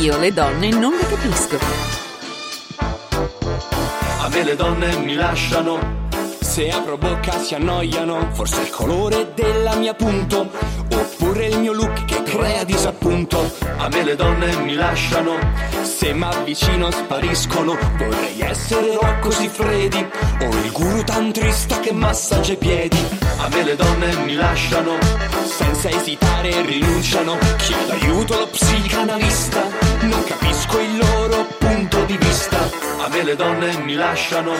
Io le donne non le capisco. A me le donne mi lasciano. Se apro bocca si annoiano. Forse il colore della mia punto. Oppure il mio look che crea disappunto. A me le donne mi lasciano. Se m'avvicino spariscono. Vorrei essere Rocco Siffredi. O il guru tantrista che massaggia i piedi. A me le donne mi lasciano. Senza esitare rinunciano. Chiedo aiuto allo psicanalista. Non capisco il loro punto di vista. A me le donne mi lasciano.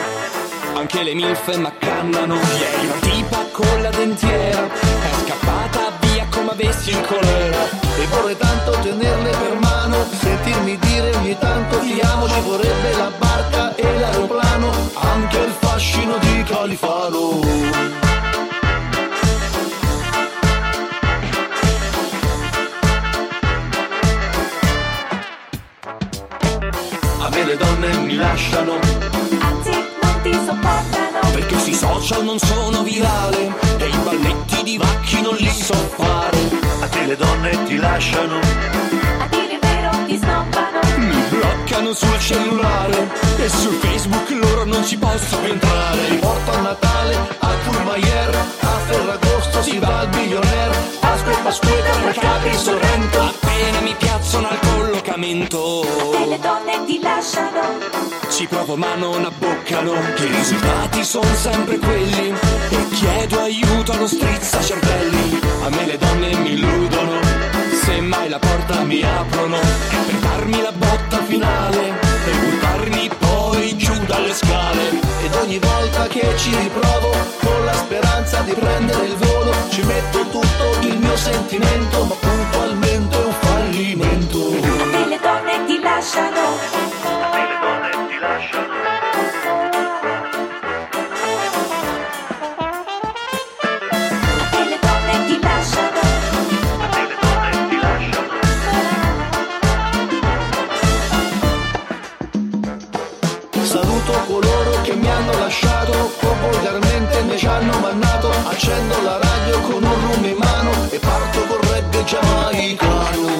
Anche le milf m'accannano Ieri una tipa con la dentiera È scappata avessi il colera E vorrei tanto tenerle per mano Sentirmi dire ogni tanto ti amo Ci vorrebbe la barca e l'aeroplano Anche il fascino di Califano. A me le donne mi lasciano. Anzi, non ti sopportano. Perché sui social non sono virale E i balletti di vacchi non li so fare le donne ti lasciano. A dire il vero, ti snobbano. Mi bloccano sul cellulare E su Facebook loro non ci posso entrare. Ti porto a Natale a Courmayeur A Ferragosto si va al billionaire Pasqua e Pasquetta per Capri Sorrento. Appena mi piazzano al collocamento. E le donne ti lasciano. Ci provo ma non abboccano. I risultati sono sempre quelli. E chiedo aiuto allo strizza cervelli A me le donne mi illudono Se mai la porta mi aprono. È per darmi la botta finale E buttarmi poi giù dalle scale. Ed ogni volta che ci riprovo Con la speranza di prendere il volo Ci metto tutto il mio sentimento Ma puntualmente è un fallimento. A te le donne ti lasciano. le donne ti lasciano Accendo la radio con un rum in mano e parto col reggae giamaicano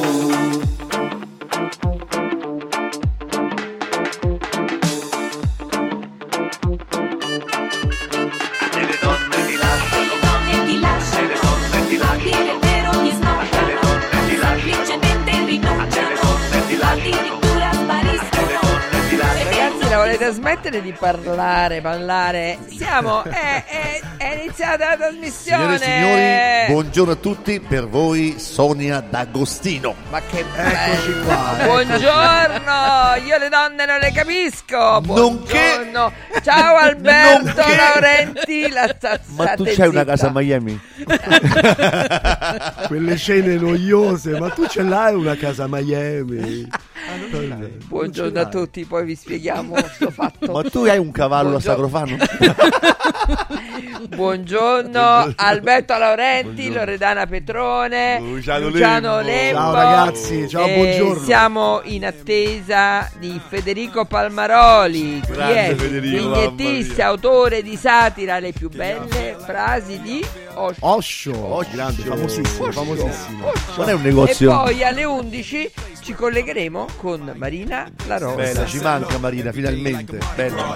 le donne ti lasciano Le donne ti lasciano. le donne ti A dire il vero, ti le snobbano. donne ti lasciano Semplicemente rinunciano. donne ti lasciano. Addirittura spariscono. donne ti lasciano Ragazzi, la volete smettere di parlare, parlare? Siamo, è, è, è iniziata la trasmissione. Signore e signori, buongiorno a tutti, per voi Sonia D'Agostino. Ma che Eccoci bello. qua. Buongiorno, io le donne non le capisco. Nonché- Buongiorno. Ciao Alberto Nonché- Laurenti. La sta- Ma tu c'hai una zitta. casa a Miami? Quelle scene noiose, ma tu ce l'hai una casa a Miami? Buongiorno a tutti, poi vi spieghiamo sto fatto. Ma tu hai un cavallo a Buongiorno. Sacrofano? Buongiorno Alberto Laurenti, Loredana Petrone, Luciano Luciano Lembo. Lembo. Ciao ragazzi, ciao, E buongiorno. Siamo in attesa di Federico Palmaroli, Grande Federico, vignettista, autore di satira, le più belle frasi di Osho. Osho, Osho. grande, famosissimo, famosissimo. Non è un E negozio? poi alle 11 ci collegheremo con Marina La Rosa. Bella, ci manca Marina, finalmente. Bella.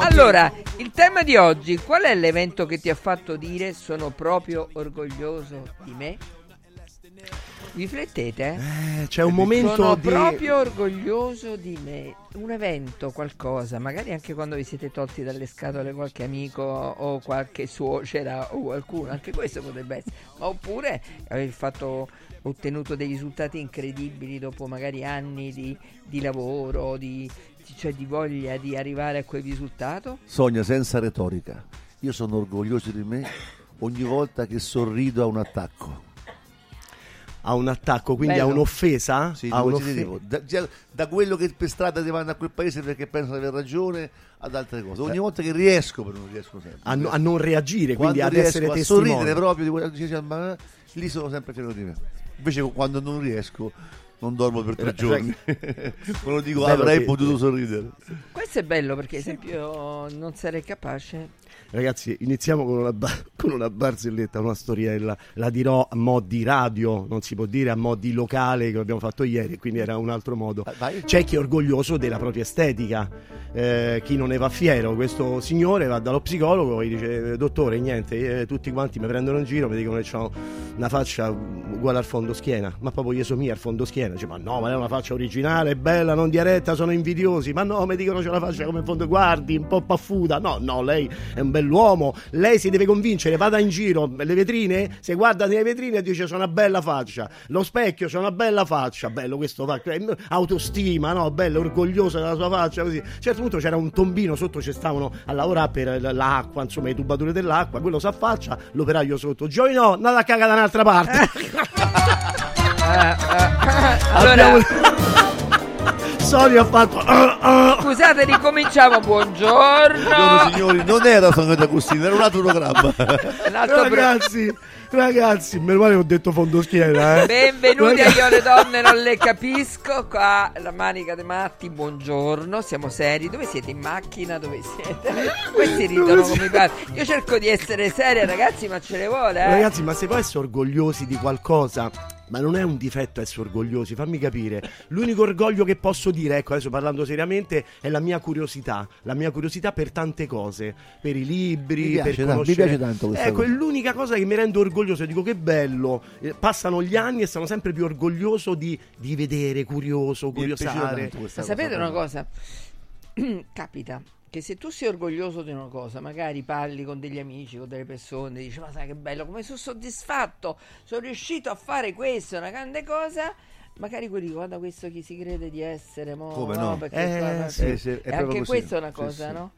Allora, il tema di oggi, qual è l'evento che ti ha fatto dire sono proprio orgoglioso di me? Riflettete? Eh, c'è un momento Sono di... proprio orgoglioso di me. Un evento, qualcosa, magari anche quando vi siete tolti dalle scatole qualche amico o qualche suocera o qualcuno, anche questo potrebbe essere. Ma oppure aver fatto ottenuto dei risultati incredibili dopo magari anni di, di lavoro, di, cioè di voglia di arrivare a quel risultato. Sonia, senza retorica. Io sono orgoglioso di me ogni volta che sorrido a un attacco. a un attacco, quindi a Bello. un'offesa? Sì, a di un'offe- qualsiasi tipo. da, da quello che per strada ti vanno a quel paese perché pensano di aver ragione ad altre cose. Ogni volta che riesco, però non riesco sempre. a, no- a non reagire, quando quindi ad essere a testimone. sorridere proprio di quella che ma lì sono sempre fiero di me. Invece quando non riesco non dormo per tre Eh, giorni. Me lo dico, Bello avrei che- potuto sorridere. Questo è bello perché, ad esempio, non sarei capace Ragazzi, iniziamo con una, ba- con una barzelletta, una storiella. La dirò a mo' di radio, non si può dire a mo' di locale che abbiamo fatto ieri, quindi era un altro modo. Ah, vai. C'è chi è orgoglioso della propria estetica, eh, chi non ne va fiero. Questo signore va dallo psicologo e gli dice: Dottore, niente, eh, tutti quanti mi prendono in giro, mi dicono che ho una faccia uguale al fondo schiena. Ma proprio io sono mia al fondo schiena. Dice: Ma no, ma è una faccia originale, bella, non diretta, sono invidiosi. Ma no, mi dicono c'è la faccia come fondo, guardi, un po' paffuta. No, no, lei è un bell'uomo. Lei si deve convincere, vada in giro, le vetrine, se guarda nelle vetrine e dice: C'ho una bella faccia. Lo specchio, c'è una bella faccia. Bello questo, fa- autostima, no? Bello, orgoglioso della sua faccia. Così. A un certo punto c'era un tombino sotto, ci stavano a lavorare per l'acqua, insomma, le tubature dell'acqua. Quello si affaccia, l'operaio sotto. Gioia no, andate a cagare da un'altra parte. Allora, Sonia ha fatto. "Ah, ah". scusate, ricominciamo. Buongiorno. Buongiorno signori, non era Sonia D'Agostino, era un altro programma. Un altro pro- Ragazzi, ragazzi, meno male che ho detto fondo schiena, eh. Benvenuti a Ragazzi- Io le donne non le capisco. Qua la manica dei matti, buongiorno. Siamo seri. Dove siete? In macchina? Dove siete? Questi ridono come i pazzi. Io cerco di essere seria, ragazzi, ma ce le vuole, eh? Ragazzi, ma se può essere orgogliosi di qualcosa, ma non è un difetto essere orgogliosi, fammi capire. L'unico orgoglio che posso dire, ecco, adesso parlando seriamente, è la mia curiosità, la mia curiosità per tante cose, per i libri, Mi piace per tanto, conoscere. mi piace tanto questa Ecco, cosa. è l'unica cosa che mi rende orgoglioso, dico che bello. Eh, Passano gli anni e sono sempre più orgoglioso di, di vedere, curioso, curiosare. sapete una cosa? Capita che se tu sei orgoglioso di una cosa, magari parli con degli amici, con delle persone, dici ma sai che bello, come sono soddisfatto, sono riuscito a fare questo, una grande cosa. Magari quelli guarda questo chi si crede di essere, mo, Come no? perché Eh, fa- sì, sì. è anche così. questa è una cosa, sì. no?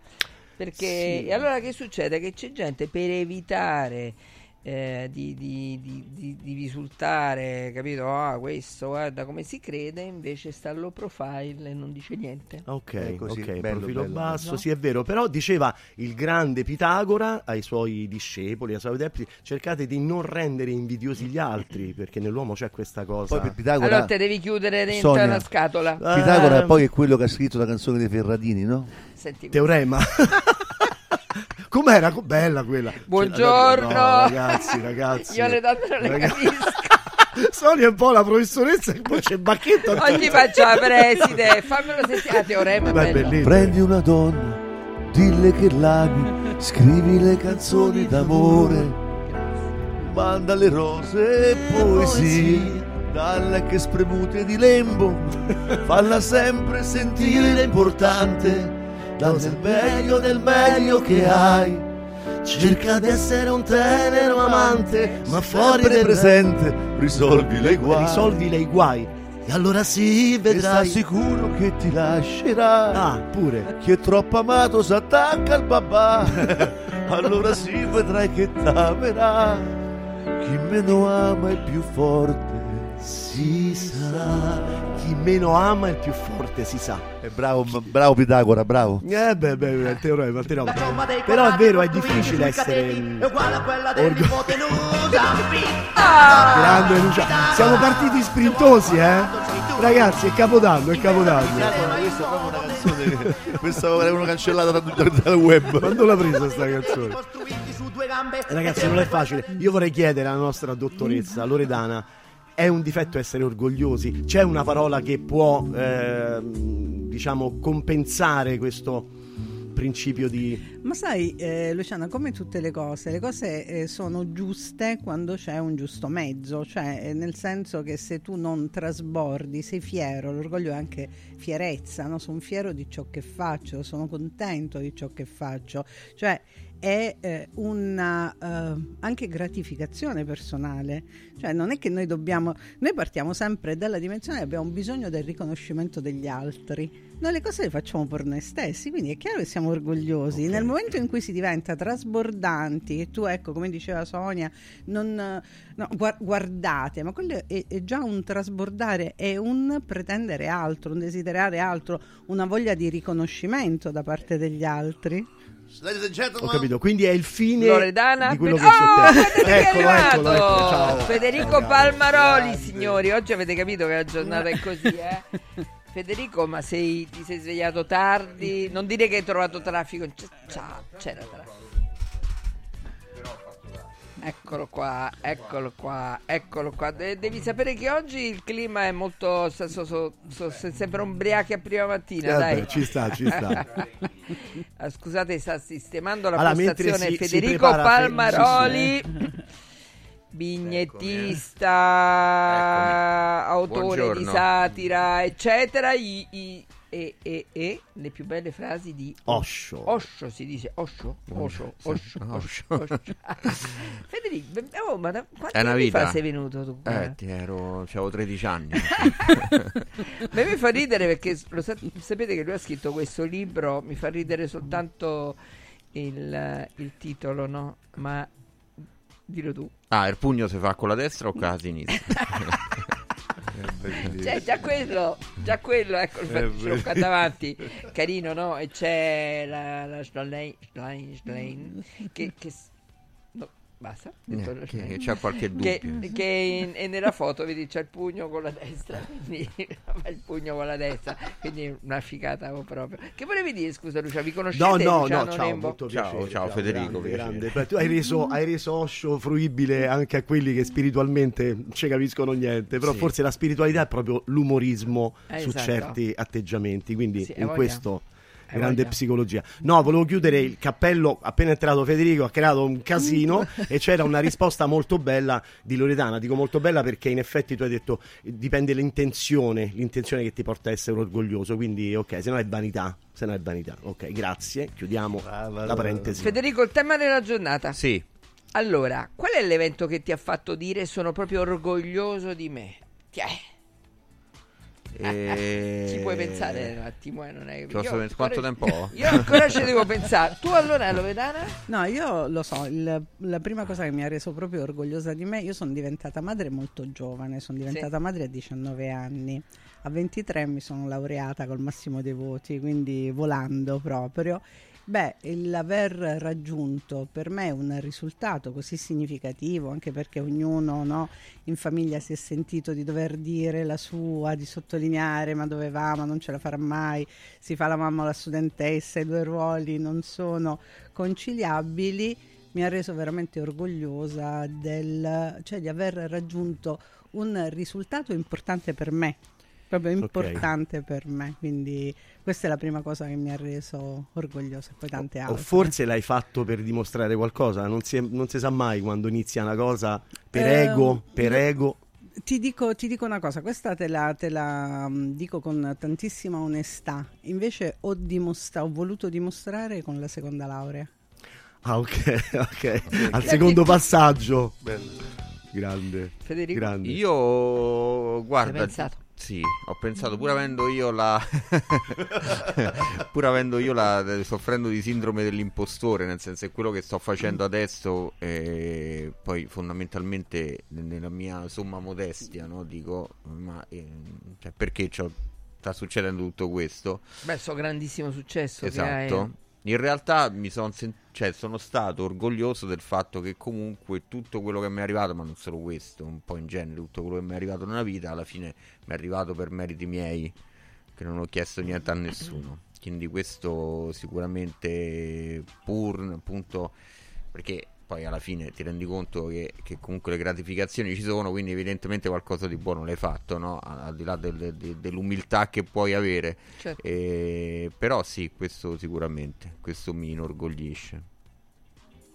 Perché e allora che succede? Che c'è gente per evitare eh, di, di- di- di- di risultare, capito? Ah, questo guarda come si crede, invece sta low profile e non dice niente. Ok, così, ok, bello, profilo bello, basso, no? sì è vero, però diceva il grande Pitagora ai suoi discepoli, ai suoi adepti, cercate di non rendere invidiosi gli altri, perché nell'uomo c'è questa cosa. Poi per Pitagora, Allora te devi chiudere dentro Sonia. una scatola. Pitagora Eh, poi è quello che ha scritto la canzone dei Ferradini, no? Senti, Teorema. Com'era? Co- Bella quella. Buongiorno. No, ragazzi, ragazzi. Io le donne non le Ragazzi. capisco. Sonia è un po' la professoressa che poi c'è bacchetto. Oggi faccio la preside, fammelo sentire. Ah, teorema è Beh, bello. bellissimo. Prendi una donna, dille che l'ami, scrivi le canzoni d'amore, manda le rose e poesie, dalle che spremute di lembo, falla sempre sentire importante, il meglio del meglio che hai. Cerca di essere un tenero amante, ma fuori del presente risolvi le guai. Risolvi lei guai. E allora sì, E sta vedrai. sicuro che ti lascerà. Ah, pure. Chi è troppo amato s'attacca al babà. allora sì vedrai che t'amerà. Chi meno ama è più forte. Si sa. Chi meno ama il più forte, si sa. È bravo, bravo Pitagora, bravo. Eh beh, beh, il teorema, il teorema. Però è vero, è difficile essere mm, orgo- grande Lucia. Siamo partiti sprintosi, eh? Ragazzi, è Capodanno, è Capodanno. Questa è proprio una canzone questa volevano cancellata dal, dal web. Quando l'ha presa sta canzone? Ragazzi, non è facile. Io vorrei chiedere alla nostra dottoressa Loredana. È un difetto essere orgogliosi? C'è una parola che può, ehm, diciamo, compensare questo principio di... Ma sai, eh, Luciana, come tutte le cose, le cose eh, sono giuste quando c'è un giusto mezzo, cioè eh, nel senso che se tu non trasbordi, sei fiero, l'orgoglio è anche fierezza, no? sono fiero di ciò che faccio, sono contento di ciò che faccio, cioè è eh, una eh, anche gratificazione personale, cioè non è che noi dobbiamo, noi partiamo sempre dalla dimensione che abbiamo bisogno del riconoscimento degli altri, noi le cose le facciamo per noi stessi, quindi è chiaro che siamo orgogliosi. Nel momento in cui si diventa trasbordanti, e tu ecco, come diceva Sonia, non no, gua- guardate, ma quello è, è già un trasbordare, è un pretendere altro, un desiderare altro, una voglia di riconoscimento da parte degli altri. Ladies and gentlemen, Ho capito, quindi è il fine Loredana di quello che oh, sottende. guardate chi è Eccolo, eccolo, arrivato! eccolo, ciao. Federico Ragazzi, Palmaroli grazie. signori oggi avete capito che la giornata è così eh Federico ma sei, ti sei svegliato tardi non dire che hai trovato traffico C'è- c'ha- c'era traffico Eccolo qua, eccolo qua, eccolo qua. De- devi sapere che oggi il clima è molto. So, so, so, so- se- sembra ubriachi a prima mattina, Eh, dai. beh, ci sta, ci sta. Ah, scusate, sta sistemando la Allora, postazione si- si Federico Fe- Palmaroli. Vignettista, autore di Buongiorno. satira, eccetera. I- i- e, e- e le più belle frasi di Osho. Osho si dice Osho, Osho, Osho, Osho, Osho. Federico, oh, ma da quanti È una anni vita. fa sei venuto tu? qua? Eh, ti ero, avevo 13 anni. Beh, mi fa ridere perché lo sa- sapete che lui ha scritto questo libro, mi fa ridere soltanto il, il titolo, no? Ma dillo tu. Ah, il pugno si fa con la destra o con la sinistra? Cioè, già quello, già quello, ecco, il fatto ce l'ho qua davanti, carino, no? E c'è la, la Schlein, Schlein, Schlein, che, che no, basta. Eh, che c'è qualche che, dubbio. che in- e nella foto vedi c'è il pugno con la destra quindi fa il pugno con la destra quindi una figata proprio che volevi dire scusa Lucia vi conoscete No, no, no, Luciano ciao, Nembo? molto Ciao, piacere, ciao, Federico, grande, piacere. grande. Tu hai reso, hai reso Osho fruibile anche a quelli che spiritualmente non ci capiscono niente, però Sì. forse la spiritualità è proprio l'umorismo Eh, su esatto. certi atteggiamenti, quindi Sì, in voglia. questo grande psicologia. No, volevo chiudere il cappello, appena entrato Federico ha creato un casino e c'era una risposta molto bella di Loredana, dico molto bella perché in effetti tu hai detto dipende l'intenzione, l'intenzione che ti porta a essere orgoglioso, quindi ok, se no è vanità, se no è vanità. Ok, grazie, chiudiamo Brava, la brava. parentesi. Federico il tema della giornata Sì, allora qual è l'evento che ti ha fatto dire sono proprio orgoglioso di me Tiè, e... ci puoi pensare un attimo eh, non è io pens- quanto ancora- tempo ho? io ancora ci devo pensare tu allora Loredana? No, io lo so, il- la prima cosa che mi ha reso proprio orgogliosa di me, io sono diventata madre molto giovane, sono diventata madre a 19 anni, a 23 mi sono laureata col massimo dei voti, quindi volando proprio. Beh, l'aver raggiunto per me un risultato così significativo, anche perché ognuno no, in famiglia si è sentito di dover dire la sua, di sottolineare ma dove va, ma non ce la farà mai, si fa la mamma o la studentessa, i due ruoli non sono conciliabili, mi ha reso veramente orgogliosa del, cioè di aver raggiunto un risultato importante per me, proprio importante per me, quindi questa è la prima cosa che mi ha reso orgogliosa, poi tante O altre. forse l'hai fatto per dimostrare qualcosa, non si, non si sa mai quando inizia una cosa per Eh, ego, per ego. Ti dico, ti dico una cosa, questa te la, te la, mm, dico con tantissima onestà, invece ho, dimostra- ho voluto dimostrare con la seconda laurea. Ah, ok, ok. Al secondo passaggio. Grande. Federico? Grande. Io guarda, Hai pensato? Sì, ho pensato pur avendo io la pur avendo io la soffrendo di sindrome dell'impostore, nel senso che quello che sto facendo adesso eh, poi fondamentalmente nella mia somma modestia, no, dico, ma eh, cioè, perché sta succedendo tutto questo? beh so grandissimo successo che hai. In realtà mi son sen- cioè, sono stato orgoglioso del fatto che comunque tutto quello che mi è arrivato, ma non solo questo, un po' in genere, tutto quello che mi è arrivato nella vita, alla fine mi è arrivato per meriti miei, che non ho chiesto niente a nessuno. Quindi questo sicuramente pur appunto perché poi alla fine ti rendi conto che, che comunque le gratificazioni ci sono, quindi evidentemente qualcosa di buono l'hai fatto, no? Al, di là del- de- dell'umiltà che puoi avere. Certo. Eh, però sì, questo sicuramente, questo mi inorgoglisce.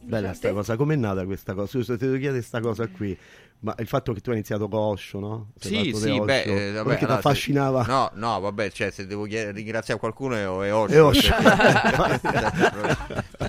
Bella sta cosa, com'è nata questa cosa? Scusa, ti devo chiedere questa cosa qui. Ma il fatto che tu hai iniziato con Osho, no? Sei Sì, sì, di beh, Osho, eh, vabbè, perché ti allora, se- affascinava. No, no, vabbè, cioè, se devo chied- ringraziare qualcuno è, è Osho. È Osho.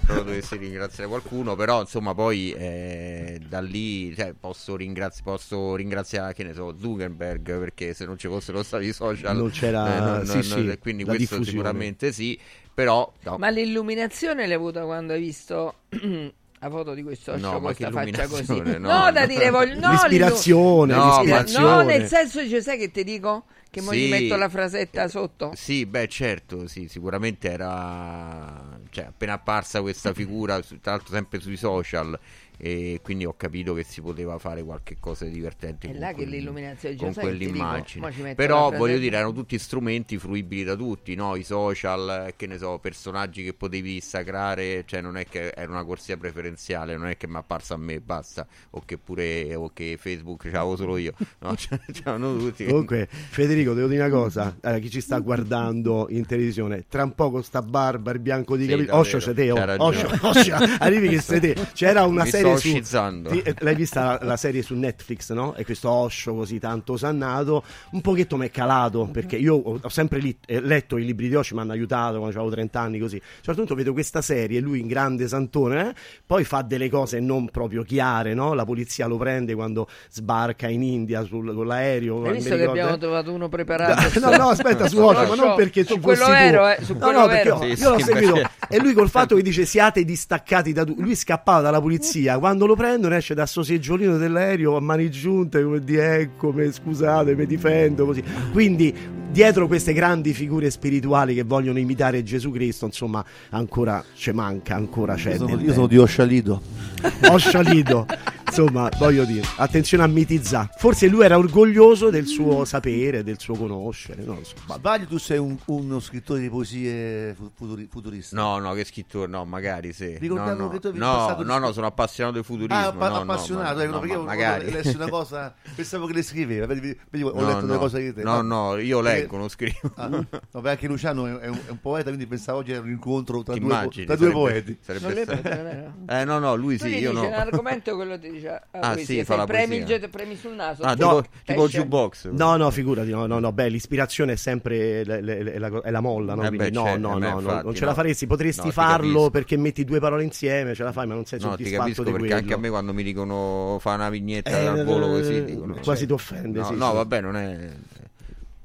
però dovessi ringraziare qualcuno, però insomma poi eh, da lì cioè, posso, ringrazi- posso ringraziare, che ne so, Zuckerberg, perché se non ci fossero stati i social Non c'era- eh, sì, sì, quindi la questo diffusione. sicuramente sì, però no, Ma l'illuminazione l'hai avuta quando hai visto la foto di questo No, questa faccia così? No, no, da dire voglio no, l'ispirazione, No, l'ispirazione. no, nel senso dice sai che ti dico che mo gli Sì. metto la frasetta sotto. Sì, beh, certo, sì, sicuramente era cioè, appena apparsa questa figura, tra l'altro sempre sui social, e quindi ho capito che si poteva fare qualche cosa di divertente È con, là che quel- l'illuminazione con "Sai che dico? quell'immagine metto però voglio dire erano tutti strumenti fruibili da tutti no? i social che ne so personaggi che potevi sacrare cioè non è che era una corsia preferenziale non è che mi è apparsa a me e basta o che pure o che Facebook c'avevo solo io no? Cioè, c'erano tutti Comunque, Federico, devo dire una cosa: Allora, chi ci sta guardando in televisione, tra un po' con sta barba, il bianco di Sì, capelli, Oscio c'è te, oh. Oscio, Oscio, arrivi che sei te. C'era una Mi sto serie su. oscizzando. Ti- eh, l'hai vista la, la serie su Netflix, no? E questo Oscio così tanto osannato, un pochetto mi è calato perché io ho, ho sempre li- eh, letto i libri di Oscio, mi hanno aiutato quando avevo 30 anni così. A un certo punto vedo questa serie, lui in grande santone, eh, poi fa delle cose non proprio chiare, no? La polizia lo prende quando sbarca in India sul- con l'aereo. Hai visto che abbiamo eh. trovato uno preparato? No, no, aspetta, su Osho, ma non perché su quello vero, eh, su No, quello no, vero. io, Sì, io l'ho seguito e lui col fatto che dice siate distaccati da tu- lui scappava dalla polizia, quando lo prendono esce da sto seggiolino dell'aereo a mani giunte come di eccomi, scusate, mi difendo così. Quindi dietro queste grandi figure spirituali che vogliono imitare Gesù Cristo, insomma, ancora ci manca, ancora c'è. Io sono, io sono di Oscialido. ho scialito. Insomma, voglio dire, attenzione a mitizzare. Forse lui era orgoglioso del suo sapere, del suo conoscere. Non lo so. Ma sbaglio, tu sei un- uno scrittore di poesie fu- futuri- futuriste. No, no, che scrittore, no, magari sì. Ricordavo no, no. che tu avevi no, passato no, no, sono appassionato di futurismo. Ah, pa- no, no, appassionato, ma- eh, no, perché ma io magari. ho letto una cosa, pensavo che le scriveva, vedi, vedi, ho No, letto no. una cosa di te. No, Ma- no, io perché- leggo, non scrivo. Ah, no, perché anche Luciano è è un, è un poeta, quindi pensavo oggi era un incontro tra Ti due, immagini? tra due Sarebbe- poeti. sarebbe stato-? Eh, no, no, lui sì, io no. l'argomento quello ti dice ah, Ah, sì, fa la premi, jet- premi sul naso Ah, Ti tipo, tipo il jukebox. No, no, figurati, no, no, no, beh, l'ispirazione è sempre le- le- le- la, è la molla, no? Eh Quindi beh, no, certo, no, eh no, no, infatti, non ce la faresti, potresti No, ti farlo capisco. perché metti due parole insieme, ce la fai, ma non sei No, ti soddisfatto capisco di perché quello. anche a me quando mi dicono fa una vignetta Eh, dal volo eh, così dicono, quasi cioè, ti offende, No, sì, no sì. vabbè, non è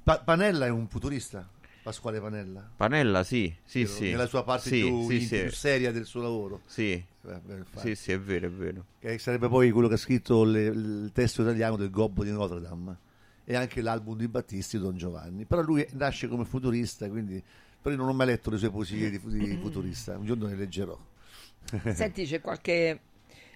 Pa- Panella è un futurista, Pasquale Panella. Panella, sì, sì, sì. Nella sua parte Sì, più, sì, in- sì. più seria del suo lavoro. Sì, Eh, beh, sì, sì, è vero, è vero. Che sarebbe poi quello che ha scritto le- il testo italiano del Gobbo di Notre Dame e anche l'album di Battisti Don Giovanni. Però lui nasce come futurista, quindi però io non ho mai letto le sue poesie di, di futurista. Un giorno le leggerò. Senti, c'è qualche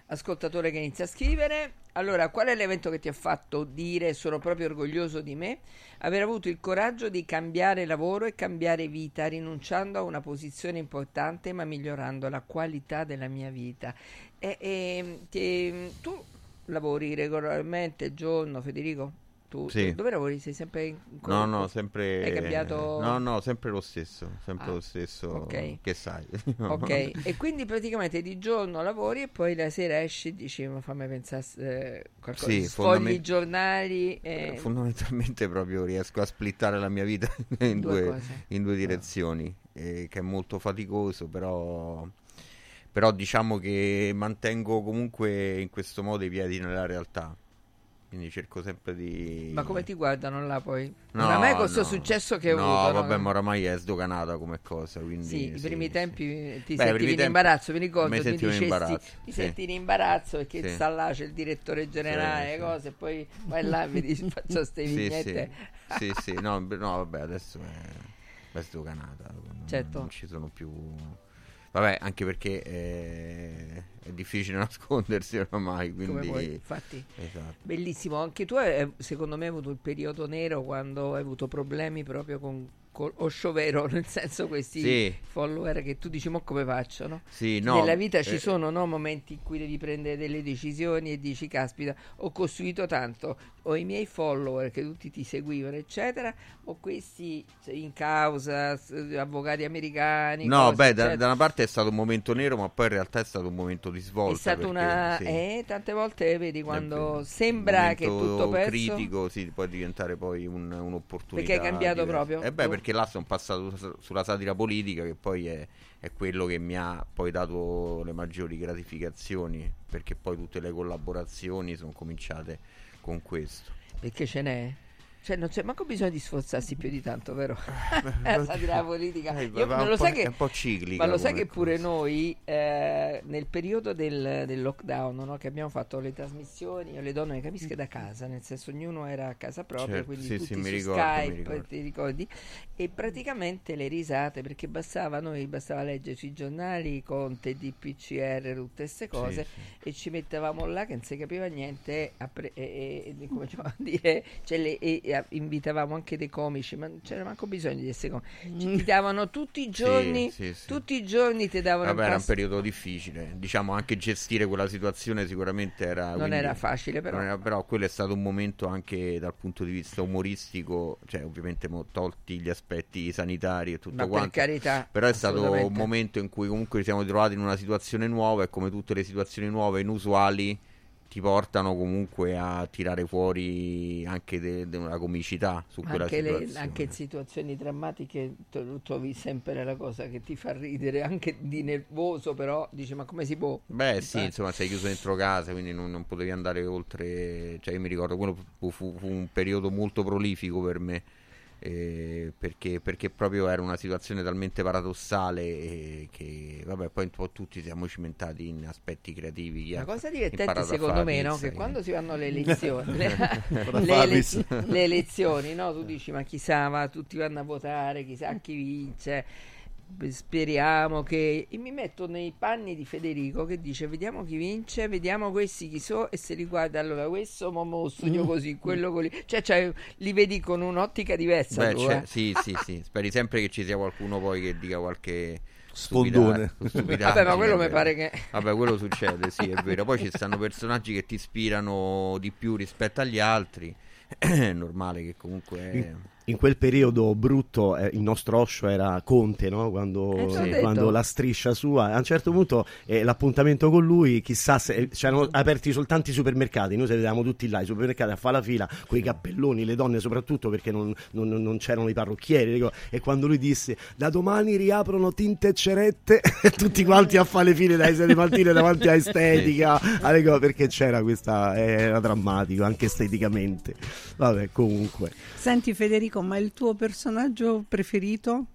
ascoltatore che inizia a scrivere. Allora, qual è l'evento che ti ha fatto dire sono proprio orgoglioso di me? Aver avuto il coraggio di cambiare lavoro e cambiare vita, rinunciando a una posizione importante ma migliorando la qualità della mia vita. E, e- ti- tu lavori regolarmente, giorno, Federico? Tu, Sì. tu- dove lavori? Sei sempre in No, no, sempre Hai cambiato? No, no, sempre lo stesso, sempre Ah, lo stesso. ok. Che sai? Ok, e quindi praticamente di giorno lavori e poi la sera esci e dici ma fammi pensare eh, qualcosa, Sì, fondament- i giornali e... Fondamentalmente proprio riesco a splittare la mia vita in Due due, in due direzioni, eh, che è molto faticoso, però, però diciamo che mantengo comunque in questo modo i piedi nella realtà. Quindi cerco sempre di... Ma come ti guardano là poi? No, Oramai con questo no. successo che hai no, avuto vabbè, no? ma oramai è sdoganata come cosa, quindi... Sì, i primi sì. tempi ti Beh, sentivi in imbarazzo, mi ricordo, mi mi sentivo in dicesti, imbarazzo, ti sì. senti in imbarazzo perché sta là, c'è il direttore generale, sì. cose, e poi vai là e vedi, faccio queste vignette. sì, sì, no, no, vabbè, adesso è, è sdoganata, Certo. non ci sono più... Vabbè, anche perché eh, è difficile nascondersi oramai, quindi... vuoi, infatti. Esatto. Bellissimo, anche tu eh, secondo me hai avuto il periodo nero quando hai avuto problemi proprio con, con Osho Vero, nel senso questi Sì. follower che tu dici mo come faccio, no? Sì, no, Nella vita ci eh, sono no, momenti in cui devi prendere delle decisioni e dici caspita, ho costruito tanto, ho i miei follower che tutti ti seguivano eccetera, ho questi in causa, avvocati americani. No, cose, beh, da, da una parte è stato un momento nero, ma poi in realtà è stato un momento di svolta. È perché, una... sì, eh, tante volte vedi quando sembra che è tutto perso. critico sì, può diventare poi un- un'opportunità. Perché hai cambiato diversa. proprio? Eh beh, perché là sono passato su- sulla satira politica, che poi è, è quello che mi ha poi dato le maggiori gratificazioni, perché poi tutte le collaborazioni sono cominciate con questo. Perché ce n'è? Cioè, non c'è manco bisogno di sforzarsi più di tanto, vero? la satira della politica. Eh, Io- va lo sai che, è un po' ciclica ma lo sai come che pure cosa. noi, eh, nel periodo del, del lockdown, no, che abbiamo fatto le trasmissioni, io le donne capisco da casa, nel senso ognuno era a casa propria, Certo, quindi sì, tutti sì, su mi ricordo, mi Skype, ricordo. ti ricordi? E praticamente le risate, perché bastava, noi bastava leggere sui giornali Conte, DPCR, tutte queste cose, sì. e ci mettevamo là che non si capiva niente a pre- e, e- e cominciavamo a dire cioè le- e, invitavamo anche dei comici ma non c'era manco bisogno di essere comici Ci- ti davano tutti i giorni sì, sì. tutti i giorni ti davano Vabbè, il era un periodo difficile. Diciamo anche gestire quella situazione sicuramente era. non quindi- era facile però era- però quello è stato un momento anche dal punto di vista umoristico, cioè ovviamente tolti gli aspetti sanitari e tutto ma per quanto. carità Però è stato un momento in cui comunque ci siamo trovati in una situazione nuova e come tutte le situazioni nuove, inusuali, ti portano comunque a tirare fuori anche de- de- una comicità su quella anche, le- situazione. anche in situazioni drammatiche to- trovi sempre la cosa che ti fa ridere anche di nervoso però dici ma come si può Beh, sì, Eh. insomma, sei chiuso dentro casa, quindi non, non potevi andare oltre. Cioè, io mi ricordo, quello fu, fu- fu un periodo molto prolifico per me. Eh, perché, perché proprio era una situazione talmente paradossale eh, che vabbè poi un po' tutti siamo cimentati in aspetti creativi La cosa divertente secondo me no? che quando si vanno alle elezioni le, le elez- le elezioni no? tu dici ma chissà va, tutti vanno a votare chissà chi vince speriamo che e mi metto nei panni di Federico che dice vediamo chi vince vediamo questi chi so e se li guarda allora questo mo mo sogno così quello così cioè, cioè, li vedi con un'ottica diversa Beh, tu, c'è- eh. sì, sì, sì. Speri sempre che ci sia qualcuno poi che dica qualche Sfondone. vabbè ma quello mi pare che Vabbè, quello succede, sì, è vero. Poi ci stanno personaggi che ti ispirano di più rispetto agli altri. È normale che comunque. In quel periodo brutto eh, il nostro Osho era Conte, no? Eh, quando, detto. quando la striscia sua, a un certo punto eh, l'appuntamento con lui, chissà se c'erano aperti soltanto i supermercati, noi sedevamo tutti là, i supermercati a fare la fila, con i cappelloni, le donne soprattutto perché non, non- non c'erano i parrucchieri, dico, e quando lui disse da domani riaprono tinte e cerette, tutti quanti a fare le file dai 6 mattine davanti a estetica, alle cose, perché c'era questa, era drammatico anche esteticamente. Vabbè, comunque. Senti Federico, ma il tuo personaggio preferito?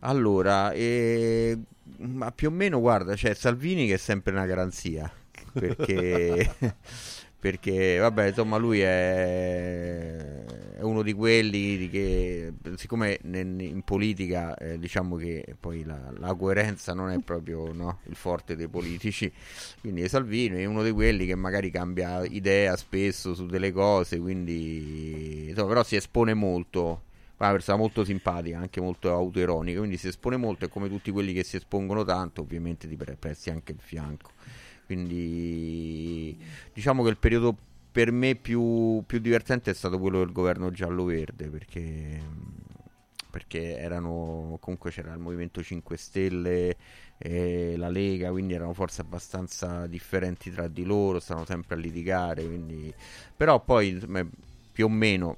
Allora, eh, ma più o meno, guarda, c'è Salvini che è sempre una garanzia. Perché. Perché, vabbè, insomma, lui è, uno di quelli che, siccome in politica, eh, diciamo che poi la, la coerenza non è proprio no, il forte dei politici, quindi Salvini è uno di quelli che magari cambia idea spesso su delle cose, quindi, insomma, però si espone molto. È una persona molto simpatica, anche molto autoironica, quindi si espone molto e come tutti quelli che si espongono tanto, ovviamente ti pre- presti anche il fianco. Quindi diciamo che il periodo per me più, più divertente è stato quello del governo giallo-verde perché, perché erano comunque c'era il Movimento 5 Stelle e la Lega, quindi erano forse abbastanza differenti tra di loro, stavano sempre a litigare, quindi... però poi più o meno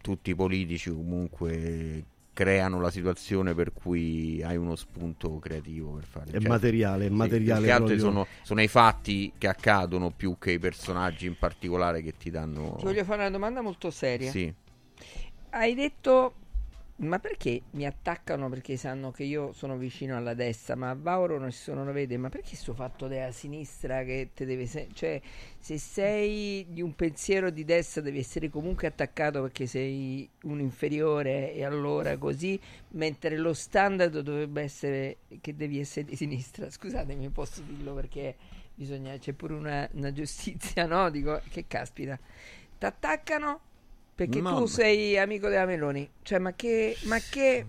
tutti i politici comunque creano la situazione per cui hai uno spunto creativo per fare È cioè, materiale, è sì, materiale più che altro proprio. sono, sono i fatti che accadono più che i personaggi in particolare che ti danno ti voglio fare una domanda molto seria sì. Hai detto, ma perché mi attaccano perché sanno che io sono vicino alla destra, ma Vauro nessuno lo vede, ma perché sto fatto della sinistra che te deve... se- cioè, se sei di un pensiero di destra devi essere comunque attaccato perché sei un inferiore e allora così, mentre lo standard dovrebbe essere che devi essere di sinistra. Scusatemi, posso dirlo perché bisogna, c'è pure una, una giustizia, no? Dico, che caspita. Ti attaccano perché No, tu sei amico della Meloni. Cioè, ma che... Ma che...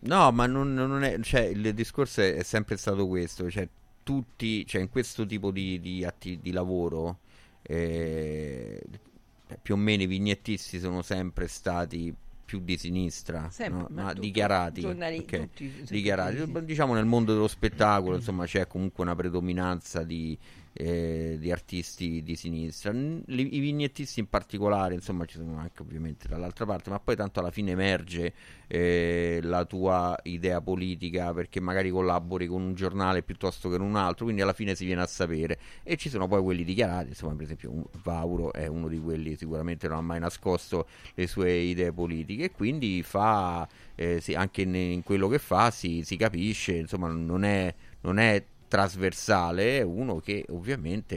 No, ma non, non è, cioè, il discorso è, è sempre stato questo, cioè, tutti, cioè, in questo tipo di, di atti di lavoro, eh, più o meno i vignettisti sono sempre stati più di sinistra, Sempre, no? ma ma tu- dichiarati, giornali- ok, tutti- dichiarati. tutti. Diciamo nel mondo dello spettacolo, insomma, c'è comunque una predominanza di, eh, di artisti di sinistra. I vignettisti in particolare, insomma, ci sono anche ovviamente dall'altra parte, ma poi tanto alla fine emerge eh, la tua idea politica perché magari collabori con un giornale piuttosto che con un altro, quindi alla fine si viene a sapere. E ci sono poi quelli dichiarati, insomma, per esempio, Vauro è uno di quelli sicuramente non ha mai nascosto le sue idee politiche e quindi fa eh, sì, anche in, in quello che fa si, si capisce, insomma, non è, non è trasversale, uno che ovviamente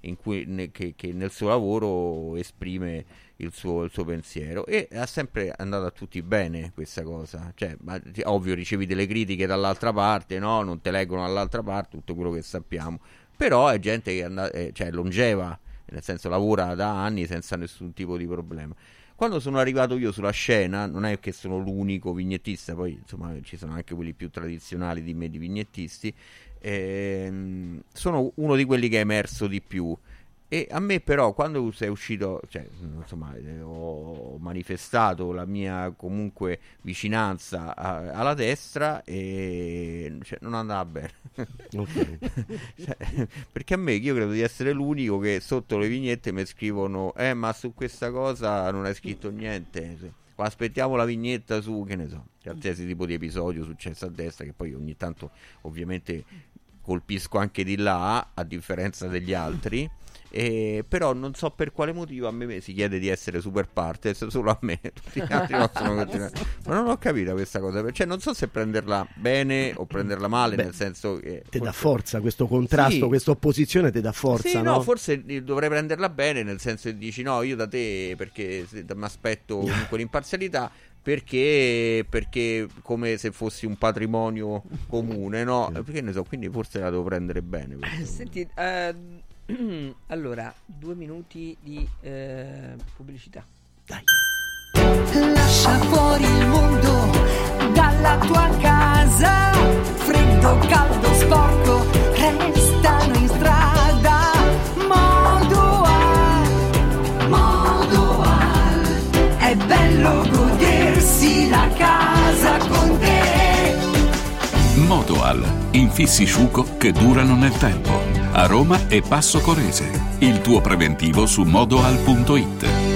eh, cui, ne- che, che nel suo lavoro esprime il suo, il suo pensiero e ha sempre andato a tutti bene questa cosa. Cioè, ma, ovvio, ricevi delle critiche dall'altra parte, no? Non te leggono dall'altra parte, tutto quello che sappiamo. Però è gente che è, è- cioè, è longeva, nel senso lavora da anni senza nessun tipo di problema. Quando sono arrivato io sulla scena, non è che sono l'unico vignettista, poi insomma ci sono anche quelli più tradizionali di me di vignettisti, ehm, sono uno di quelli che è emerso di più. E a me però quando sei uscito, cioè, insomma, eh, ho manifestato la mia comunque vicinanza a- alla destra e cioè, non andava bene. Ok. Cioè, perché a me io credo di essere l'unico che sotto le vignette mi scrivono eh ma su questa cosa non hai scritto niente aspettiamo la vignetta su che ne so qualsiasi tipo di episodio successo a destra che poi ogni tanto ovviamente colpisco anche di là a differenza degli altri e però non so per quale motivo a me si chiede di essere super partes solo a me tutti gli altri possono continuare ma non ho capito questa cosa cioè non so se prenderla bene o prenderla male Beh, nel senso che Ti dà forza questo contrasto, Sì. questa opposizione ti dà forza, sì, no? no, forse eh, dovrei prenderla bene, nel senso che dici no, io da te perché mi aspetto comunque l'imparzialità. Perché, perché come se fossi un patrimonio comune, no? Perché ne so, quindi forse la devo prendere bene. questa. Senti, eh, allora, due minuti di eh, pubblicità. Lascia fuori il mondo dalla tua casa. Freddo, caldo, sporco, restano in strada. Modoal, Modoal. È bello godersi la casa con te. Modoal, infissi sciuco che durano nel tempo. A Roma e Passo Corese. Il tuo preventivo su modoal.it.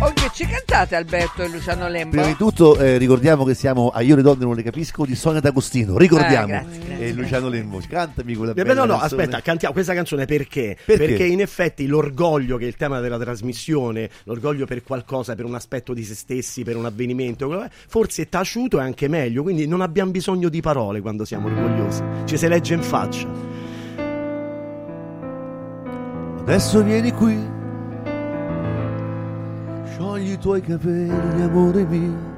Ok, ci cantate Alberto e Luciano Lembo? Prima di tutto eh, ricordiamo che siamo a Io le donne non le capisco di Sonia D'Agostino, ricordiamo. Ah, grazie, grazie. E Luciano Lemmo, cantami quella Eh, bella no, no, canzone. aspetta, cantiamo questa canzone perché? Perché? in effetti l'orgoglio che è il tema della trasmissione, l'orgoglio per qualcosa, per un aspetto di se stessi, per un avvenimento, forse è taciuto è anche meglio, quindi non abbiamo bisogno di parole quando siamo orgogliosi, ci si legge in faccia. Adesso vieni qui, sciogli i tuoi capelli, amore mio.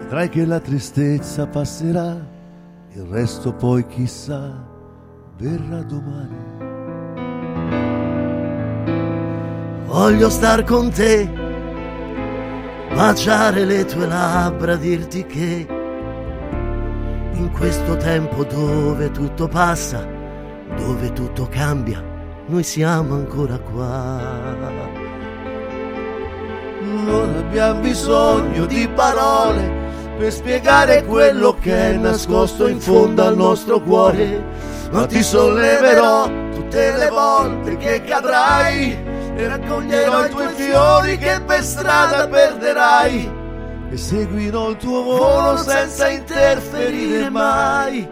Vedrai che la tristezza passerà, il resto poi chissà verrà domani. Voglio star con te, baciare le tue labbra, dirti che in questo tempo dove tutto passa, dove tutto cambia, noi siamo ancora qua. Non abbiamo bisogno di parole per spiegare quello che è nascosto in fondo al nostro cuore, ma ti solleverò tutte le volte che cadrai e raccoglierò i tuoi fiori che per strada perderai e seguirò il tuo volo senza interferire mai.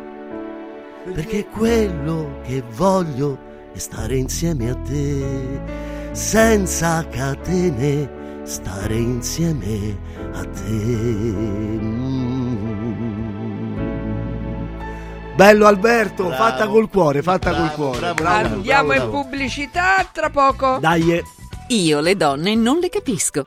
perché quello che voglio è stare insieme a te, senza catene, stare insieme a te. Mm. Bello Alberto, Bravo. fatta col cuore, fatta Bravo, col cuore. bravo, Andiamo bravo, in bravo. pubblicità tra poco. Dai, eh. Io le donne non le capisco.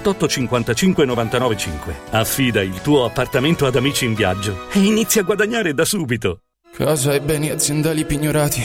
55 99 5. Affida il tuo appartamento ad Amici in Viaggio e inizia a guadagnare da subito. Casa e beni aziendali pignorati,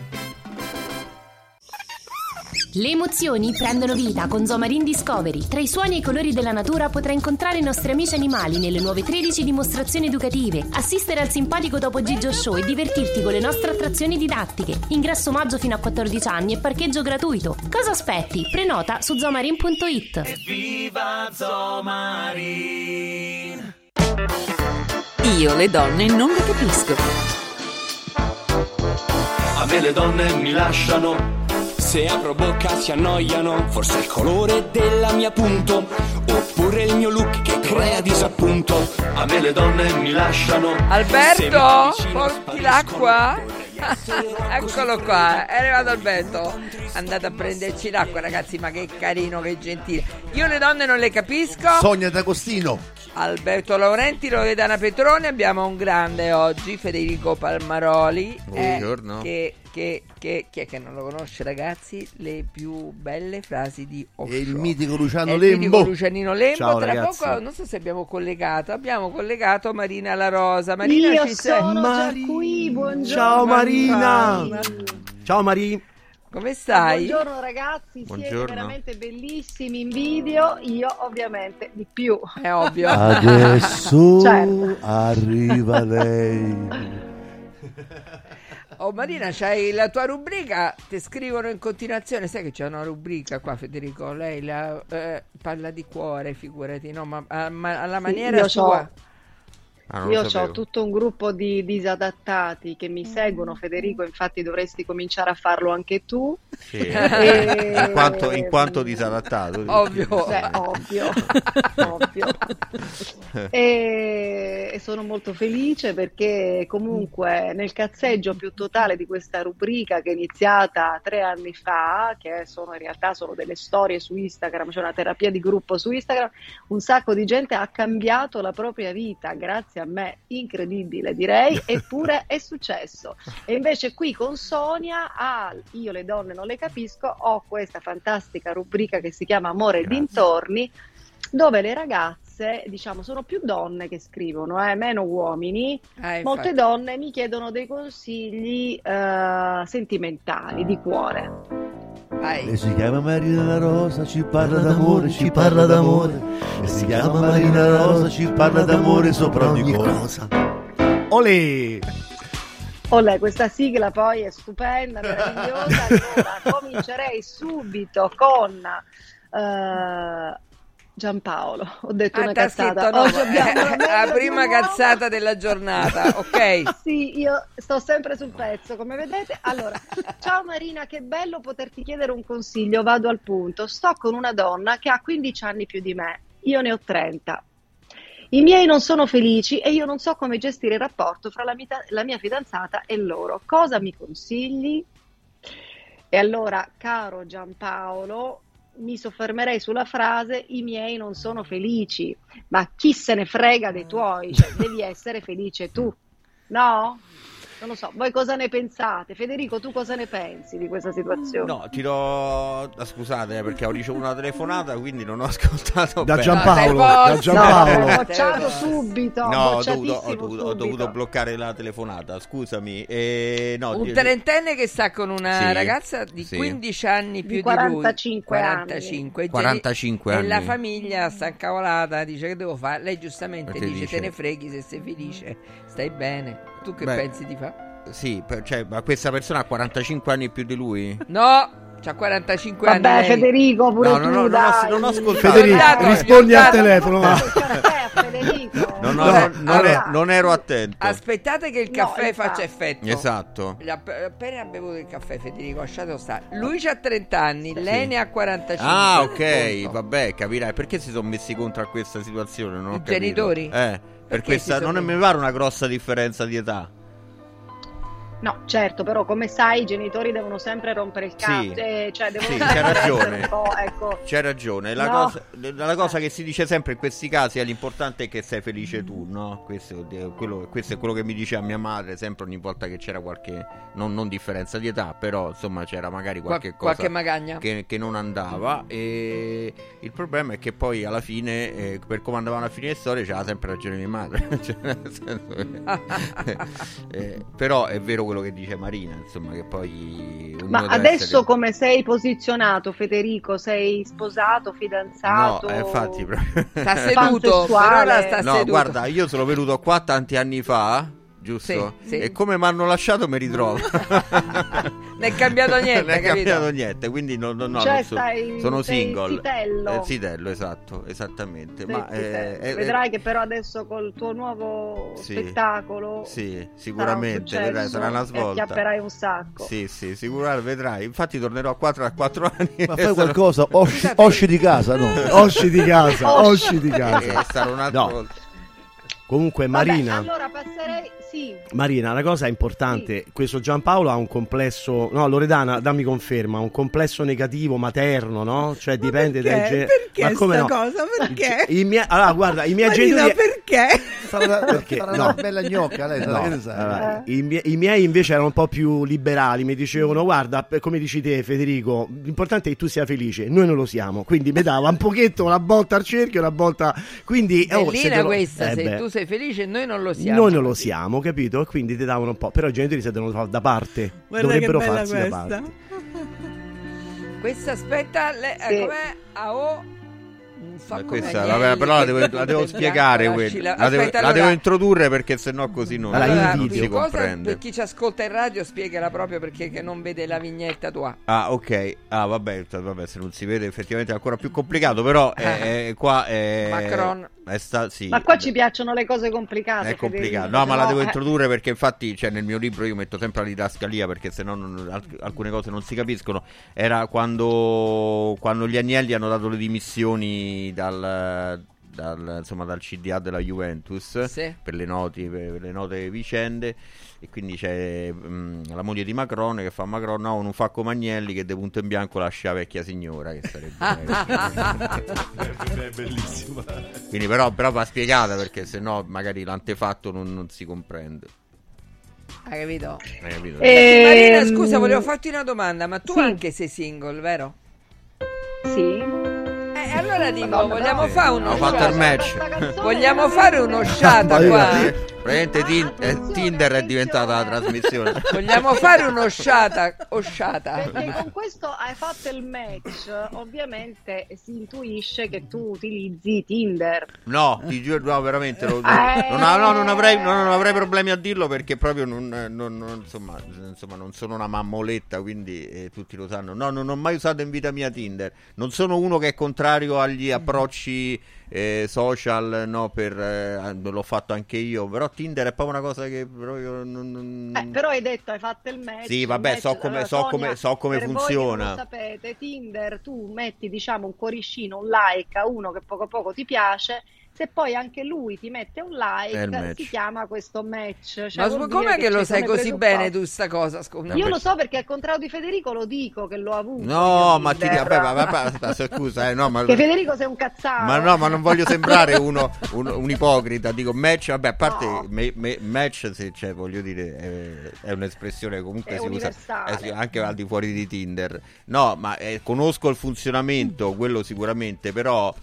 Le emozioni prendono vita con Zomarin Discovery. Tra i suoni e i colori della natura potrai incontrare i nostri amici animali nelle nuove 13 dimostrazioni educative, assistere al simpatico Topo Gigio Show e divertirti con le nostre attrazioni didattiche. Ingresso omaggio fino a 14 anni e parcheggio gratuito. Cosa aspetti? Prenota su zomarin.it. Viva Zomarin! Io le donne non le capisco. A me le donne mi lasciano Se apro bocca si annoiano, forse è il colore della mia punto, oppure il mio look che crea disappunto. A me le donne mi lasciano. Alberto, porti l'acqua? Eccolo qua, è arrivato Alberto. Andate a prenderci l'acqua, ragazzi. Ma che carino, che gentile. Io le donne non le capisco. Sonia D'Agostino. Alberto Laurenti, Loredana Petrone. Abbiamo un grande oggi, Federico Palmaroli. eh, Buongiorno. che, che, che, chi è che non lo conosce, ragazzi? Le più belle frasi di Osho. E il mitico Luciano il Lembo. mitico Lucianino Lembo. Ciao, Tra ragazzi. poco, non so se abbiamo collegato. Abbiamo collegato Marina La Rosa. Marina Io ci sei? sono già qui, buongiorno. Ciao Marina. Ciao Mari. Come stai? Buongiorno ragazzi, siete Buongiorno. veramente bellissimi in video, io ovviamente di più. È ovvio. Adesso Certo. arriva lei. Oh Marina, c'hai la tua rubrica, ti scrivono in continuazione, sai che c'è una rubrica qua Federico, lei la, eh, parla di cuore, figurati, no, ma, ma alla maniera io sua. Ah, Io ho tutto un gruppo di disadattati che mi seguono, Federico, infatti dovresti cominciare a farlo anche tu. Sì. E- In, quanto, in quanto disadattato. Ovvio. Beh, ovvio, ovvio. E, e sono molto felice perché comunque nel cazzeggio più totale di questa rubrica che è iniziata tre anni fa, che sono in realtà solo delle storie su Instagram, c'è una terapia di gruppo su Instagram, un sacco di gente ha cambiato la propria vita grazie a me, incredibile direi, eppure è successo. E invece qui con Sonia, ah, io le donne non le capisco, ho questa fantastica rubrica che si chiama Amore e dintorni, dove le ragazze, diciamo, sono più donne che scrivono, eh, meno uomini. Eh, Molte donne mi chiedono dei consigli eh, sentimentali, di cuore. E si chiama Marina La Rosa, ci parla d'amore, ci parla d'amore. E si chiama Marina La Rosa, ci parla d'amore sopra ogni cosa. Olè! Olè, questa sigla poi è stupenda, meravigliosa. Allora, comincerei subito con eh, Giampaolo. Ho detto Ah, una cazzata. scritto no, Oggi abbiamo eh, la di prima cazzata della giornata, ok? Sì, io sto sempre sul pezzo, come vedete. Allora, ciao Marina, che bello poterti chiedere un consiglio, vado al punto. Sto con una donna che ha 15 anni più di me, io ne ho 30. I miei non sono felici e io non so come gestire il rapporto fra la mia, la mia fidanzata e loro. Cosa mi consigli? E allora, caro Giampaolo, mi soffermerei sulla frase i miei non sono felici, ma chi se ne frega dei tuoi, cioè, devi essere felice tu, no? Non lo so, voi cosa ne pensate? Federico, tu cosa ne pensi di questa situazione? No, ti do. ah, Scusate, eh, perché ho ricevuto una telefonata, quindi non ho ascoltato. Da bene. Giampaolo, No, da No, Giampaolo. bocciato subito, No, ho dovuto, ho, dovuto, ho dovuto bloccare la telefonata, scusami. E, no, Un di- trentenne che sta con una Sì, ragazza di sì. 15 anni più di, 45 lui. anni. 45 geni- 45 E la anni. famiglia sta incavolata, dice che devo fare. Lei giustamente te dice, dice- te ne freghi se sei felice, stai bene. Tu che Beh, pensi di fare? Sì, per- cioè, ma questa persona ha 45 anni più di lui? No, c'ha 45 Vabbè, anni. lei. Federico, pure No, tu, no, no, non ho- dai. non ho ascoltato. Federico, rispondi al telefono. va. Federico. Non, No, non- non allora- ero- non ero attento. Aspettate che il No, caffè infatti. faccia effetto. Esatto. Appena ha bevuto il caffè, Federico, lasciatelo stare. Lui ha 30 anni, lei ne ha 45. Ah, ok, vabbè, capirai. Perché si sono messi contro a questa situazione? Non ho I capito. genitori? Eh, per Perché questa si sono non mi pare una grossa differenza di età. No, certo, però come sai i genitori devono sempre rompere il cazzo, Sì. eh, cioè devono Sì, essere ragione. un po', ecco. C'hai ragione. La, No. cosa, la cosa che si dice sempre in questi casi è l'importante è che sei felice tu, no? Questo, è quello, questo è quello che mi diceva mia madre sempre ogni volta che c'era qualche, non, non differenza di età, però insomma c'era magari qualche Qual- cosa qualche magagna. che, che non andava. E il problema è che poi alla fine, eh, per come andavano a finire le storie, c'era sempre ragione mia madre. Cioè, che- eh, però è vero quello che dice Marina, insomma, che poi... Ma adesso essere- come sei posizionato, Federico? Sei sposato, fidanzato? No, eh, infatti proprio. Sta seduto, per ora sta No, seduto. guarda, io sono venuto qua tanti anni fa, giusto? Sì, sì. E come mi hanno lasciato mi ritrovo. Non è cambiato niente, non è cambiato niente, quindi no, no, no, Cioè, non so- stai- sono sei single. zitello. Eh, zitello, esatto, esattamente. Sì, Ma, eh, sì. eh, Vedrai che però adesso col tuo nuovo Sì. spettacolo Sì, sicuramente, sarà un vedrai, sarà una svolta. acchiapperai un sacco. Sì, sì, sicuramente vedrai. Infatti tornerò a 4 a 4 anni. Ma fai qualcosa, osci, osci di casa, no? Osci di casa, osci di casa. Eh, sarà un altro No. Comunque Marina, Vabbè, allora passerei, sì, Marina, una cosa importante, questo Giampaolo ha un complesso, no Loredana, dammi conferma, un complesso negativo materno, no? Cioè dipende dai Perché? gen- Perché Ma come no? cosa? Perché? I miei, allora guarda, i miei Marina, genitori perché? Sarà, Perché? sarà No. una bella gnocca, lei sa No, che ne sa. allora, i, miei, i miei invece erano un po' più liberali, mi dicevano guarda, come dici te Federico, l'importante è che tu sia felice, noi non lo siamo, quindi mi dava un pochetto una botta al cerchio, una botta... Quindi, oh, se Bellina lo- questa, eh se beh, tu sei felice noi non lo siamo. Noi non lo siamo, capito? E quindi ti davano un po', però i genitori si devono fare da parte, Guarda dovrebbero che bella farsi da questa. parte. Questa aspetta, le, Sì. eh, com'è? A O. Questa, vabbè, però la devo, la devo spiegare lasci La, devo, Aspetta, la allora- devo introdurre perché sennò così non, Allora, Allora, non si cosa- comprende. per chi ci ascolta in radio, spiegala proprio perché che non vede la vignetta tua. Ah, ok. Ah, vabbè, vabbè, se non si vede effettivamente è ancora più complicato, però eh, eh, qua è... Macron. È sta, sì, ma qua vabbè. ci piacciono le cose complicate. È complicato, no, ma la devo eh, introdurre perché infatti cioè, nel mio libro io metto sempre la didascalia perché sennò non, alc- alcune cose non si capiscono. Era quando, quando gli Agnelli hanno dato le dimissioni dal, dal, insomma, dal CDA della Juventus Sì. per, le noti- per le note vicende e quindi c'è mm, la moglie di Macron che fa Macron no non fa come Agnelli che de punto in bianco lascia la vecchia signora che sarebbe È bellissima. quindi però, però va spiegata perché sennò magari l'antefatto non, non si comprende Hai capito? Hai capito? Eh, Marina, Ehm, scusa, volevo farti una domanda, ma tu sì. anche sei single, vero? Sì. Eh, allora dico, Madonna, vogliamo no. fare Ho uno fatto il match Vogliamo fare uno io- qua? Praticamente Tin- eh, Tinder è diventata la trasmissione Vogliamo fare uno sciata? Osciata? Perché con questo hai fatto il match, ovviamente si intuisce che tu utilizzi Tinder. No, ti giuro, no, veramente lo- Eh. non, no, no, non avrei, no, non avrei problemi a dirlo perché proprio non, non- non- insomma, insomma, non sono una mammoletta, quindi eh, tutti lo sanno. No, non ho mai usato in vita mia Tinder. Non sono uno che è contrario agli approcci eh, social, no, per, eh, l'ho fatto anche io, però Tinder è proprio una cosa che proprio non... non- Eh, però hai detto hai fatto il match. Sì, vabbè, match- so come- allora, so Sonia, come- so come voi funziona. lo sapete, Tinder, tu metti diciamo un cuoricino, un like a uno che poco a poco ti piace. Se poi anche lui ti mette un È like, si chiama questo match. Cioè, Ma com'è che lo ci sai così bene tu sta cosa? Scusa. Io lo so perché al contrario di Federico lo dico che l'ho avuto. No, ma ti vabbè, ma- ma- scusa, eh, no, ma... Che Federico sei un cazzaro. Ma no, ma non voglio sembrare uno, un, un ipocrita. Dico match, vabbè, a parte No. me- me- match, se, cioè, voglio dire, è, è un'espressione che comunque È si usa universale. eh anche al di fuori di Tinder. No, ma eh, conosco il funzionamento, quello sicuramente, però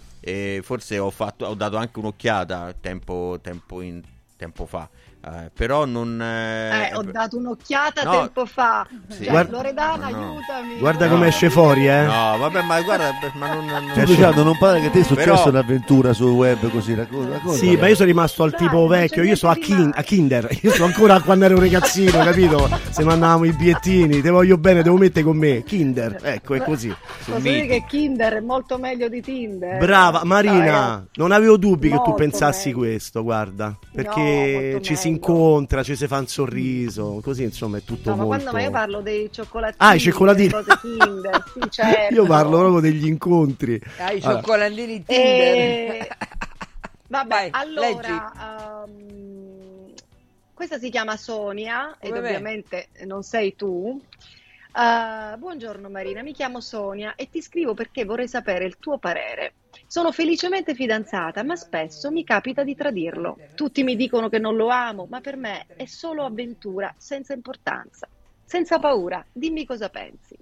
forse ho, fatto, ho dato anche un'occhiata tempo, tempo, in- tempo fa. Eh, però non... Eh, eh, ho dato un'occhiata No. tempo fa. Sì. Cioè, Guarda- Loredana, no. aiutami. Guarda No. come esce fuori, eh. No, vabbè, ma guarda, ma non... non- Cioè, Luciano, non pare che ti è successo Però- un'avventura sul web così? Racconta, racconta. Sì, ma io sono rimasto al Dai, tipo vecchio, io sono a, kin- a Kinder, io sono ancora quando ero ragazzino, capito? Se mandavamo i bigliettini, te voglio bene, devo mettere con me, Kinder, ecco, è così. Posso dire che Kinder è molto meglio di Tinder. Brava, Dai, Marina, ragazzi. non avevo dubbi che tu pensassi meglio. questo, guarda, perché ci si. Incontra, ci si fa un sorriso, così insomma è tutto No, ma molto... quando ma io parlo dei cioccolatini, Ah, i cioccolatini. cose Kinder, sì, certo. Io parlo proprio degli incontri. Ah, i Allora, cioccolatini Tinder. E... Vabbè, Vai, allora, ehm, questa si chiama Sonia ed me. ovviamente non sei tu. Eh, buongiorno Marina, mi chiamo Sonia e ti scrivo perché vorrei sapere il tuo parere. Sono felicemente fidanzata, ma spesso mi capita di tradirlo. Tutti mi dicono che non lo amo, ma per me è solo avventura, senza importanza, senza paura. Dimmi cosa pensi.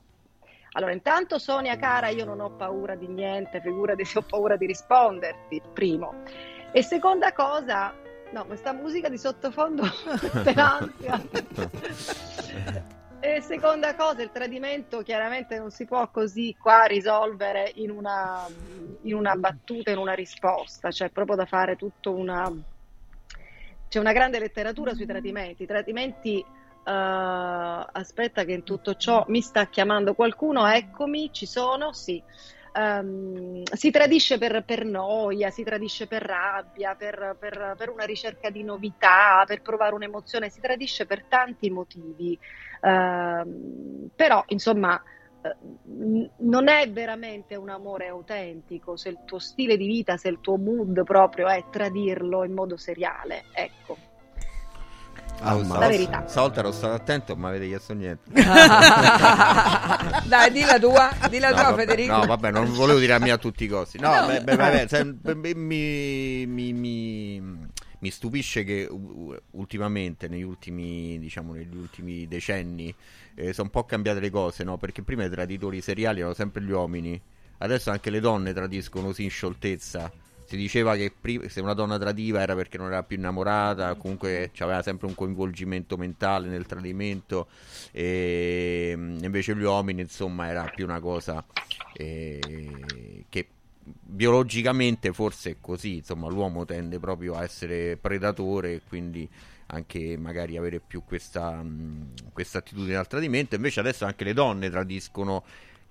Allora, intanto Sonia cara, io non ho paura di niente, figurati se ho paura di risponderti, primo. E seconda cosa, no, questa musica di sottofondo te l'ansia. E seconda cosa, il tradimento chiaramente non si può così qua risolvere in una, in una battuta, in una risposta, c'è proprio da fare tutto una... C'è una grande letteratura sui tradimenti. I tradimenti eh, aspetta che in tutto ciò mi sta chiamando qualcuno, eccomi, ci sono, sì. Ehm, si tradisce per, per noia, si tradisce per rabbia, per, per- per una ricerca di novità, per provare un'emozione, si tradisce per tanti motivi. Ehm, però, insomma, eh, non è veramente un amore autentico se il tuo stile di vita, se il tuo mood proprio è tradirlo in modo seriale. Ecco. Ah, La verità. Stavolta ero stato attento, ma avete chiesto niente. Dai, di la tua, di la No, tua vabbè, Federico. No, vabbè, non volevo dire a mia a tutti i costi. No, No. beh, beh, vabbè, sai, beh, mi, mi- mi- mi stupisce che ultimamente, negli ultimi, diciamo, negli ultimi decenni, eh, sono un po' cambiate le cose, no? Perché prima i traditori seriali erano sempre gli uomini, adesso anche le donne tradiscono così in scioltezza. Si diceva che pri- se una donna tradiva era perché non era più innamorata, comunque aveva sempre un coinvolgimento mentale nel tradimento, e mm, invece gli uomini, insomma, era più una cosa eh, che biologicamente forse è così, insomma, l'uomo tende proprio a essere predatore e quindi anche magari avere più questa, mh, questa attitudine al tradimento. Invece adesso anche le donne tradiscono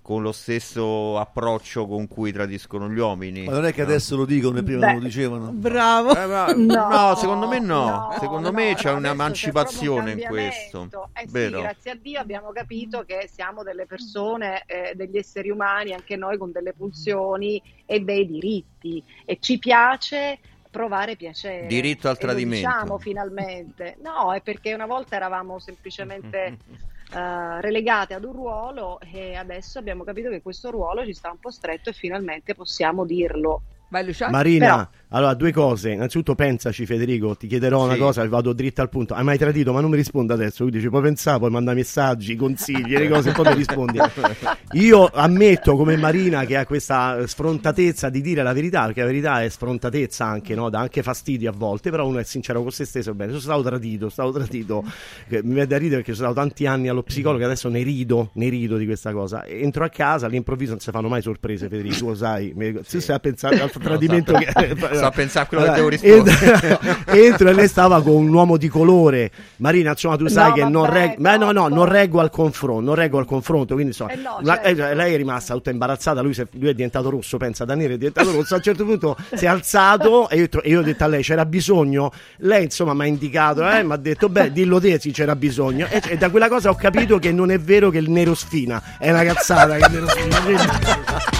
con lo stesso approccio con cui tradiscono gli uomini. Ma non è che no? adesso lo dicono e prima Beh, non lo dicevano? Bravo. Eh, ma- no, secondo me no. Secondo me c'è un'emancipazione in questo. Eh sì, Vero? grazie a Dio abbiamo capito che siamo delle persone, eh, degli esseri umani, anche noi con delle pulsioni e dei diritti e ci piace provare piacere. Diritto al E lo tradimento. diciamo finalmente. No, è perché una volta eravamo semplicemente eh, relegate ad un ruolo e adesso abbiamo capito che questo ruolo ci sta un po' stretto e finalmente possiamo dirlo. Vai Luciano. Marina, Però- allora due cose. Innanzitutto pensaci Federico, ti chiederò una Sì. cosa e vado dritto al punto. Hai mai tradito? Ma non mi risponda adesso. Lui dice, puoi pensare, poi manda messaggi, consigli, le cose, e poi mi rispondi. Io ammetto come Marina che ha questa sfrontatezza di dire la verità, perché la verità è sfrontatezza anche, no? dà anche fastidio a volte, però uno è sincero con se stesso. Bene, sono stato tradito, sono stato tradito. Mi viene da ridere perché sono stato tanti anni allo psicologo e adesso ne rido, ne rido di questa cosa. Entro a casa, all'improvviso non si fanno mai sorprese, Federico, lo sai. Mi- Tu stai a pensare al tradimento sto a- che... sto a pensare a quello che Allora, devo rispondere. Entro, entro e lei stava con un uomo di colore. Marina, insomma, tu sai No, che non vabbè, reggo. Ma no, no, troppo. non reggo al confronto. Non reggo al confronto. Quindi insomma, Eh no, la- certo. eh, lei è rimasta tutta imbarazzata. Lui, si è- lui è diventato rosso. Pensa, da nero è diventato rosso. A un certo punto si è alzato e io, e io ho detto a lei: c'era bisogno. Lei, insomma, mi ha indicato, eh, mi ha detto: Beh, dillo te, sì, c'era bisogno. E, e da quella cosa ho capito che non è vero che il nero sfina. È una cazzata che il nero sfina.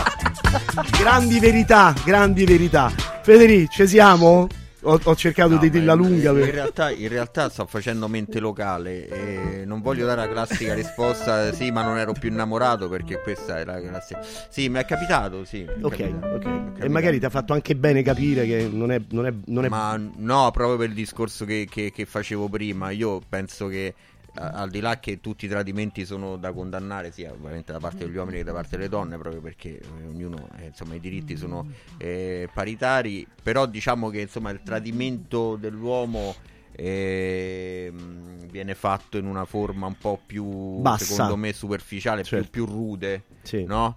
Grandi verità, grandi verità. Federico, ci siamo? Ho, ho cercato No, di dirla lunga. In per- realtà, in realtà sto facendo mente locale e non voglio dare la classica risposta sì, ma non ero più innamorato perché questa era la classica. Sì, mi è capitato, sì. è Ok, capitato, ok. è E capitato. magari ti ha fatto anche bene capire che non è. Non è, non è... Ma no, proprio per il discorso che, che- che facevo prima, io penso che al di là che tutti i tradimenti sono da condannare, sia ovviamente da parte degli uomini che da parte delle donne, proprio perché eh, ognuno, eh, insomma, i diritti sono eh, paritari, però diciamo che insomma il tradimento dell'uomo ehm, viene fatto in una forma un po' più, Bassa. secondo me, superficiale, Certo. più, più rude, Sì. no?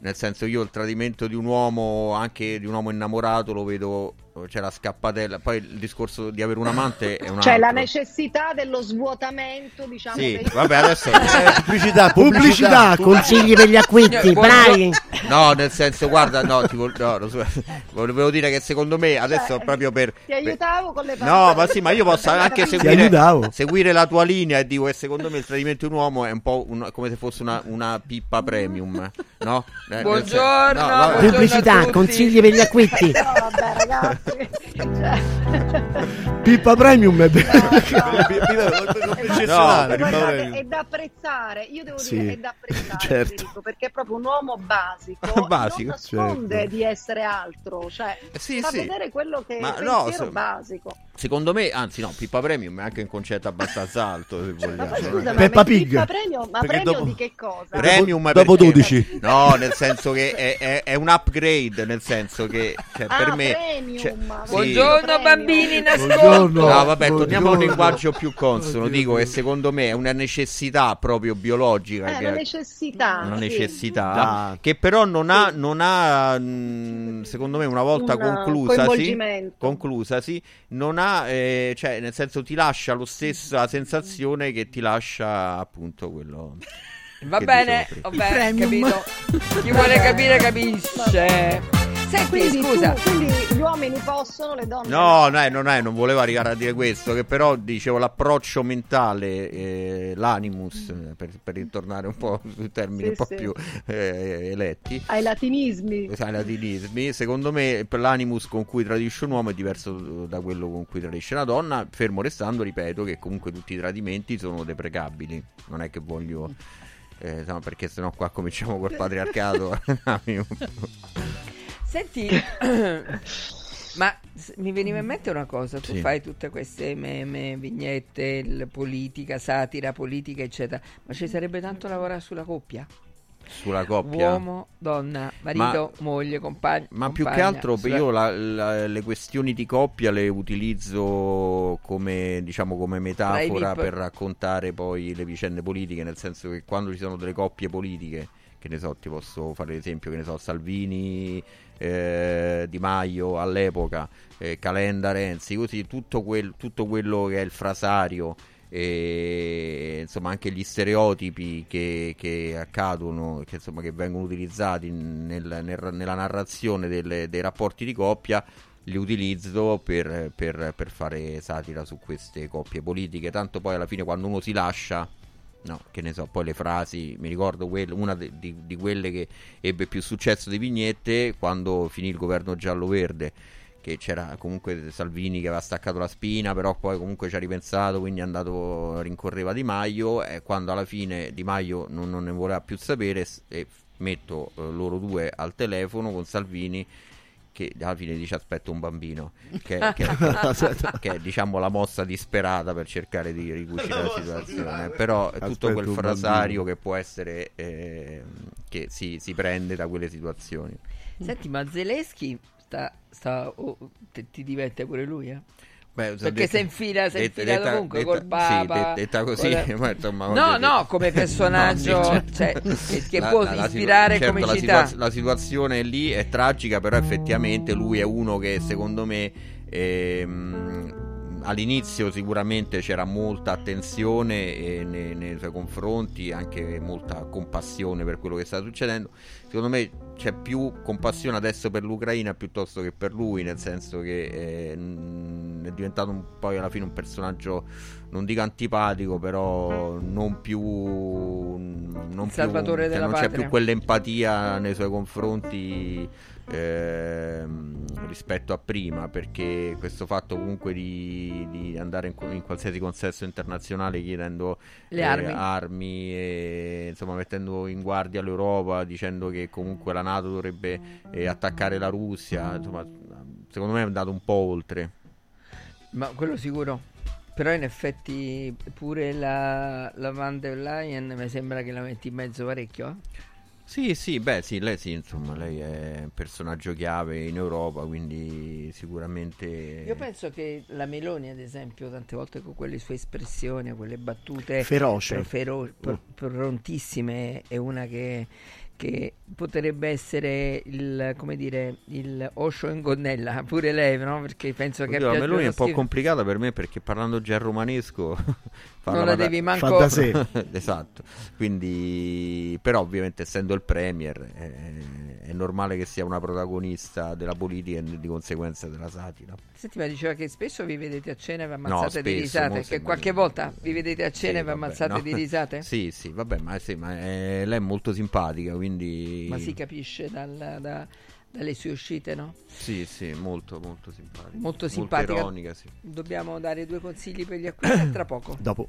Nel senso io il tradimento di un uomo, anche di un uomo innamorato, lo vedo, c'è la scappatella, poi il discorso di avere un amante è un Cioè la altro. necessità dello svuotamento, diciamo. Sì, dei- vabbè adesso... Pubblicità, Pubblicità, consigli per gli acquisti, bravi. No, nel senso, guarda, no, ti vol- no, lo so- volevo dire che secondo me adesso Cioè, proprio per... Ti aiutavo con le No, parole. ma sì, ma io posso anche seguire, seguire la tua linea e dico che secondo me il tradimento di un uomo è un po' un- come se fosse una, una pippa premium, no? Eh, Buongiorno, no, buongiorno Pubblicità, a tutti. consigli per gli acquisti. No, vabbè, ragazzi. Cioè, Pippa Premium è bello. Eccezionale, No, Premium. è da apprezzare, io devo Sì, dire è da apprezzare certo. Federico, perché è proprio un uomo basico, Basico, non nasconde certo. di essere altro, cioè Eh, sì, fa sì. vedere quello che Ma è il no, pensiero se- basico. Secondo me, anzi no, Pippa Premium è anche un concetto abbastanza alto, se Ma vogliamo. scusa, Peppa ma Pig. Pippa Premium, ma Perché premium dopo- di che cosa? Premium Dopo perché- 12. No, nel senso che è, è- è un upgrade, nel senso che cioè, Ah, per me... premium, cioè, sì. Buongiorno bambini in ascolto. Buongiorno. No, vabbè, torniamo a un Buongiorno. linguaggio più consono. Dico che secondo me è una necessità proprio biologica. È una necessità. una sì. necessità Da- che però non ha, non ha mh, secondo me una volta Un conclusa coinvolgimento. conclusasi non ha donna, eh, cioè nel senso ti lascia lo stessa sensazione che ti lascia appunto quello. Va bene, vabbè, capito. Chi vuole capire capisce. Senti, Quindi, scusa. tu- quindi gli uomini possono, le donne No, no, non, è, non volevo arrivare a dire questo, che però dicevo l'approccio mentale, eh, l'animus, eh, per, per ritornare un po' sui termini Sì, un po' sì. più eh, eletti, ai latinismi. ai latinismi, secondo me l'animus con cui tradisce un uomo è diverso da quello con cui tradisce una donna, fermo restando, ripeto, che comunque tutti i tradimenti sono deprecabili, non è che voglio... Eh, no, perché sennò qua cominciamo col patriarcato. Senti, ma mi veniva in mente una cosa, tu Sì. fai tutte queste meme, vignette, politica, satira, politica, eccetera, ma ci sarebbe tanto lavorare sulla coppia? Sulla coppia. Uomo, donna, marito, moglie, compagno. Ma più che compagna, altro sulla- io la- la- le questioni di coppia le utilizzo come, diciamo, come metafora per raccontare poi le vicende politiche, nel senso che quando ci sono delle coppie politiche, che ne so, ti posso fare l'esempio, che ne so, Salvini, eh, Di Maio all'epoca, eh, Calenda, Renzi, così tutto, quel- tutto quello che è il frasario e insomma anche gli stereotipi che, che accadono, che, insomma, che vengono utilizzati nel- nel- nella narrazione delle- dei rapporti di coppia, li utilizzo per, per- per fare satira su queste coppie politiche. Tanto poi alla fine quando uno si lascia, no, che ne so, poi le frasi, mi ricordo quel- una de- di, di quelle che ebbe più successo di vignette quando finì il governo giallo-verde che c'era comunque Salvini che aveva staccato la spina, però poi comunque ci ha ripensato, quindi è andato, rincorreva Di Maio e quando alla fine Di Maio non, non ne voleva più sapere e metto eh, loro due al telefono con Salvini che alla fine dice aspetta un bambino che, che- che- che è diciamo la mossa disperata per cercare di ricucire la situazione però è tutto quel frasario bambino. che può essere eh, che si, si prende da quelle situazioni Senti, ma Zelensky sta, sta- oh, ti, ti diverte pure lui, eh? Beh, Perché detta- si infila, si è detta- infilato detta- col Papa. Sì, detta così, la- ma insomma, No, no, dire- come personaggio, No, sì, cioè, che- La- può la- la ispirare certo, la comicità. situa- la situazione lì è tragica, però effettivamente lui è uno che secondo me ehm, all'inizio sicuramente c'era molta attenzione eh, nei, nei suoi confronti, anche molta compassione per quello che sta succedendo. Secondo me c'è più compassione adesso per l'Ucraina piuttosto che per lui, nel senso che eh, mh, è diventato un, poi alla fine un personaggio, non dico antipatico, però non più... Non più salvatore cioè non c'è più quell'empatia nei suoi confronti ehm, rispetto a prima perché questo fatto comunque di, di andare in, in qualsiasi consesso internazionale chiedendo Le eh, armi. armi e insomma mettendo in guardia l'Europa dicendo che comunque la Nato dovrebbe eh, attaccare la Russia insomma secondo me è andato un po' oltre Ma quello sicuro. Però in effetti pure la, la Van der Leyen mi sembra che la metti in mezzo parecchio. eh? Sì, sì, beh, sì, lei sì, insomma, lei è un personaggio chiave in Europa, quindi sicuramente... Io penso che la Meloni, ad esempio, tante volte con quelle sue espressioni, quelle battute Feroce. fero- pro- prontissime, è una che, che potrebbe essere il, come dire, il Osho in gonnella, pure lei, no? Perché penso che Oddio, la abbia Meloni è un po' schifo. complicata per me perché parlando già romanesco Non la devi manco- da sé. esatto. Quindi, però, ovviamente, essendo il Premier, eh, è normale che sia una protagonista della politica e di conseguenza della satira. Senti, ma diceva che spesso vi vedete a cena e vi No, ammazzate di spesso, risate. molto Che qualche volta vi vedete a cena Sì, e vi ammazzate no. di risate? Sì, sì, vabbè, ma, sì, ma è- lei è molto simpatica, quindi... Ma si capisce dal- da- dalle sue uscite, no? Sì, sì, molto, molto simpatica. Molto simpatica. ironica, sì. Dobbiamo dare due consigli per gli acquisti tra poco. Dopo.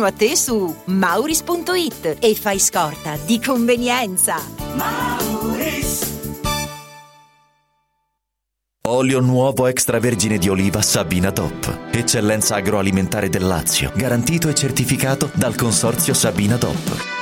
a te su mauris.it e fai scorta di convenienza. Olio nuovo extravergine di oliva Sabina DOP. Eccellenza agroalimentare del Lazio, garantito e certificato dal consorzio Sabina DOP.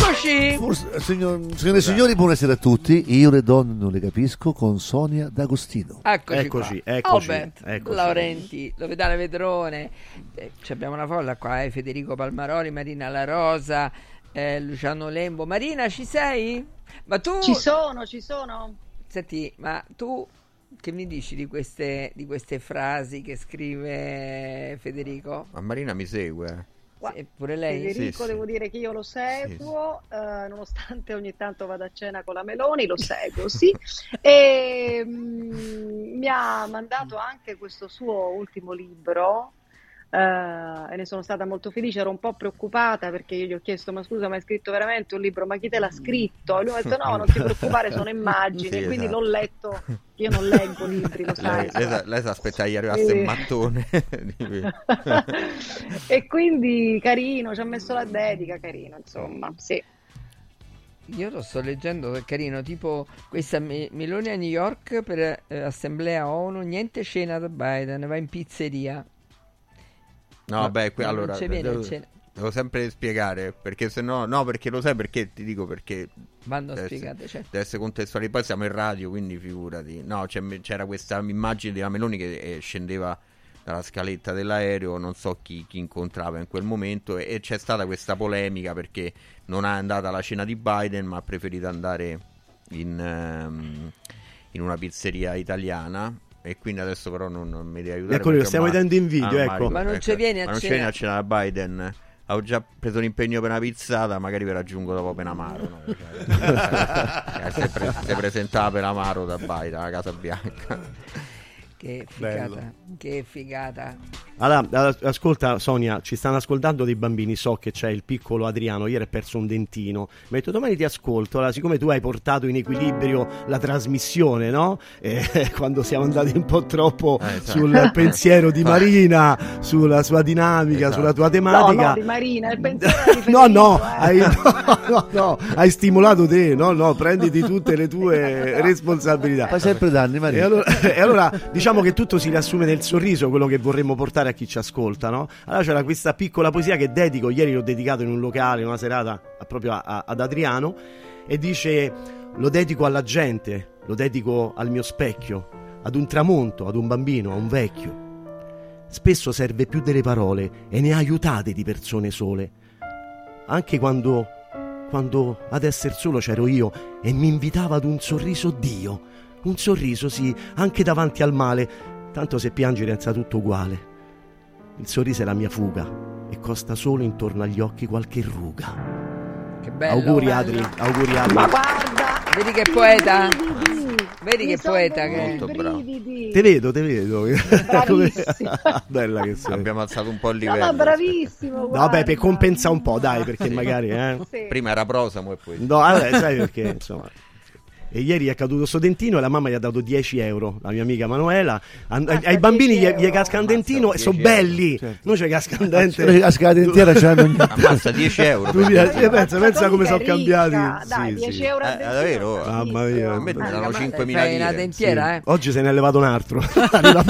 Eccoci! Forse, signor- signore e signori, buonasera a tutti. Io le donne non le capisco con Sonia D'Agostino. Eccoci, Eccoci, qua. eccoci, Albert, eccoci. Laurenti, Lovedana Vedrone, eh, ci abbiamo una folla qua, eh, Federico Palmaroli, Marina La Rosa, eh, Luciano Lembo. Marina, ci sei? Ma tu... Ci sono, ci sono. Senti, ma tu che mi dici di queste, di queste frasi che scrive Federico? Ma Marina mi segue. Sì, pure lei? Federico, Sì, sì. devo dire che io lo seguo, eh, nonostante ogni tanto vada a cena con la Meloni, lo seguo, sì. E mm, mi ha mandato anche questo suo ultimo libro. Eh, e ne sono stata molto felice, ero un po' preoccupata perché io gli ho chiesto: Ma scusa, ma hai scritto veramente un libro? Ma chi te l'ha scritto? E lui mi ha detto: No, non ti preoccupare, sono immagini. Sì, quindi esatto. l'ho letto. Io non leggo libri, lo sai. Lei, lei, sa- lei si aspettava gli arrivasse il mattone. E quindi carino, ci ha messo la dedica, carino, insomma, sì. Io lo sto leggendo, è carino, tipo questa Me- Meloni a New York per eh, assemblea ONU, niente cena da Biden, va in pizzeria. No, beh, non allora viene devo, devo sempre spiegare perché se no, no, perché lo sai perché ti dico perché Vanno deve spiegate, essere- certo. deve essere contestuale. Poi siamo in radio, quindi figurati. No, c'era questa immagine della Meloni che eh, scendeva dalla scaletta dell'aereo, non so chi, chi incontrava in quel momento, e, e c'è stata questa polemica perché non è andata alla cena di Biden, ma ha preferito andare in, ehm, in una pizzeria italiana. E quindi adesso però non, non mi devi aiutare. Eccolo, lo stiamo ma- vedendo in video, Ah, ecco. Mario, Ma non ci vieni a ma non ci cena? a cena da Biden. Ho già preso l'impegno per una pizzata, magari vi raggiungo dopo Penamaro. No? Cioè, si, è pre- presentata Penamaro da Biden alla Casa Bianca. Che Bello. Che figata. Allora, ascolta Sonia, ci stanno ascoltando dei bambini, so che c'è il piccolo Adriano, ieri ha perso un dentino, mi ha detto domani ti ascolto, allora, siccome tu hai portato in equilibrio la trasmissione, no? Eh, quando siamo andati un po' troppo Eh, esatto. sul pensiero di Marina, sulla sua dinamica, Esatto. sulla tua No, tematica... no, di Marina, il pensiero di No, no, eh. hai, no, no, no, hai stimolato te, no, no, prenditi tutte le tue responsabilità. Fai sempre danni, E Maria. allora, e allora, diciamo che tutto si riassume nel sorriso, quello che vorremmo portare a chi ci ascolta, no? Allora c'era questa piccola poesia che dedico, ieri l'ho dedicato in un locale, in una serata proprio a- a- ad Adriano, e dice lo dedico alla gente, lo dedico al mio specchio, ad un tramonto, ad un bambino, a un vecchio. Spesso serve più delle parole e ne aiutate di persone sole. Anche quando, quando ad essere solo c'ero io e mi invitava ad un sorriso Dio. Un sorriso, sì, anche davanti al male, tanto se piangi resta tutto uguale. Il sorriso è la mia fuga e costa solo intorno agli occhi qualche ruga. Che bello. auguri bello. Adri, auguri Adri. Ma guarda, Vedi che poeta? Vedi Mi che poeta che è? i Molto bravo. brividi. Te vedo, te vedo. Bravissimo. Bella che sei. Abbiamo alzato un po' il No, livello. ma bravissimo, No, vabbè, per compensa un po', dai, perché Sì. magari, eh. Sì. Prima era prosamo e poi... No, vabbè, sai perché, insomma. E ieri è caduto sto dentino e la mamma gli ha dato 10 euro, la mia amica Manuela. An- Basta, ai bambini 10 gli, gli casca un dentino e sono 10 euro, belli. certo. Noi c'è casca un dente. La scala dentiera c'hanno ogni... Ammazza 10 euro. Tu eh, pensa, pensa come sono cambiati. Dai, Sì, 10 sì. euro Eh, dentino, davvero? tantissimo. Mamma mia. A me ma 5.000 fai una lire. dentiera, eh? Oggi se ne è levato un altro. Credo.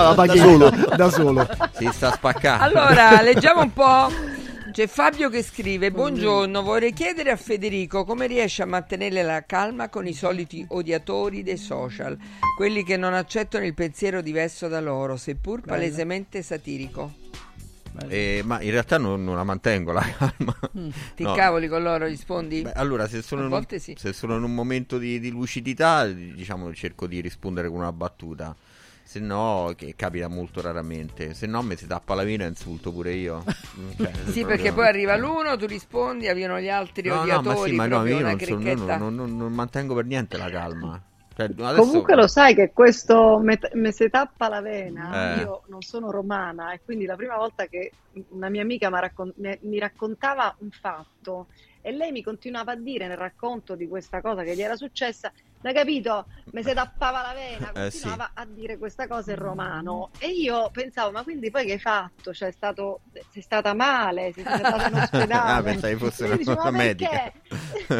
alla pagina, da solo. Si sta spaccando. Allora, leggiamo un po'. C'è Fabio che scrive: Buongiorno, vorrei chiedere a Federico come riesce a mantenere la calma con i soliti odiatori dei social, quelli che non accettano il pensiero diverso da loro, seppur palesemente satirico. Eh, ma in realtà non, non la mantengo la calma. Ti No. cavoli con loro, rispondi? Beh, allora, se sono, un, sì. se sono in un momento di, di lucidità, diciamo, cerco di rispondere con una battuta. Se no, che capita molto raramente. Se no, mi si tappa la vena e insulto pure io. Mm, cioè, Sì, proprio- perché poi arriva l'uno, tu rispondi, arrivano gli altri No, no, odiatori, ma sì, ma no, io non, sono- cricchetta. non- non- non mantengo per niente la calma. Cioè, adesso- Comunque lo sai che questo met- me se tappa la vena, Eh. io non sono romana e quindi la prima volta che una mia amica raccon- mi- mi raccontava un fatto e lei mi continuava a dire nel racconto di questa cosa che gli era successa, l'hai capito? Me se tappava la vena, Eh, sì. continuava a dire questa cosa in romano e io pensavo, ma quindi poi che hai fatto? Cioè, è stato, sei stata male, sei stata in ospedale? Ah, pensavi fosse una "Ma medica. perché?"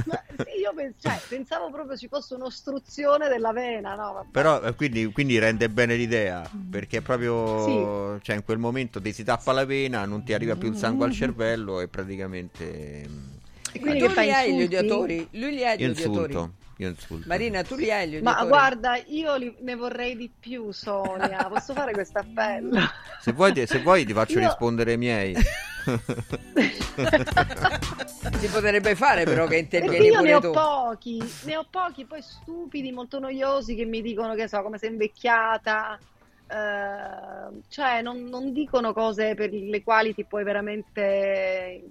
Ma sì, io pens- cioè, pensavo proprio ci fosse un'ostruzione della vena, no? Però eh, quindi, quindi rende bene l'idea perché proprio cioè, in quel momento ti si tappa la vena, non ti arriva più il sangue al cervello e praticamente mm, E Ma quindi tu li hai gli odiatori? Lui li ha gli odiatori? io insulto. Marina, tu li hai gli Ma odiatori? guarda, io li- ne vorrei di più, Sonia. Posso fare questo appello? Se vuoi, ti- se vuoi ti faccio Io- rispondere ai miei. Si potrebbe fare però che intervieni io ne ho tu. pochi, ne ho pochi, poi stupidi, molto noiosi che mi dicono che so, come sei invecchiata. eh, cioè, non, non dicono cose per le quali ti puoi veramente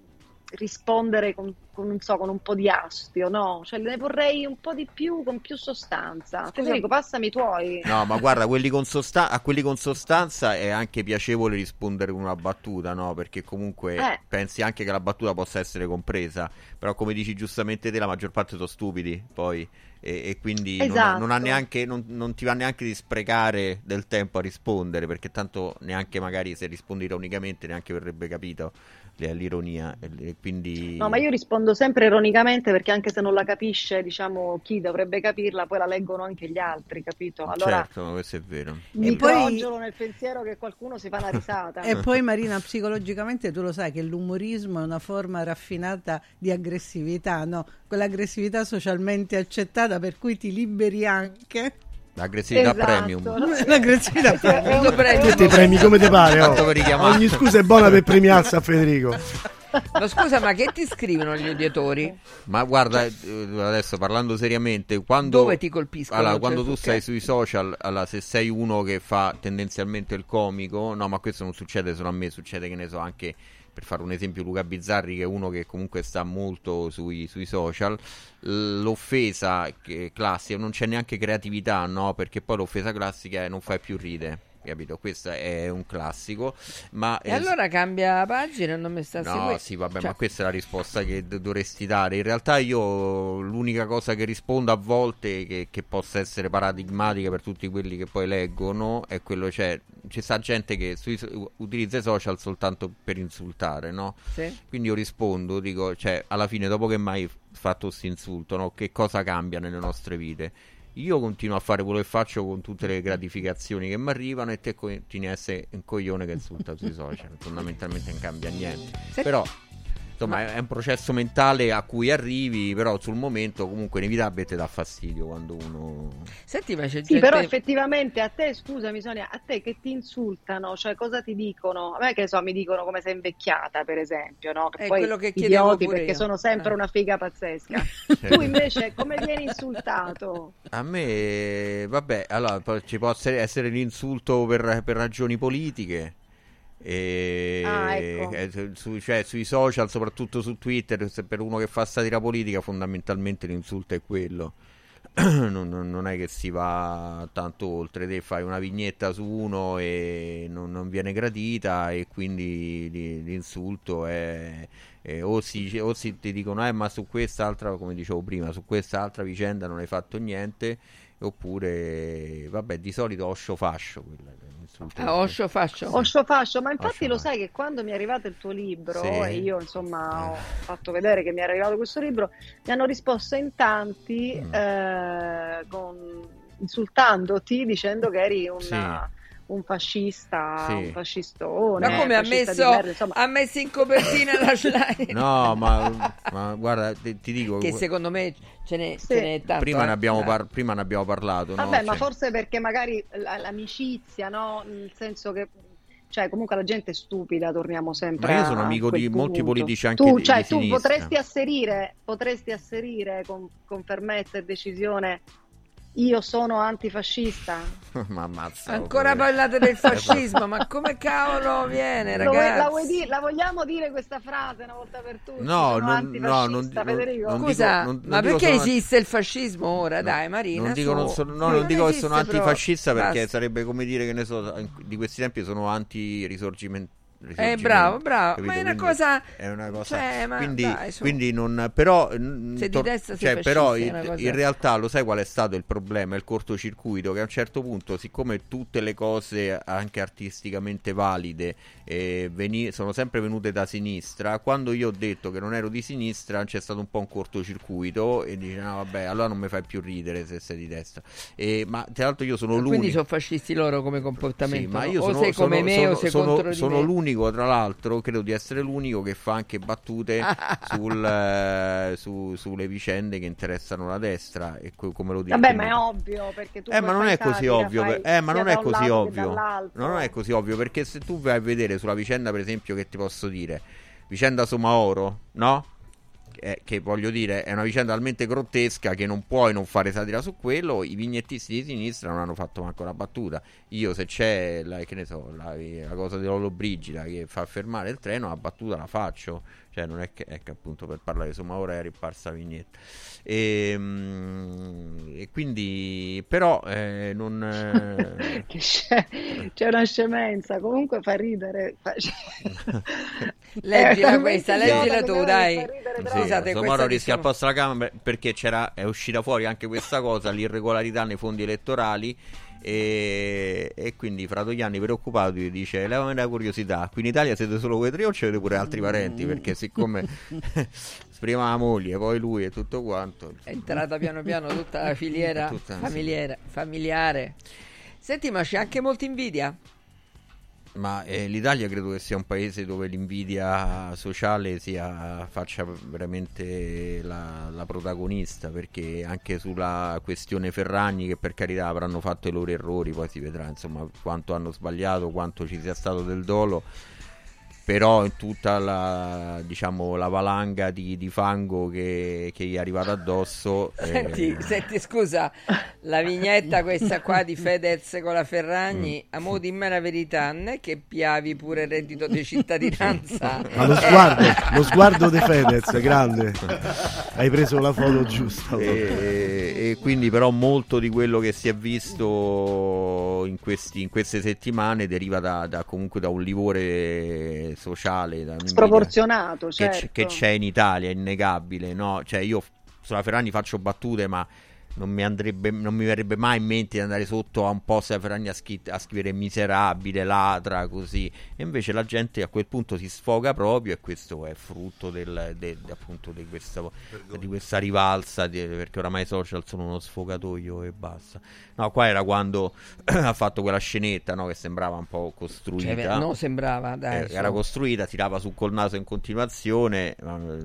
rispondere con, con, non so, con un po' di astio, no? Cioè, ne vorrei un po' di più, con più sostanza. Federico, passami i tuoi. No, ma guarda, quelli con sostan- a quelli con sostanza è anche piacevole rispondere con una battuta, no? Perché comunque Eh. pensi anche che la battuta possa essere compresa, però come dici giustamente te, la maggior parte sono stupidi, poi, e, e quindi non, ha- non Esatto. neanche, non, non ti va neanche di sprecare del tempo a rispondere, perché tanto neanche magari se rispondi ironicamente neanche verrebbe capito l'ironia, quindi... No, ma io rispondo sempre ironicamente perché anche se non la capisce, diciamo, chi dovrebbe capirla, poi la leggono anche gli altri, capito? Allora Certo, ma questo è vero. mi E poi- nel pensiero che qualcuno si fa una risata. E poi Marina, psicologicamente tu lo sai che l'umorismo è una forma raffinata di aggressività, no? Quell'aggressività socialmente accettata per cui ti liberi anche. L'aggressività Esatto. premium. L'aggressività premium. Lo prendo. Che ti premi come ti pare? oh. Ogni scusa è buona per premiarsi a Federico. Ma scusa, ma che ti scrivono gli odiatori? Ma guarda, eh, adesso parlando seriamente, quando, Dove ti colpiscono? allora, Cioè, quando su tu che? stai sui social, allora, se sei uno che fa tendenzialmente il comico, no, ma questo non succede solo a me, succede che ne so anche per fare un esempio Luca Bizzarri che è uno che comunque sta molto sui, sui social. L'offesa classica non c'è neanche creatività no? Perché poi l'offesa classica è non fai più ride capito questo è un classico ma E eh, allora cambia pagina non mi sta No, seguendo. sì, vabbè, Cioè, ma questa è la risposta che d- dovresti dare. In realtà io l'unica cosa che rispondo a volte che, che possa essere paradigmatica per tutti quelli che poi leggono è quello, cioè, ci sta gente che sui utilizza i social soltanto per insultare, no? Sì. Quindi io rispondo, dico, cioè, alla fine dopo che mai fatto questo insulto, no? Che cosa cambia nelle nostre vite? Io continuo a fare quello che faccio con tutte le gratificazioni che mi arrivano e te continui a essere un coglione che insulta sui social. Fondamentalmente non cambia niente. Però, insomma, è- è un processo mentale a cui arrivi, però sul momento comunque inevitabile ti dà fastidio quando uno... Senti, ma c'è Sì, gente... però effettivamente a te, scusami Sonia, a te che ti insultano, cioè cosa ti dicono? A me che so, mi dicono come sei invecchiata, per esempio, no? Che È poi quello che chiedevo idioti pure perché io. sono sempre Eh. una figa pazzesca. Certo. Tu invece come vieni insultato? A me, vabbè, allora ci può essere, essere l'insulto per, per ragioni politiche. E, Ah, ecco. eh, su- cioè, sui social, soprattutto su Twitter, se per uno che fa satira politica, fondamentalmente l'insulto è quello. non, non- è che si va tanto oltre, te fai una vignetta su uno e non, non viene gradita e quindi li- l'insulto è, è- o, si, o si ti dicono eh ma su quest'altra, come dicevo prima, su quest'altra vicenda non hai fatto niente oppure vabbè di solito oscio fascio quella l'insulto Ah, oscio fascio. Oscio fascio, ma infatti Oscio lo fascio. sai che quando mi è arrivato il tuo libro Sì. e io insomma ho fatto vedere che mi è arrivato questo libro, mi hanno risposto in tanti Mm. eh, con- insultandoti dicendo che eri una- Sì. un fascista, Sì. un fascistone. Ma come ha messo, merda, insomma. ha messo in copertina la slide? no ma, ma guarda ti, ti dico Che secondo me ce n'è, Sì. ce n'è tanto. prima, eh. ne abbiamo Eh. par- prima ne abbiamo parlato no? Vabbè, ma Cioè- forse perché magari la- l'amicizia, no? Nel senso che cioè comunque la gente è stupida, torniamo sempre Ma io sono a amico di molti punto. politici anche tu, di- cioè, di tu potresti asserire, potresti asserire con, con fermezza e decisione io sono antifascista. ma ammazza. Ancora parlate del fascismo, ma come cavolo viene, ragazzi? la, vuoi dire- la vogliamo dire questa frase una volta per tutte? No, non- no, non- Federico. non- Scusa, non- non ma dico perché sono- esiste il fascismo ora? Dai, Marina. Non dico, non sono, no, non dico che sono antifascista perché Basta. sarebbe come dire che ne so, di questi tempi sono anti-risorgimento. Eh, bravo, bravo, ma è una cosa- è una cosa cioè, quindi, dai, su. quindi non però Se di destra sei cioè, però in, cosa- in realtà lo sai qual è stato il problema il cortocircuito che a un certo punto siccome tutte le cose anche artisticamente valide eh, veni- sono sempre venute da sinistra quando io ho detto che non ero di sinistra c'è stato un po' un cortocircuito e dice no vabbè allora non mi fai più ridere se sei di destra e, ma tra l'altro io sono l'unico Quindi sono fascisti loro come comportamento. sì, ma no? io o sono, sei come sono- me sono- o sei sono- contro di sono me. l'unico, tra l'altro, credo di essere l'unico che fa anche battute sul, eh, su- sulle vicende che interessano la destra. E co- come lo dico. Vabbè, ma è ovvio perché tu Eh, ma non è così ovvio, fai eh, ma non è così ovvio. Non è così ovvio perché se tu vai a vedere sulla vicenda, per esempio, che ti posso dire, vicenda Somaoro, no? Eh, che voglio dire è una vicenda talmente grottesca che non puoi non fare satira su quello. I vignettisti di sinistra non hanno fatto manco una battuta. Io, se c'è la, che ne so, la, la cosa dell'Olobrigida che fa fermare il treno, la battuta la faccio. Cioè, non è che, è che appunto per parlare insomma, ora è riparsa la vignetta. E, mm, e quindi, però, eh, non. eh, C'è una scemenza, comunque fa ridere. fa- Leggila questa, leggila tu, dai. Sì. Scusate, Somaro questa rischia diciamo- al posto della Camera perché c'era, è uscita fuori anche questa cosa, l'irregolarità nei fondi elettorali. E, e quindi Fratoianni preoccupato gli dice levami la curiosità qui in Italia siete solo voi tre o c'avete pure altri parenti perché siccome prima la moglie poi lui e tutto quanto È entrata piano piano tutta la filiera Tutta, familiare, familiare. Senti, ma c'è anche molta invidia. Ma eh, l'Italia credo che sia un paese dove l'invidia sociale sia, faccia veramente la, la protagonista, perché anche sulla questione Ferragni, che per carità avranno fatto i loro errori, poi si vedrà insomma quanto hanno sbagliato, quanto ci sia stato del dolo. Però in tutta la, diciamo, la valanga di, di fango che, che gli è arrivata addosso, eh, Senti, senti, scusa, la vignetta questa qua di Fedez con la Ferragni, Mm. a mo' dimmi la verità, non è che piavi pure il reddito di cittadinanza. Ma lo sguardo, lo sguardo di Fedez, grande. Hai preso la foto giusta. e, e quindi però molto di quello che si è visto in, questi- in queste settimane deriva da, da- comunque da un livore sociale Sproporzionato, che, certo. che c'è in Italia, è innegabile no? cioè io sulla Ferragni faccio battute ma non mi, andrebbe, non mi verrebbe mai in mente di andare sotto a un post Ferragni a, scrivere miserabile, ladra, così. E invece la gente a quel punto si sfoga proprio e questo è frutto del, del- appunto di questa, di questa rivalsa, di- perché oramai i social sono uno sfogatoio e basta. No, qua era quando ha fatto quella scenetta no, che sembrava un po' costruita. Cioè, non sembrava, dai, Eh, su. era costruita, tirava su col naso in continuazione. eh,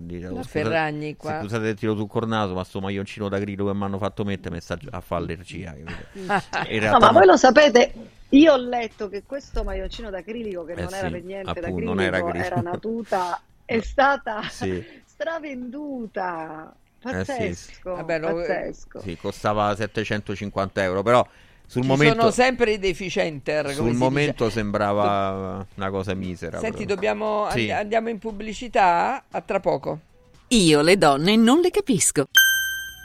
dicevo, La scusate- Ferragni qua. Scusate il tiro sul col naso, ma sto maglioncino da grillo che mi hanno fatto sta a fare allergia. capito? In No, realtà ma voi lo sapete, io ho letto che questo maglioncino d'acrilico, che Eh non era sì, per niente appunto, d'acrilico, non era era, una tuta, è stata Sì. stravenduta. Eh sì, Pazzesco. Vabbè, lo- pazzesco. Sì, costava 750 euro, però sul Ci momento, sono sempre i deficienter. come sul momento dice. sembrava una cosa misera. Senti, dobbiamo, Sì. and- andiamo in pubblicità a tra poco. Io le donne non le capisco.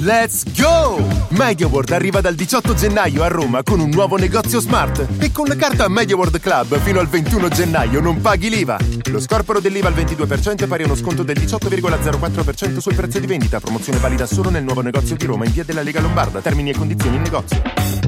Let's go! MediaWorld arriva dal 18 gennaio a Roma con un nuovo negozio smart e con la carta MediaWorld Club fino al 21 gennaio non paghi l'IVA. Lo scorporo dell'IVA al 22% è pari a uno sconto del 18,04% sul prezzo di vendita. Promozione valida solo nel nuovo negozio di Roma in via della Lega Lombarda. Termini e condizioni in negozio.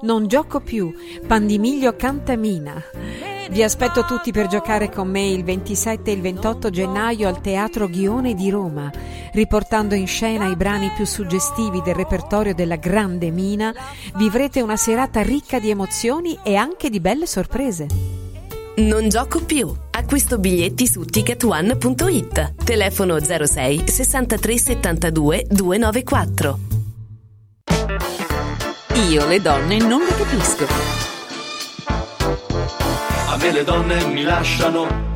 Non gioco più. Pandimiglio Cantamina. Vi aspetto tutti per giocare con me il 27 e il 28 gennaio al Teatro Ghione di Roma, riportando in scena i brani più suggestivi del repertorio della Grande Mina. Vivrete una serata ricca di emozioni e anche di belle sorprese. Non gioco più. Acquisto biglietti su ticketone.it. Telefono 06 63 72 294. Io le donne non le capisco. A me le donne mi lasciano.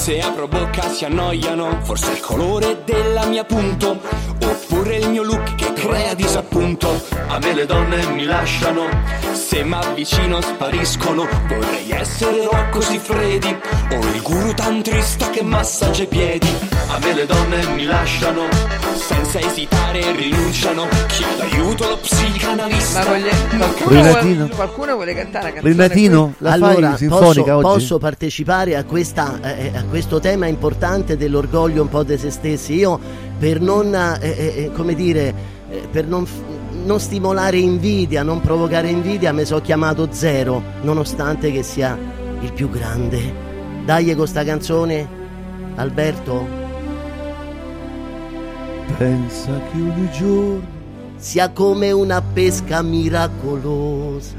Se apro bocca si annoiano. Forse il colore della mia punto. Oppure il mio look che crea disappunto. A me le donne mi lasciano Se mi avvicino spariscono. Vorrei essere Rocco Siffredi O il guru tantrista che massaggia i piedi. A me le donne mi lasciano Senza esitare rinunciano. Chiedo aiuto allo psicanalista? Ma voglia- qualcuno, vuole, qualcuno vuole cantare la canzone Renatino, la allora, fai sinfonica posso, oggi? posso partecipare a, questa, eh, a questo tema importante dell'orgoglio un po' di se stessi. Io per non, eh, eh, come dire, eh, per non, non stimolare invidia, non provocare invidia, mi sono chiamato Zero, nonostante che sia il più grande. Dai con sta canzone, Alberto. Pensa che ogni giorno sia come una pesca miracolosa.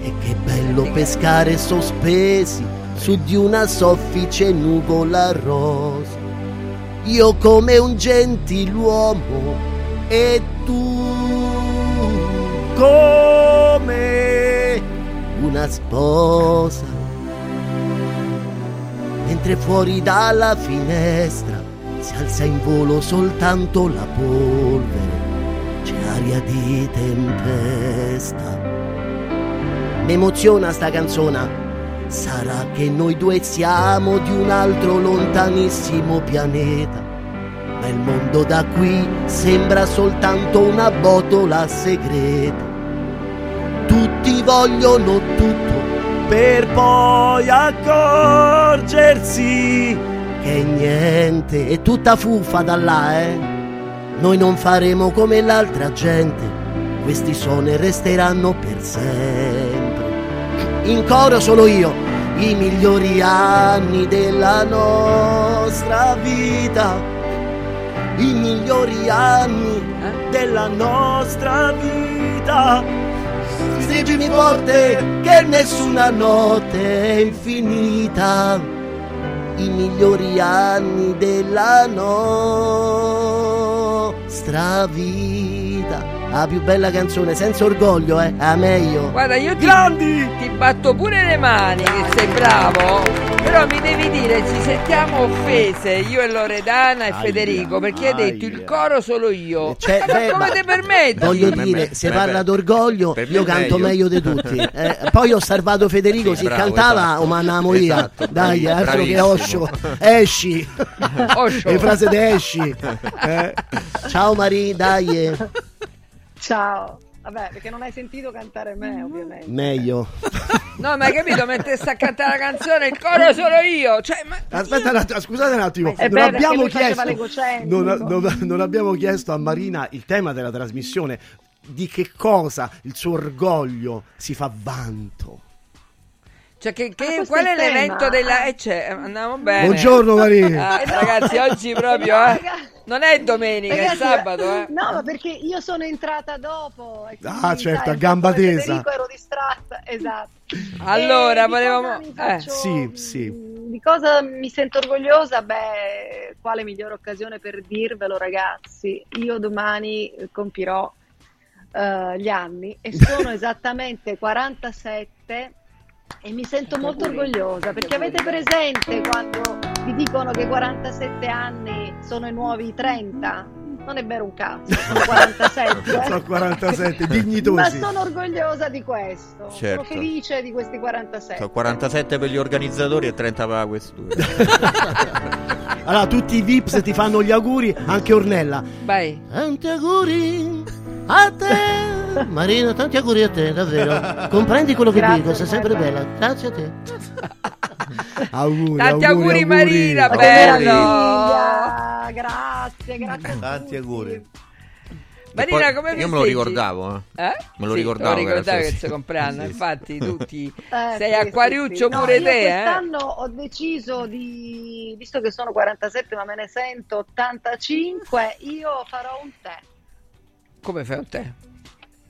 E che bello pescare sospesi su di una soffice nuvola rosa. Io come un gentiluomo e tu come una sposa. Mentre fuori dalla finestra si alza in volo soltanto la polvere c'è aria di tempesta. Mi emoziona sta canzone. Sarà che noi due siamo di un altro lontanissimo pianeta. Ma il mondo da qui sembra soltanto una botola segreta. Tutti vogliono tutto per poi accorgersi che niente è tutta fuffa da là, eh. Noi non faremo come l'altra gente, questi e resteranno per sempre. In coro solo io, i migliori anni della nostra vita, i migliori anni della nostra vita. Stringimi forte che nessuna notte è infinita, i migliori anni della nostra vita. La più bella canzone, senza orgoglio, eh, a meglio. Guarda, io ti, ti batto pure le mani che sei bravo, però mi devi dire, ci sentiamo offese io e Loredana e Aia, Federico perché hai detto il coro solo io. Cioè, Ma beh, come ma- ti permetti? Voglio Per dire, me- se per parla me- d'orgoglio, per me io è canto meglio. meglio di tutti. Eh, poi ho salvato Federico, Sì, si bravo, cantava esatto. o mandiamo via. Esatto, Dai, bravi- altro che bravissimo. Oscio. Esci. Oscio. Le frasi di esci. Eh. Ciao Marie, dai. Ciao. Vabbè, perché non hai sentito cantare me, ovviamente. Meglio. No, ma hai capito? Mentre sta a cantare la canzone, il coro solo io. Cioè, ma Aspetta un attimo, scusate un attimo. Eh Non abbiamo chiesto non, non- non abbiamo chiesto a Marina il tema della trasmissione di che cosa il suo orgoglio si fa vanto. Cioè, che, che- Ah, qual è è il tema. l'evento della... Eh, cioè, andiamo bene. Buongiorno, Maria. Ah, ragazzi, oggi proprio, eh. Non è domenica, Ragazzi, è sabato, eh. No, ma perché io sono entrata dopo. e quindi, Ah, certo, sai, a gamba tesa. Federico ero distratta, esatto. Allora, E di volevamo... Eh. faccio- Sì, sì. Di cosa mi sento orgogliosa? Beh, quale migliore occasione per dirvelo, ragazzi? Io domani eh, compirò eh, gli anni e sono esattamente 47 e mi sento molto orgogliosa perché avete presente quando vi dicono che 47 anni sono i nuovi 30? Non è vero un cazzo, sono 47. Sono 47, Ma dignitosi. sono orgogliosa di questo, Certo. sono felice di questi 47. Sono 47 per gli organizzatori e 30 per la questura. Allora, tutti i Vips ti fanno gli auguri, anche Ornella. Vai. Tanti auguri a te. Marina, tanti auguri a te, davvero. Comprendi quello che Grazie, dico, sei sempre bella. Grazie a te. Auguri, Tanti auguri, Marina, Ma che bello. Grazie, grazie a Tanti tutti. auguri. Marina, come Io me lo ricordavo, eh. Eh? Me lo Sì, ricordavo lo che era ricordavi che solo- il suo compleanno, Sì, sì. infatti tutti... Eh, Sei sì, acquariuccio sì, sì. No, pure io te, eh? Quest'anno ho deciso di, visto che sono 47 ma me ne sento 85, io farò un tè. Come fai un tè?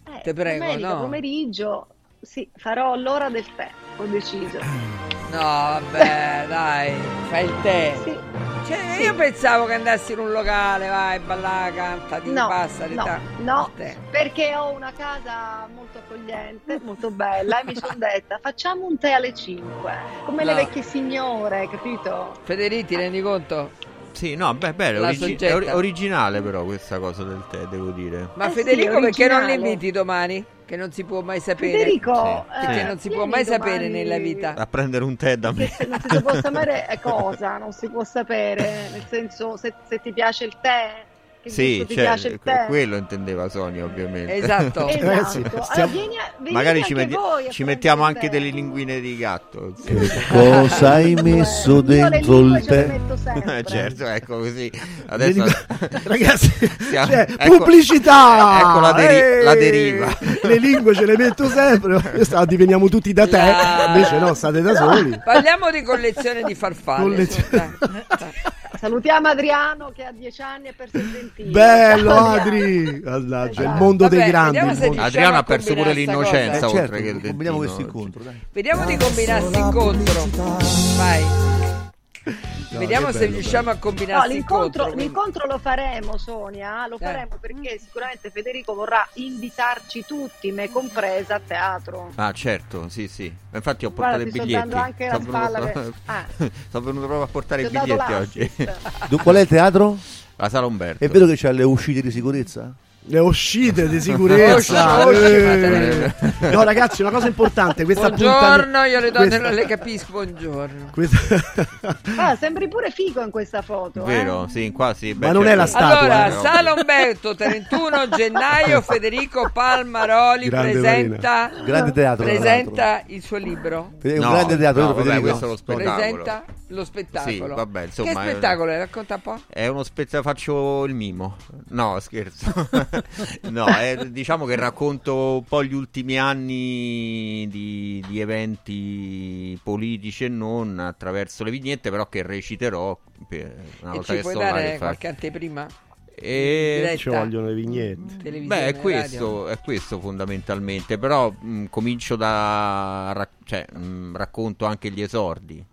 Eh, Te prego, domenica no. pomeriggio, sì, farò l'ora del tè, ho deciso. No, vabbè, dai, fai il tè. Sì. Cioè, io pensavo che andassi in un locale, vai, balla, canta, ti No, passa, di no, ta- no, perché ho una casa molto accogliente, molto bella e mi sono detta facciamo un tè alle 5, come le No. vecchie signore, capito? Federico, ti rendi conto? Sì, no, beh, bello, La origi- è soggetta. originale però questa cosa del tè, devo dire. Ma Eh sì, Federico perché non originale. l'inviti domani? Che non si può mai sapere. Federico, Sì. Perché eh, non si può vieni mai domani- sapere nella vita. A prendere un tè da me. Che se non si può sapere è cosa, non si può sapere, nel senso se, se ti piace il tè, che Sì, cioè, piace il tè. quello intendeva Sonia ovviamente. Esatto. Esatto. Ragazzi, Allora, stiamo- vieni a- venite Magari ci, metti- ci mettiamo anche tè. delle linguine di gatto. Cosa hai messo dentro il tè? metto sempre. Eh, certo, ecco così. Adesso Ragazzi, Siamo- cioè, ecco- pubblicità! ecco la deri- la deriva. Le lingue ce le metto sempre. Diveniamo tutti da te. La- Invece no, state da soli. Parliamo di collezione di farfalle. Collezione- su, dai. Salutiamo Adriano che ha 10 anni e per serpentino. Bello Ciao, Adri! Mannaggia, il Esatto. mondo dei Vabbè, grandi. il se mondo- Adriano ha perso pure l'innocenza cosa. oltre che il combiniamo dentino. questo incontro, dai. Vediamo di combinare questo incontro. Vai. Vediamo che se bello, riusciamo a No, combinare l'incontro, quindi. l'incontro lo faremo Sonia, lo Dai. faremo perché sicuramente Federico vorrà invitarci tutti, me compresa, a teatro. Ah, certo, sì, sì. Infatti ho Guarda, portato ti i sto biglietti. anche la Sono spalla venuto... per- Ah. Sono venuto proprio a portare Ti i biglietti oggi. Qual è il teatro? La sala Umberto. È vero che c'ha le uscite di sicurezza? Le uscite di sicurezza. Eh. No, ragazzi, una cosa importante. Questa Buongiorno, io le donne questa- non le capisco, buongiorno. questa- Ah, sembri pure figo in questa foto. Vero, eh? sì, qua sì. Ma non è la statua, Allora, eh. Sala Umberto, 31 gennaio, Federico Palmaroli Grande presenta, Grande teatro. presenta il suo libro. È un No, grande teatro, no, vabbè, Federico? questo è lo spettacolo. Presenta lo spettacolo. Sì, vabbè, insomma, che spettacolo è? Racconta un po'. È uno spettacolo, faccio il mimo. No, scherzo. no, è- diciamo che racconto un po' gli ultimi anni di, di eventi politici e non attraverso le vignette, però che reciterò per una E volta ci che puoi sto là. dare che fa- qualche anteprima? E-? Ci vogliono le vignette. Televisione, Beh, è questo, è questo fondamentalmente, però mh, comincio da... ra- cioè, mh, racconto anche gli esordi,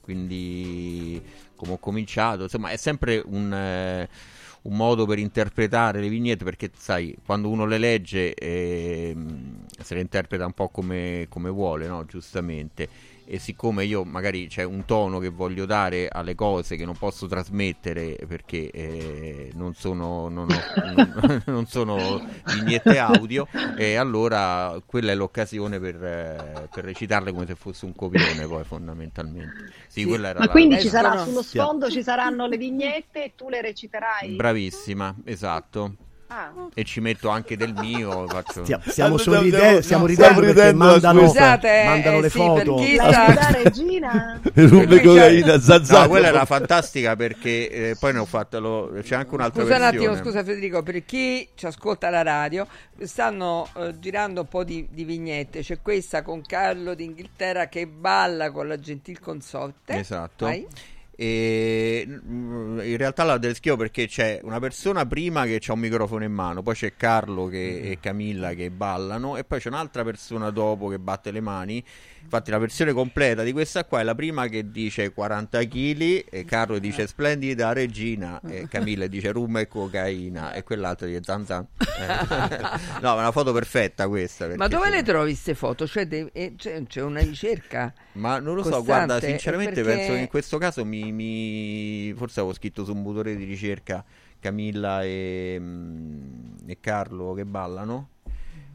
quindi come ho cominciato, insomma è sempre un, eh, un modo per interpretare le vignette perché sai, quando uno le legge ehm, se le interpreta un po' come, come vuole, no? giustamente. E siccome io magari c'è un tono che voglio dare alle cose che non posso trasmettere perché eh, non sono, non ho- non- non sono vignette audio, e allora quella è l'occasione per, eh, per recitarle come se fosse un copione, poi fondamentalmente. Sì, quella era Ma la- quindi ci sarà sullo sfondo ci saranno le vignette e tu le reciterai. Bravissima, esatto. Ah. E ci metto anche del mio. Faccio... Stia- stiamo, Stiamo- sorride- stiamo- stiamo stiamo ridendo perché ridendo, mandano, Scusate, mandano eh, le sì, foto. per chi La regina? Rume cocaina. No, quella era fantastica perché eh, poi ne ho fatta. lo- C'è anche un'altra Scusa un versione. attimo, scusa Federico, per chi ci ascolta alla radio, stanno eh, girando un po' di, di vignette. C'è questa con Carlo d'Inghilterra che balla con la gentil consorte. Esatto. Vai. E mm, in realtà la deschio perché c'è una persona prima che ha un microfono in mano, poi c'è Carlo che- e Camilla che ballano, e poi c'è un'altra persona dopo che batte le mani. Infatti, la versione completa di questa qua è la prima che dice 40 kg, e Carlo dice splendida regina, e Camilla dice rum e cocaina, e quell'altro dice zan zan. Eh. no, è una foto perfetta questa. Ma dove sono- le trovi queste foto? Cioè, de- eh, c'è, c'è una ricerca? Ma non lo so, costante? guarda, sinceramente Perché- penso che in questo caso mi, mi- forse avevo scritto su un motore di ricerca Camilla e, mm, e Carlo che ballano.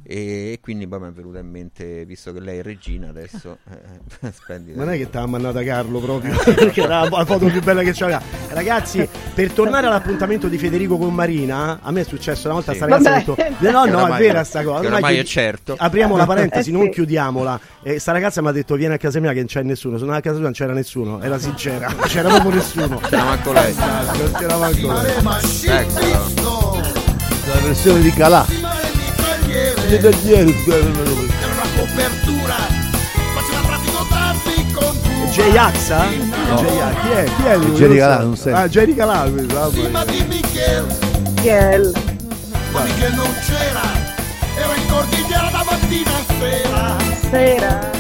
E, quindi poi mi è venuta in mente, visto che lei è regina adesso, eh. Ma non è che ti ha mandato Carlo proprio perché era la foto più bella che c'aveva. Ragazzi, per tornare all'appuntamento di Federico con Marina, a me è successo una volta Sì. sta ragazza ha Vabbè. detto: No, no, oramai- è vera sta cosa. Ormai oramai è certo. Apriamo la parentesi, Eh, non sì. chiudiamola. E sta ragazza mi ha detto: Vieni a casa mia che non c'è nessuno. Sono a casa tua, non c'era nessuno. Era sincera, non c'era proprio nessuno. C'era manco lei. Non c'era manco lei. Eccola. La versione di Calà. Le tagliere, J-Axa? J-Axa. Chi è? Chi è lui? Jerry. Calà, non sento. Ah, Jerry Calà. questo, mamma mia. Michel. che non c'era, era in cordigliera da mattina a sera. Sera.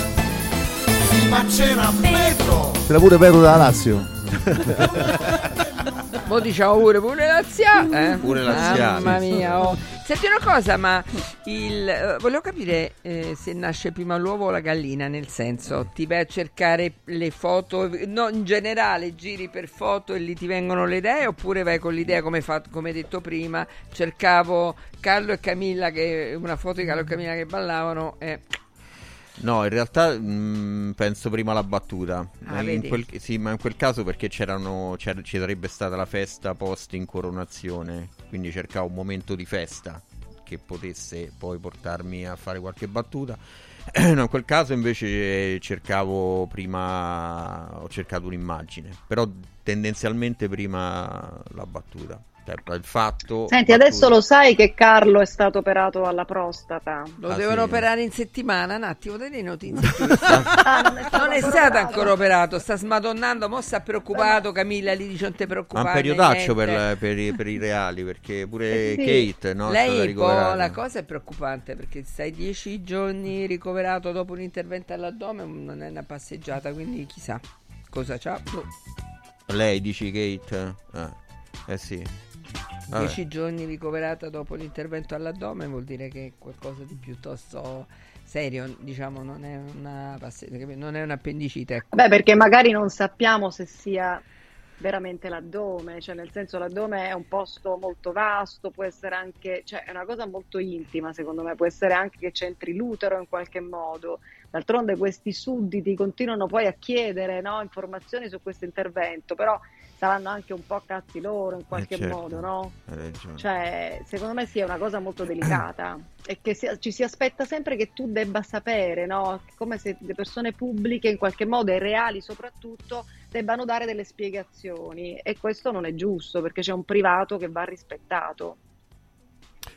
Sì, ma c'era metro. C'era pure Pedro della Lazio. Mo diciamo pure pure Lazia, eh? Pure Lazia, Mamma sì, sì. mia, oh. Senti una cosa, ma il, eh, volevo capire eh, se nasce prima l'uovo o la gallina, nel senso ti vai a cercare le foto, no, in generale giri per foto e lì ti vengono le idee oppure vai con l'idea come, fa, come detto prima, cercavo Carlo e Camilla, che, una foto di Carlo e Camilla che ballavano e... No, in realtà mh, penso prima alla battuta. Ah, quel, sì, ma in quel caso perché c'erano, c'era- ci sarebbe stata la festa post incoronazione, quindi cercavo un momento di festa che potesse poi portarmi a fare qualche battuta. No, in quel caso invece cercavo prima, ho cercato un'immagine, però tendenzialmente prima la battuta. Il fatto... Senti, adesso lo sai che Carlo è stato operato alla prostata. Lo Ah, devono sì? operare in settimana, un attimo, dai le notizie. non è stato ancora operato, sta smadonnando, mo sta preoccupato, Camilla gli dice non ti Ma preoccupare. un periodaccio niente." per, per i- per i reali perché pure Eh sì. Kate no, è Lei ricoverata. la cosa è preoccupante perché stai dieci giorni ricoverato dopo un intervento all'addome, non è una passeggiata, quindi chissà cosa c'ha. Boh. Lei dici Kate? Eh, eh sì. Vabbè. Dieci giorni ricoverata dopo l'intervento all'addome vuol dire che è qualcosa di piuttosto serio, diciamo, non è una non è un'appendicite. ecco. Beh, perché magari non sappiamo se sia veramente l'addome, cioè nel senso l'addome è un posto molto vasto, può essere anche, cioè è una cosa molto intima secondo me, può essere anche che c'entri l'utero in qualche modo. D'altronde questi sudditi continuano poi a chiedere no, informazioni su questo intervento, però saranno anche un po' cazzi loro in qualche Eh, certo. modo, no? Cioè, secondo me sì, è una cosa molto delicata e che si- ci si aspetta sempre che tu debba sapere, no? Come se le persone pubbliche, in qualche modo, e reali soprattutto, debbano dare delle spiegazioni e questo non è giusto perché c'è un privato che va rispettato.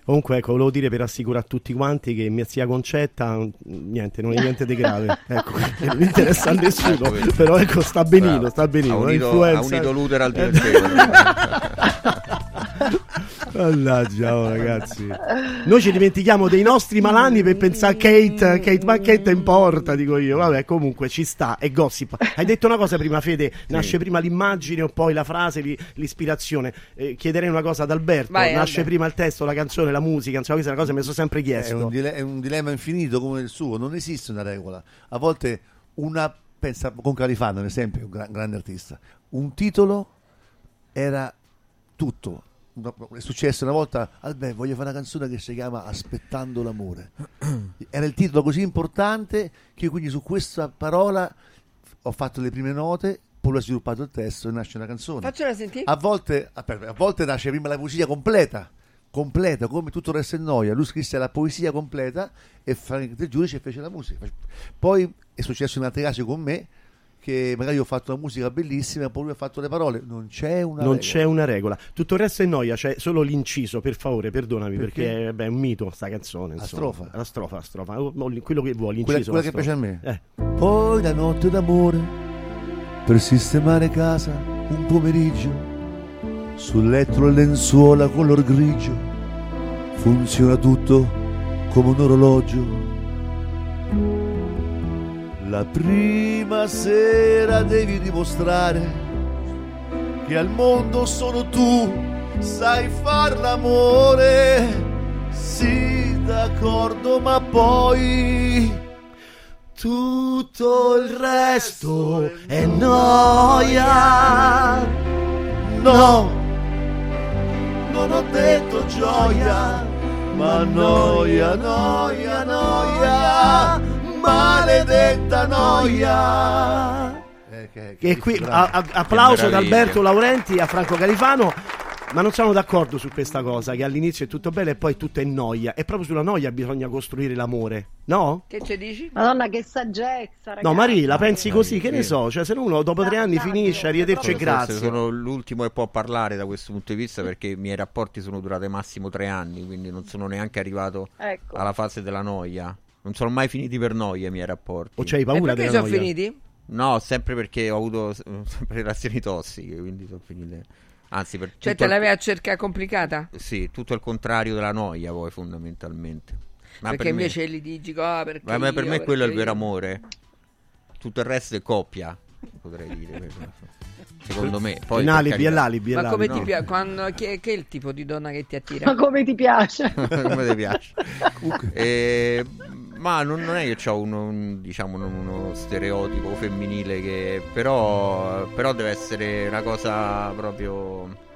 Comunque, ecco, volevo dire per assicurare a tutti quanti che mia zia Concetta, niente, non è niente di grave. Ecco, non interessa a nessuno. Ecco, però ecco, sta benino, sta benino. Ha unito, ha unito l'utero al Eh, Mannaggia, oh, ragazzi. Noi ci dimentichiamo dei nostri malanni per pensare a Kate, Kate, ma Kate importa, dico io. Vabbè, comunque ci sta, è gossip. Hai detto una cosa prima, Fede, nasce prima l'immagine o poi la frase, l'i- l'ispirazione. Eh, chiederei una cosa ad Alberto, Vai, nasce Alberto. prima il testo, la canzone, la musica, insomma, questa è una cosa che mi sono sempre È chiesto. un, dile- è un dilemma infinito come il suo, non esiste una regola. A volte una, pensa con Califano, ad esempio, un gran- grande artista, un titolo era tutto. È successo una volta, Alberto, voglio fare una canzone che si chiama Aspettando l'amore. Era il titolo così importante che io quindi su questa parola ho fatto le prime note, poi ho sviluppato il testo e nasce una canzone. Faccela sentire. A volte, a volte nasce prima la poesia completa, completa, come tutto il resto è noia. Lui scrisse la poesia completa e Frank del Giudice fece la musica. Poi è successo in altri casi con me che magari ho fatto una musica bellissima e poi lui ha fatto le parole. Non c'è una non regola. c'è una regola. Tutto il resto è noia, c'è solo l'inciso, per favore, perdonami, Perché? perché, eh, beh, è un mito sta canzone. La strofa. La strofa, la strofa. Quello che vuoi, Quella, l'inciso. quella la che piace a me. Eh. Poi la notte d'amore per sistemare casa un pomeriggio sul letto le lenzuola color grigio funziona tutto come un orologio la prima sera devi dimostrare che al mondo solo tu sai far l'amore sì d'accordo ma poi tutto il resto è noia. No, non ho detto gioia, ma noia, noia, noia, maledetta noia. Che qui a- a- applauso Che da meraviglia. Alberto Laurenti a Franco Califano. Ma non siamo d'accordo su questa cosa, che all'inizio è tutto bello e poi tutto è noia. E proprio sulla noia bisogna costruire l'amore, no? Che ci dici? Madonna, che saggezza, ragazzi. No, Maria, la pensi così? Che ne so? Cioè, se uno dopo tre anni finisce, arrivederci e Forse grazie. Sono l'ultimo che può parlare da questo punto di vista perché i miei rapporti sono durati massimo tre anni, quindi non sono neanche arrivato Ecco. alla fase della noia. Non sono mai finiti per noia i miei rapporti. O c'hai paura E perché della sono noia? finiti? No, sempre perché ho avuto sempre relazioni tossiche, quindi sono finite. Anzi, per Cioè te l'aveva a cercare complicata? Sì, tutto il contrario della noia poi fondamentalmente. Ma perché per me- invece li dici, ah, perché ma- ma per io, me quello è il perché vero io". amore. Tutto il resto è coppia. potrei dire. Secondo me. Poi, alibi, carità. è l'alibi, è Ma come l'alibi. ti piace? Quando, che, che è il tipo di donna che ti attira? Ma come ti piace? come ti piace Eh, ma non, non è che ho uno, un- diciamo, uno, uno stereotipo femminile che però, però deve essere una cosa proprio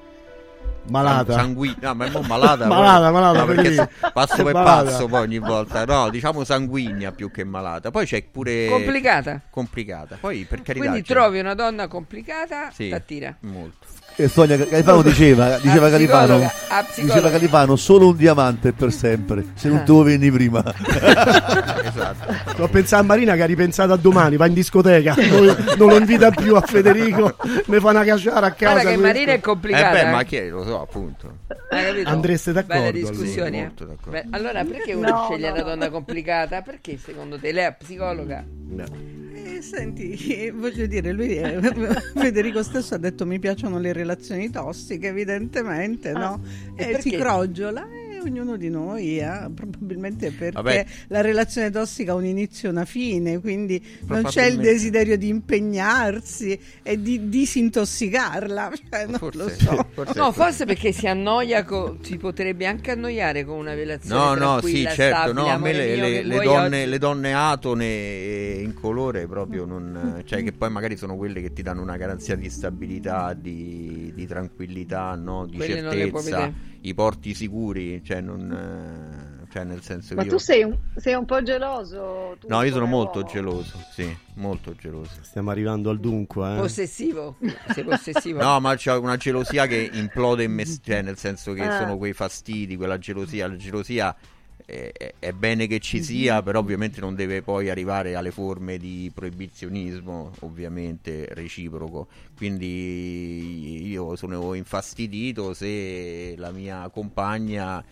Malata. sanguigna no ma è malata Malata, malata, no, perché Federico. passo per Malata. passo poi ogni volta no diciamo sanguigna più che malata poi c'è pure Complicata. complicata poi per carità Quindi trovi una donna complicata, Sì, t'attira. molto E Sonia Califano diceva, diceva A Califano, diceva Califano, solo un diamante per sempre, se non Ah. te lo vendi prima. esatto Sto pensando a Marina che ha ripensato a domani, va in discoteca, non, non lo invita più a Federico, mi fa una cacciara a casa. Guarda che questo. Marina è complicata. eh beh eh. ma chi è? lo so appunto Hai capito? Andreste d'accordo, Belle allora. discussioni. eh. Molto d'accordo. Beh, allora perché uno No, sceglie no, una no. donna complicata? Perché secondo te lei è psicologa? Eh, senti, voglio dire, lui, eh, Federico stesso ha detto mi piacciono le relazioni tossiche, evidentemente, no? E E perché? si crogiola ognuno di noi ha, probabilmente perché Vabbè. la relazione tossica ha un inizio e una fine, quindi non c'è il desiderio di impegnarsi e di disintossicarla, cioè, non lo Forse- so. forse No, forse perché si annoia, co- si potrebbe anche annoiare con una relazione No, no, sì, tranquilla, certo. No, a me le, le- le donne, oggi. le donne atone e in colore proprio non. cioè, che poi magari sono quelle che ti danno una garanzia di stabilità, di, di tranquillità, no? di Quelle certezza, i porti sicuri. Cioè, non. eh, Cioè, nel senso Ma che tu io. sei un, sei un po' geloso. tu No, io sono molto uomo. geloso. Sì, molto geloso. Stiamo arrivando al dunque, eh. Possessivo. Sei possessivo. No, ma c'è una gelosia che implode in me, cioè nel senso che Ah. sono quei fastidi, quella gelosia. La gelosia è, bene che ci sia, però ovviamente non deve poi arrivare alle forme di proibizionismo, ovviamente reciproco. Quindi io sono infastidito se la mia compagna.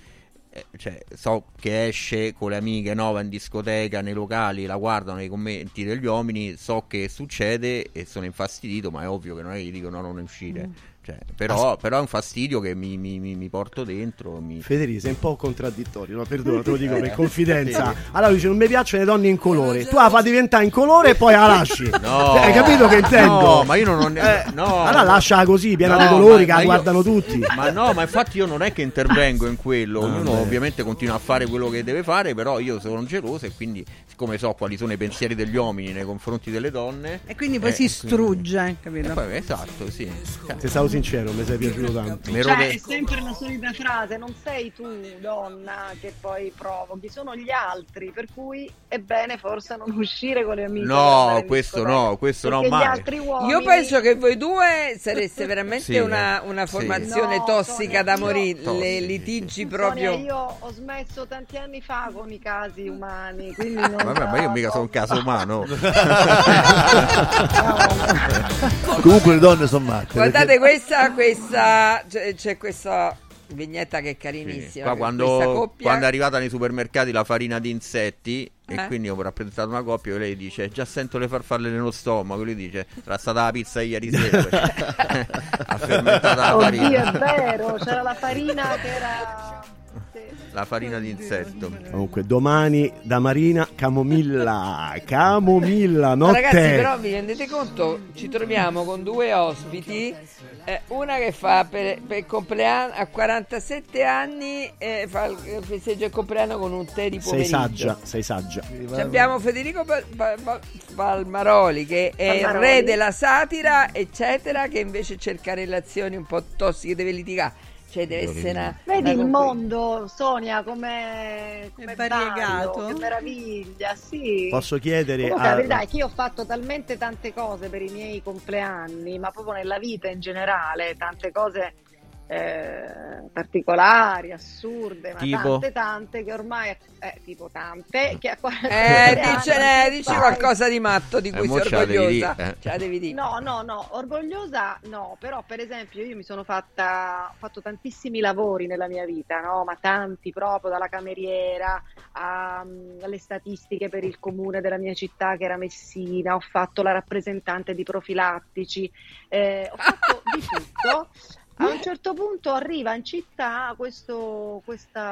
Eh, Cioè, so che esce con le amiche no, in discoteca, nei locali, la guardano nei commenti degli uomini, so che succede e sono infastidito, ma è ovvio che non è che gli dico no, non uscire. Cioè, però, però è un fastidio che mi, mi- mi- mi porto dentro. Mi... Federico, sei un po' contraddittorio, no? Perdono, te lo dico per confidenza. Sì. Allora dice non mi piacciono le donne in colore. Tu la fa diventare in colore e poi la lasci. No. Hai capito che intendo? No, ma io non ho ne- Eh, no. Allora lasciala così, piena di No, colori, ma- che la io- guardano tutti. Ma no, ma infatti io non è che intervengo in quello, ognuno beh. ovviamente continua a fare quello che deve fare, però io sono geloso e quindi siccome so quali sono i pensieri degli uomini nei confronti delle donne... E quindi poi eh, si quindi- strugge, capito? Poi, esatto, sì. Cioè, sincero, mi sei piaciuto tanto. mi Cioè, è sempre la solita frase, non sei tu donna che poi provochi, sono gli altri, per cui è bene forse non uscire con le amiche. No, questo no, questo no, uomini... Io penso che voi due sareste veramente Sì, una, eh. una formazione No, tossica Sonia, da morire, le litigi Sonia, proprio. io ho smesso tanti anni fa con i casi umani, quindi non... Vabbè, ma io mica sono un caso umano. Comunque le donne sono matte. Guardate perché- questa, questa, c'è, c'è questa vignetta che è carinissima. Qua che quando, coppia... quando è arrivata nei supermercati la farina di insetti Eh? e quindi ho rappresentato una coppia e lei dice già sento le farfalle nello stomaco lui dice era stata la pizza ieri sera ha fermentato la Oddio, farina è vero, c'era la farina che era... la farina di insetto Comunque, domani da Marina, Camomilla. Camomilla, notte. Ragazzi, però vi rendete conto? Ci troviamo con due ospiti. eh, una che fa per, per il compleanno a 47 anni e fa il festeggia il compleanno con un tè di Sei pomeriggio. saggia, sei saggia. Ci abbiamo Federico Pa- Pa- Pa- Palmaroli che è il re della satira, eccetera, che invece cerca relazioni un po' tossiche, deve litigare. Cioè, deve essere una. Vedi una il mondo, Sonia, come È variegato. che meraviglia, sì. Posso chiedere Comunque, la a... verità è che io ho fatto talmente tante cose per i miei compleanni, ma proprio nella vita in generale, tante cose eh, particolari, assurde, ma Tipo? tante tante che ormai, eh, tipo tante, che a 40 Eh, anni dicene, che dici qualcosa di matto di Eh, cui sei devi orgogliosa. dire, eh. La devi dire. No, no, no, orgogliosa no, però per esempio io mi sono fatta, ho fatto tantissimi lavori nella mia vita, no? ma tanti proprio, dalla cameriera a- alle statistiche per il comune della mia città che era Messina, ho fatto la rappresentante di profilattici, eh, ho fatto di tutto. A un certo punto arriva in città questo,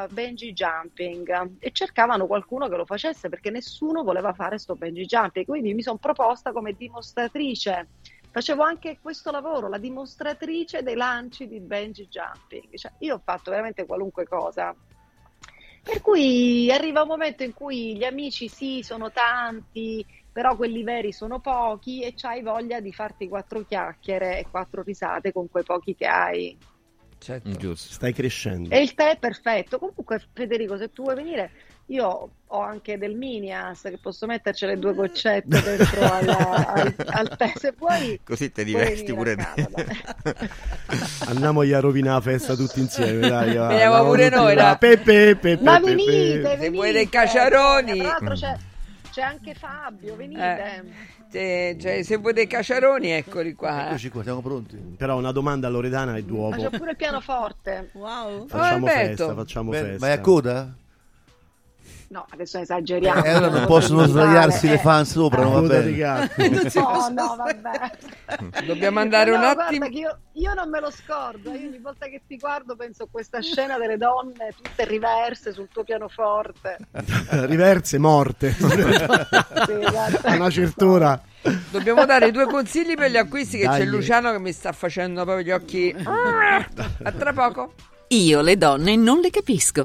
bungee jumping e cercavano qualcuno che lo facesse perché nessuno voleva fare sto bungee jumping, quindi mi sono proposta come dimostratrice. Facevo anche questo lavoro, la dimostratrice dei lanci di bungee jumping. Cioè, io ho fatto veramente qualunque cosa. Per cui arriva un momento in cui gli amici sì, sono tanti, però quelli veri sono pochi e c'hai voglia di farti quattro chiacchiere e quattro risate con quei pochi che hai. Mm, Giusto. Stai crescendo. E il tè è perfetto. Comunque, Federico, se tu vuoi venire, io ho anche del Minias che posso metterci le due goccette dentro alla- al, al tè. Se vuoi, Così ti diverti pure te. Andiamogli a rovinare la festa tutti insieme, dai. va. Veniamo Andiamo pure noi, là. Pepe, pepe, Ma pepe. venite, Se venite. vuoi dei caciaroni. Tra l'altro c'è, c'è anche Fabio, venite. Se, cioè, se vuoi dei caciaroni, eccoli qua. Eccoci qua, siamo pronti. Però una domanda a Loredana e Ma dopo. c'è pure il pianoforte. Wow. Facciamo Oh, festa, facciamo Beh, festa. ma è a coda? No, adesso esageriamo. Eh, allora non possono fare, le fan sopra, non va bene. Oh no, vabbè. Dobbiamo andare No, un guarda attimo. che io, io non me lo scordo, io ogni volta che ti guardo penso a questa scena delle donne tutte riverse sul tuo pianoforte. Riverse morte. guarda. A una certura. Dobbiamo dare due consigli per gli acquisti che c'è Dai. Luciano che mi sta facendo proprio gli occhi. A tra poco. Io le donne non le capisco.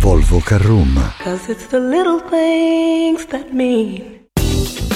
Volvo Carrum. Cause it's the little things that mean.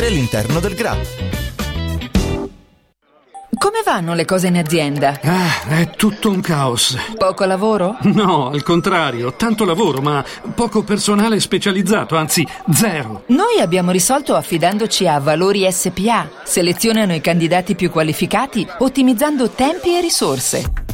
all'interno del GRA. Come vanno le cose in azienda? Ah, è tutto un caos. Poco lavoro? No, al contrario, tanto lavoro, ma poco personale specializzato, anzi zero. Noi abbiamo risolto affidandoci a Valori SPA. Selezionano i candidati più qualificati, ottimizzando tempi e risorse.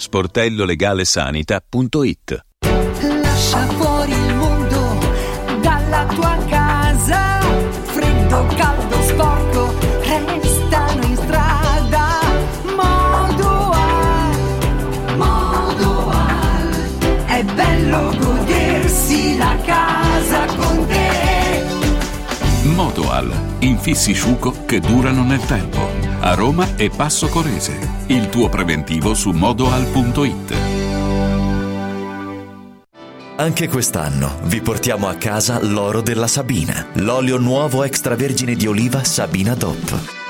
sportellolegalesanita.it Lascia fuori il mondo dalla tua casa. Freddo, caldo, Modoal, infissi sciuco che durano nel tempo. A Roma e Passo Corese. Il tuo preventivo su modoal.it. Anche quest'anno vi portiamo a casa l'oro della Sabina, l'olio nuovo extravergine di oliva Sabina DOP.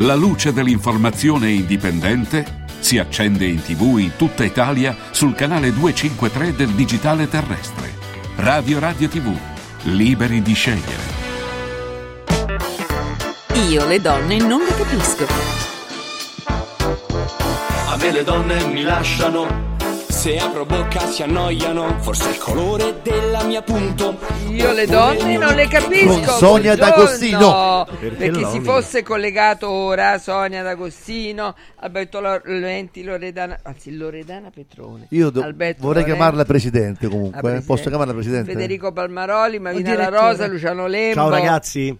La luce dell'informazione indipendente si accende in tv in tutta Italia sul canale 253 del digitale terrestre. Radio Radio TV, liberi di scegliere. Io le donne non le capisco. A me le donne mi lasciano. Se apro bocca si annoiano. Forse il colore della mia punto. Io le donne non le capisco. Con Sonia buongiorno. D'Agostino. Per Perché la si fosse collegato ora, Sonia D'Agostino, Alberto Lorenti, Loredana, anzi Loredana Petrone. Io do- Alberto vorrei Lorenti, chiamarla presidente comunque. eh. presidente. Posso chiamarla presidente? Federico Palmaroli, Marina La. Rosa, Luciano Lembo. Ciao ragazzi.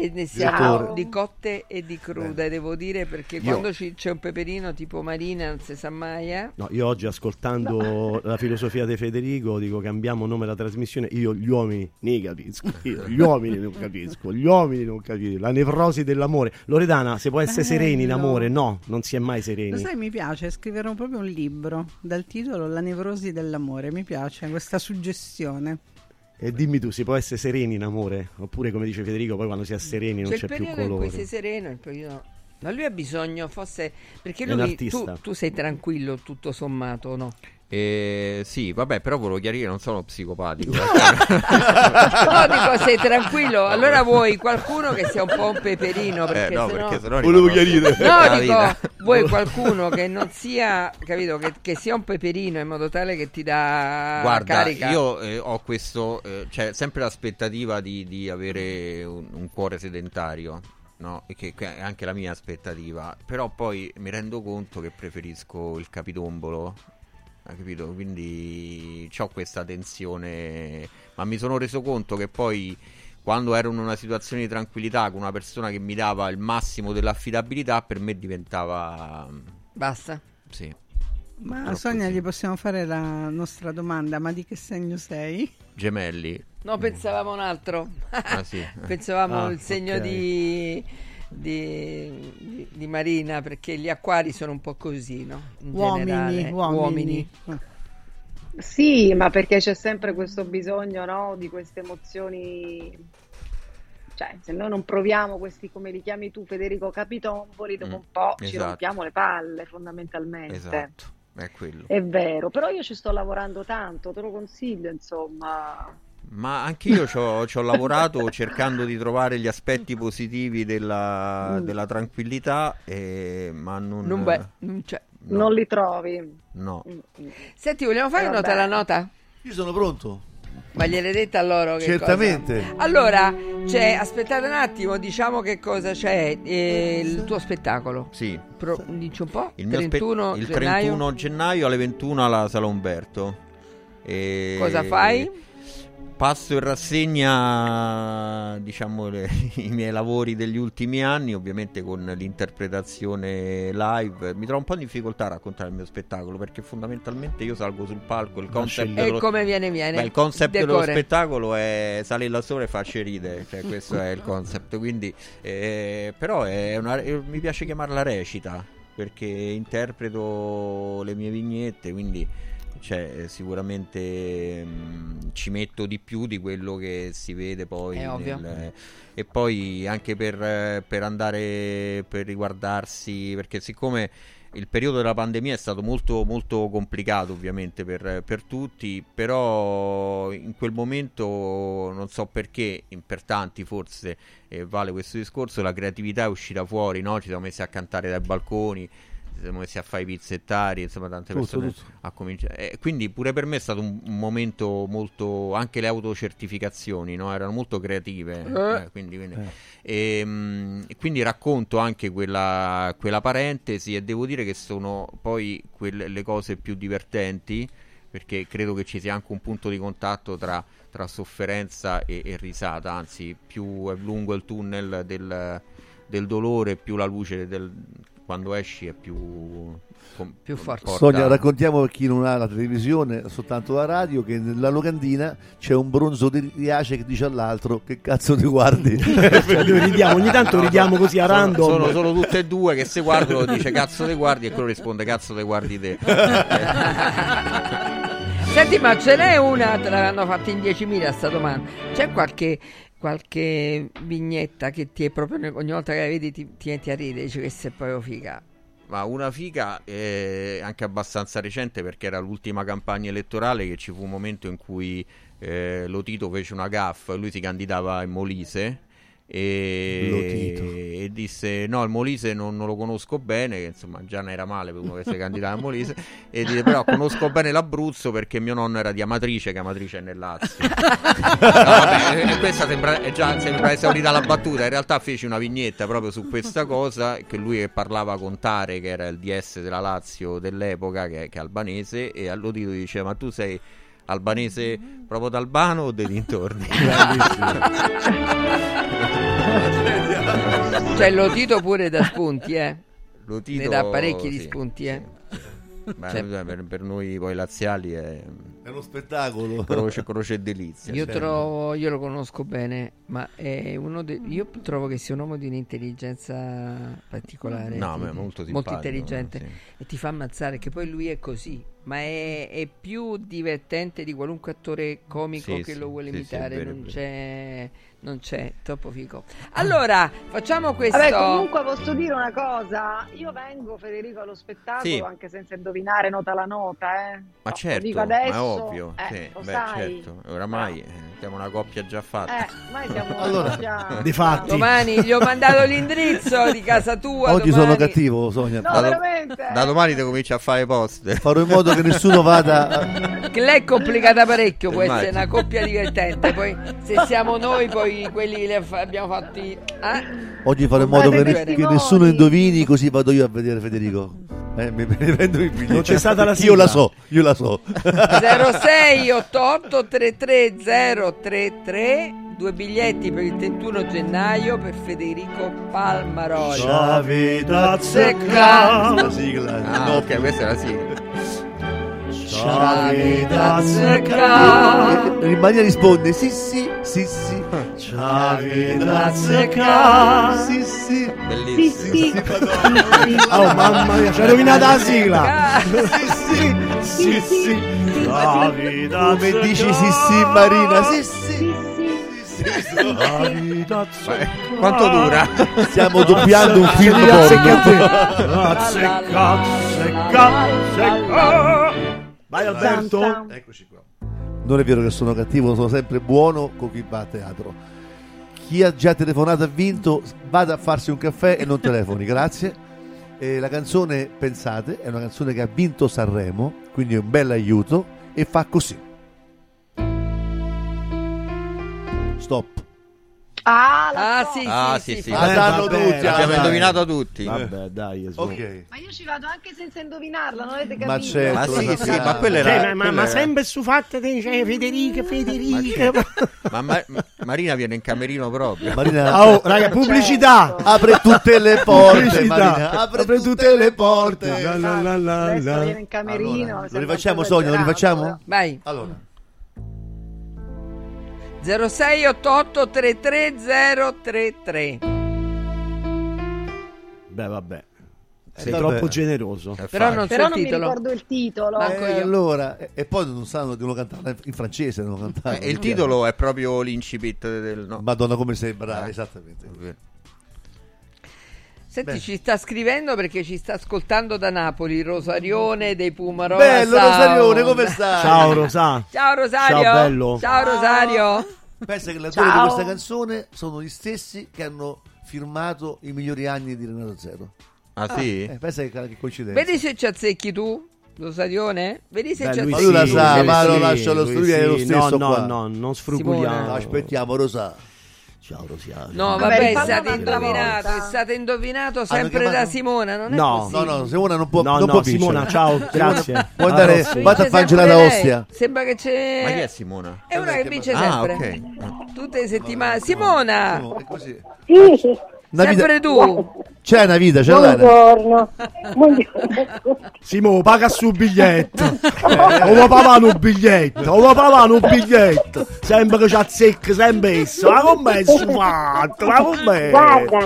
E ne siamo di cotte e di crude, devo dire, perché Io- quando ci- c'è un peperino tipo Marina non si sa mai, eh? No, io oggi ascoltando la filosofia di Federico dico cambiamo nome alla trasmissione, io gli uomini ne capisco, io gli uomini non capisco, gli uomini non capisco, la nevrosi dell'amore. Loredana, se può essere Bello. sereni in amore, no, non si è mai Lo sereni. sai, mi piace, scriverò proprio un libro dal titolo La nevrosi dell'amore. Mi piace questa suggestione. E dimmi tu, si può essere sereni in amore? Oppure come dice Federico, poi quando si è sereni non C'è c'è, il più periodo in cui colore. sei sereno, il periodo... Ma lui ha bisogno, forse... Perché lui, tu, tu sei tranquillo tutto sommato, no? Eh, sì, vabbè, però volevo chiarire, non sono psicopatico. eh. No, dico, sei tranquillo. Allora vuoi qualcuno che sia un po' un peperino? Perché Eh, no, sennò- perché sennò Volevo chiarire. No, dico, vuoi qualcuno che non sia, capito, che, che sia un peperino in modo tale che ti dà Guarda, carica. io eh, ho questo, eh, cioè sempre l'aspettativa di, di avere un, un cuore sedentario, no? Che, che è anche la mia aspettativa, però poi mi rendo conto che preferisco il capitombolo, capito? Quindi ho questa tensione, ma mi sono reso conto che poi quando ero in una situazione di tranquillità con una persona che mi dava il massimo dell'affidabilità, per me diventava... Basta. Sì. Ma Sonia, sì. gli possiamo fare la nostra domanda: ma di che segno sei? Gemelli. No, pensavamo un altro. Ah, sì. pensavamo Ah, il segno ok. di, di, di- di Marina, perché gli acquari sono un po' così, no? In Uomini, generale. uomini. Sì, ma perché c'è sempre questo bisogno, no, di queste emozioni. Cioè, se noi non proviamo questi, come li chiami tu, Federico Capitomboli, dopo Mm, un po' ci esatto. rompiamo le palle, fondamentalmente. Esatto, è quello. È vero, però io ci sto lavorando tanto, te lo consiglio, insomma. Ma anche io ci ho, lavorato cercando di trovare gli aspetti positivi della, Mm. della tranquillità, eh, ma non... Non, beh, non c'è. no, Non li trovi. no. Mm, mm. Senti, vogliamo fare Eh, nota alla nota? Io sono pronto. Ma gliel'hai detta a loro che Certamente. cosa? Allora, c'è, aspettate un attimo, diciamo che cosa c'è. eh, il tuo spettacolo. Sì. Pro- dici un po'? Il, mio spe- 31 il gennaio. 31 gennaio alle 21 alla Sala Umberto. E- Cosa fai? Passo in rassegna, diciamo, le- i miei lavori degli ultimi anni, ovviamente con l'interpretazione live. Mi trovo un po' in difficoltà a raccontare il mio spettacolo perché fondamentalmente io salgo sul palco. Il concept, dello, come viene, viene. beh, il concept dello spettacolo è sale il sole e faccia ridere, cioè questo è il concept. Quindi, eh, però è una- eh, mi piace chiamarla recita perché interpreto le mie vignette, quindi cioè, sicuramente mh, ci metto di più di quello che si vede poi. Nel- e poi anche per, eh, per andare, per riguardarsi, perché siccome il periodo della pandemia è stato molto, molto complicato ovviamente per, per tutti, però in quel momento non so perché, per tanti forse eh, vale questo discorso, la creatività è uscita fuori, no? ci siamo messi a cantare dai balconi, siamo messi a fare i pizzettari, insomma tante Tutto, persone tutto. a cominciare. Eh, quindi pure per me è stato un, un momento molto, anche le autocertificazioni no? erano molto creative, Eh. eh, quindi, quindi- e, mm, e quindi racconto anche quella, quella parentesi e devo dire che sono poi quelle, le cose più divertenti perché credo che ci sia anche un punto di contatto tra, tra sofferenza e, e risata, anzi più è lungo il tunnel del, del dolore, più la luce del, quando esci è più, com- Più forte. porta- Sogna, raccontiamo per chi non ha la televisione, soltanto la radio, che nella locandina c'è un bronzo di Riace che dice all'altro che cazzo ti guardi. Noi ridiamo, ogni tanto ridiamo così a Sono- random. Sono, sono tutte e due che se guardano dice cazzo te guardi e quello risponde cazzo te guardi te. Senti, ma ce n'è una, te l'hanno fatta in 10.000 sta domanda. C'è qualche, qualche vignetta che ti è proprio ogni volta che la vedi ti, ti metti a ridere, dici questa è proprio figa. Ma una figa eh, anche abbastanza recente perché era l'ultima campagna elettorale che ci fu un momento in cui eh, Lotito fece una gaffa e lui si candidava in Molise e, e disse no il Molise non, non lo conosco bene che insomma già ne era male per uno che si candidava a Molise e disse però conosco bene l'Abruzzo perché mio nonno era di Amatrice che Amatrice è nel Lazio No, vabbè, e questa sembra, è già sembra esaurita la battuta. In realtà feci una vignetta proprio su questa cosa. Che lui che parlava con Tare, che era il DS della Lazio dell'epoca, che, che è albanese, e all'udito diceva: Ma tu sei albanese proprio d'Albano o dei dintorni? Cioè lo Tito pure da spunti, eh. Lo Tito, ne dà parecchi di sì, spunti, eh. Beh, Cioè- per, per noi poi laziali è, È uno spettacolo. croce, croce e delizia. Io trovo, io lo conosco bene, ma è uno de- io trovo che sia un uomo di un'intelligenza particolare. No, ma è molto molto intelligente sì. e ti fa ammazzare che poi lui è così, ma è, è più divertente di qualunque attore comico Sì, che sì, lo vuole imitare, non vero. Non c'è, troppo figo. Allora, facciamo questo Vabbè, comunque posso dire una cosa, io vengo Federico allo spettacolo Sì. anche senza indovinare nota la nota, eh. Ma certo, dico ma adesso, è ovvio. eh, sì, lo beh, sai. certo. Oramai eh, siamo una coppia già fatta. Eh, mai siamo Allora, già... Di fatti. Domani gli ho mandato l'indirizzo di casa tua. Oggi domani. sono cattivo, Sonia. No, Da, do- veramente. da domani ti cominci a fare poste. Farò in modo che nessuno vada. Che lei è complicata parecchio, può Immagino. essere una coppia divertente. Poi, se siamo noi, poi quelli che le fa- abbiamo fatti. eh? Oggi farò in modo che, che nessuno indovini, così vado io a vedere Federico. Eh, mi, mi prendo il biglietto. Non c'è stata la Io sigla. la so, io la so. 0688 33033 due biglietti per il 31 gennaio per Federico Palmaroli. Davide Secca. La sigla. Ah, no, ok, questa è la sigla. Davide Secca. Rimania risponde sì sì, sì sì. Davide Secca. Sì sì. Bellissimo. Oh mamma mia, ci hai rovinato la sigla. Sì sì. Sì, sì. Davide Come dici sì sì Marina, sì sì. Quanto dura? Stiamo doppiando un film Secca, secca, porno. Vai Alberto. Eccoci qua. Non è vero che sono cattivo, sono sempre buono con chi va a teatro. Chi ha già telefonato ha vinto, vada a farsi un caffè e non telefoni, grazie. E la canzone, pensate, è una canzone che ha vinto Sanremo, quindi è un bel aiuto e fa così. Stop. Ah, la Ah, so. sì, Ah, sì, sì, sì. Ah, sanno tutti. Abbiamo dai. indovinato tutti. Vabbè, dai, su. Ok. Ma io ci vado anche senza indovinarla, non avete capito? Ma certo, Ma sì, sì, ma quella Cioè, era. ma, ma, ma era- sempre su fatte di cioè, Federica, Federica. Ma Ma- Ma- Marina viene in camerino proprio. Marina, Ah, oh, raga, pubblicità. apre tutte le porte, Pubblicità. Marina, apre, tutte le porte. La, la, la, la, Adesso la. viene in camerino. Allora, lo rifacciamo Sonia, lo rifacciamo? Vai. Allora, 0688 33033 Beh, vabbè. Sei vabbè. troppo generoso. Però non so Però il non mi titolo. ricordo il titolo. Manco eh, io. allora, e, e poi non sanno, devono cantare in francese, devono cantare. Eh, il titolo è proprio l'incipit del. No. Madonna come sei brava, Eh. esattamente. Senti, Beh. ci sta scrivendo perché ci sta ascoltando da Napoli Rosarione dei Pumarola. Bello Sound. Rosarione, come stai? Ciao Rosa. Ciao Rosario. Ciao, bello. Ciao Rosario. Pensa che l'autore di questa canzone sono gli stessi che hanno firmato i migliori anni di Renato Zero. Ah, sì? Eh, pensa che, che coincidenza. Vedi se ci azzecchi tu, lo stadione? Vedi se Beh, ci lui Ma azzecchi lui la sì, sa, lui ma sì, lo lascia lo lui studio è lo sì. stesso No, qua. no, no, non sfruguliamo. Simona. Aspettiamo, Rosa. Ciao Rosiana. No, Vabbè, vabbè, è stato indovinato, è stato indovinato sempre da Simona, non è No. No, Simona non può, No, non no, può vincere. Simona, ciao, grazie. Alla andare, vada a fangela da. Ostia. Sembra che c'è... Ma chi è Simona? È una che vince Ah, sempre. ok. Tutte le settimane. Simona! È così. Sì, Una vita- Sempre tu! C'è una vita, c'è una buongiorno. buongiorno. Simo, paga su biglietto. O va pagare un biglietto, o va pagare un biglietto. Sempre che ci azzecca, sempre esso. Ma com'è su fatto? Ma com'è? Guarda,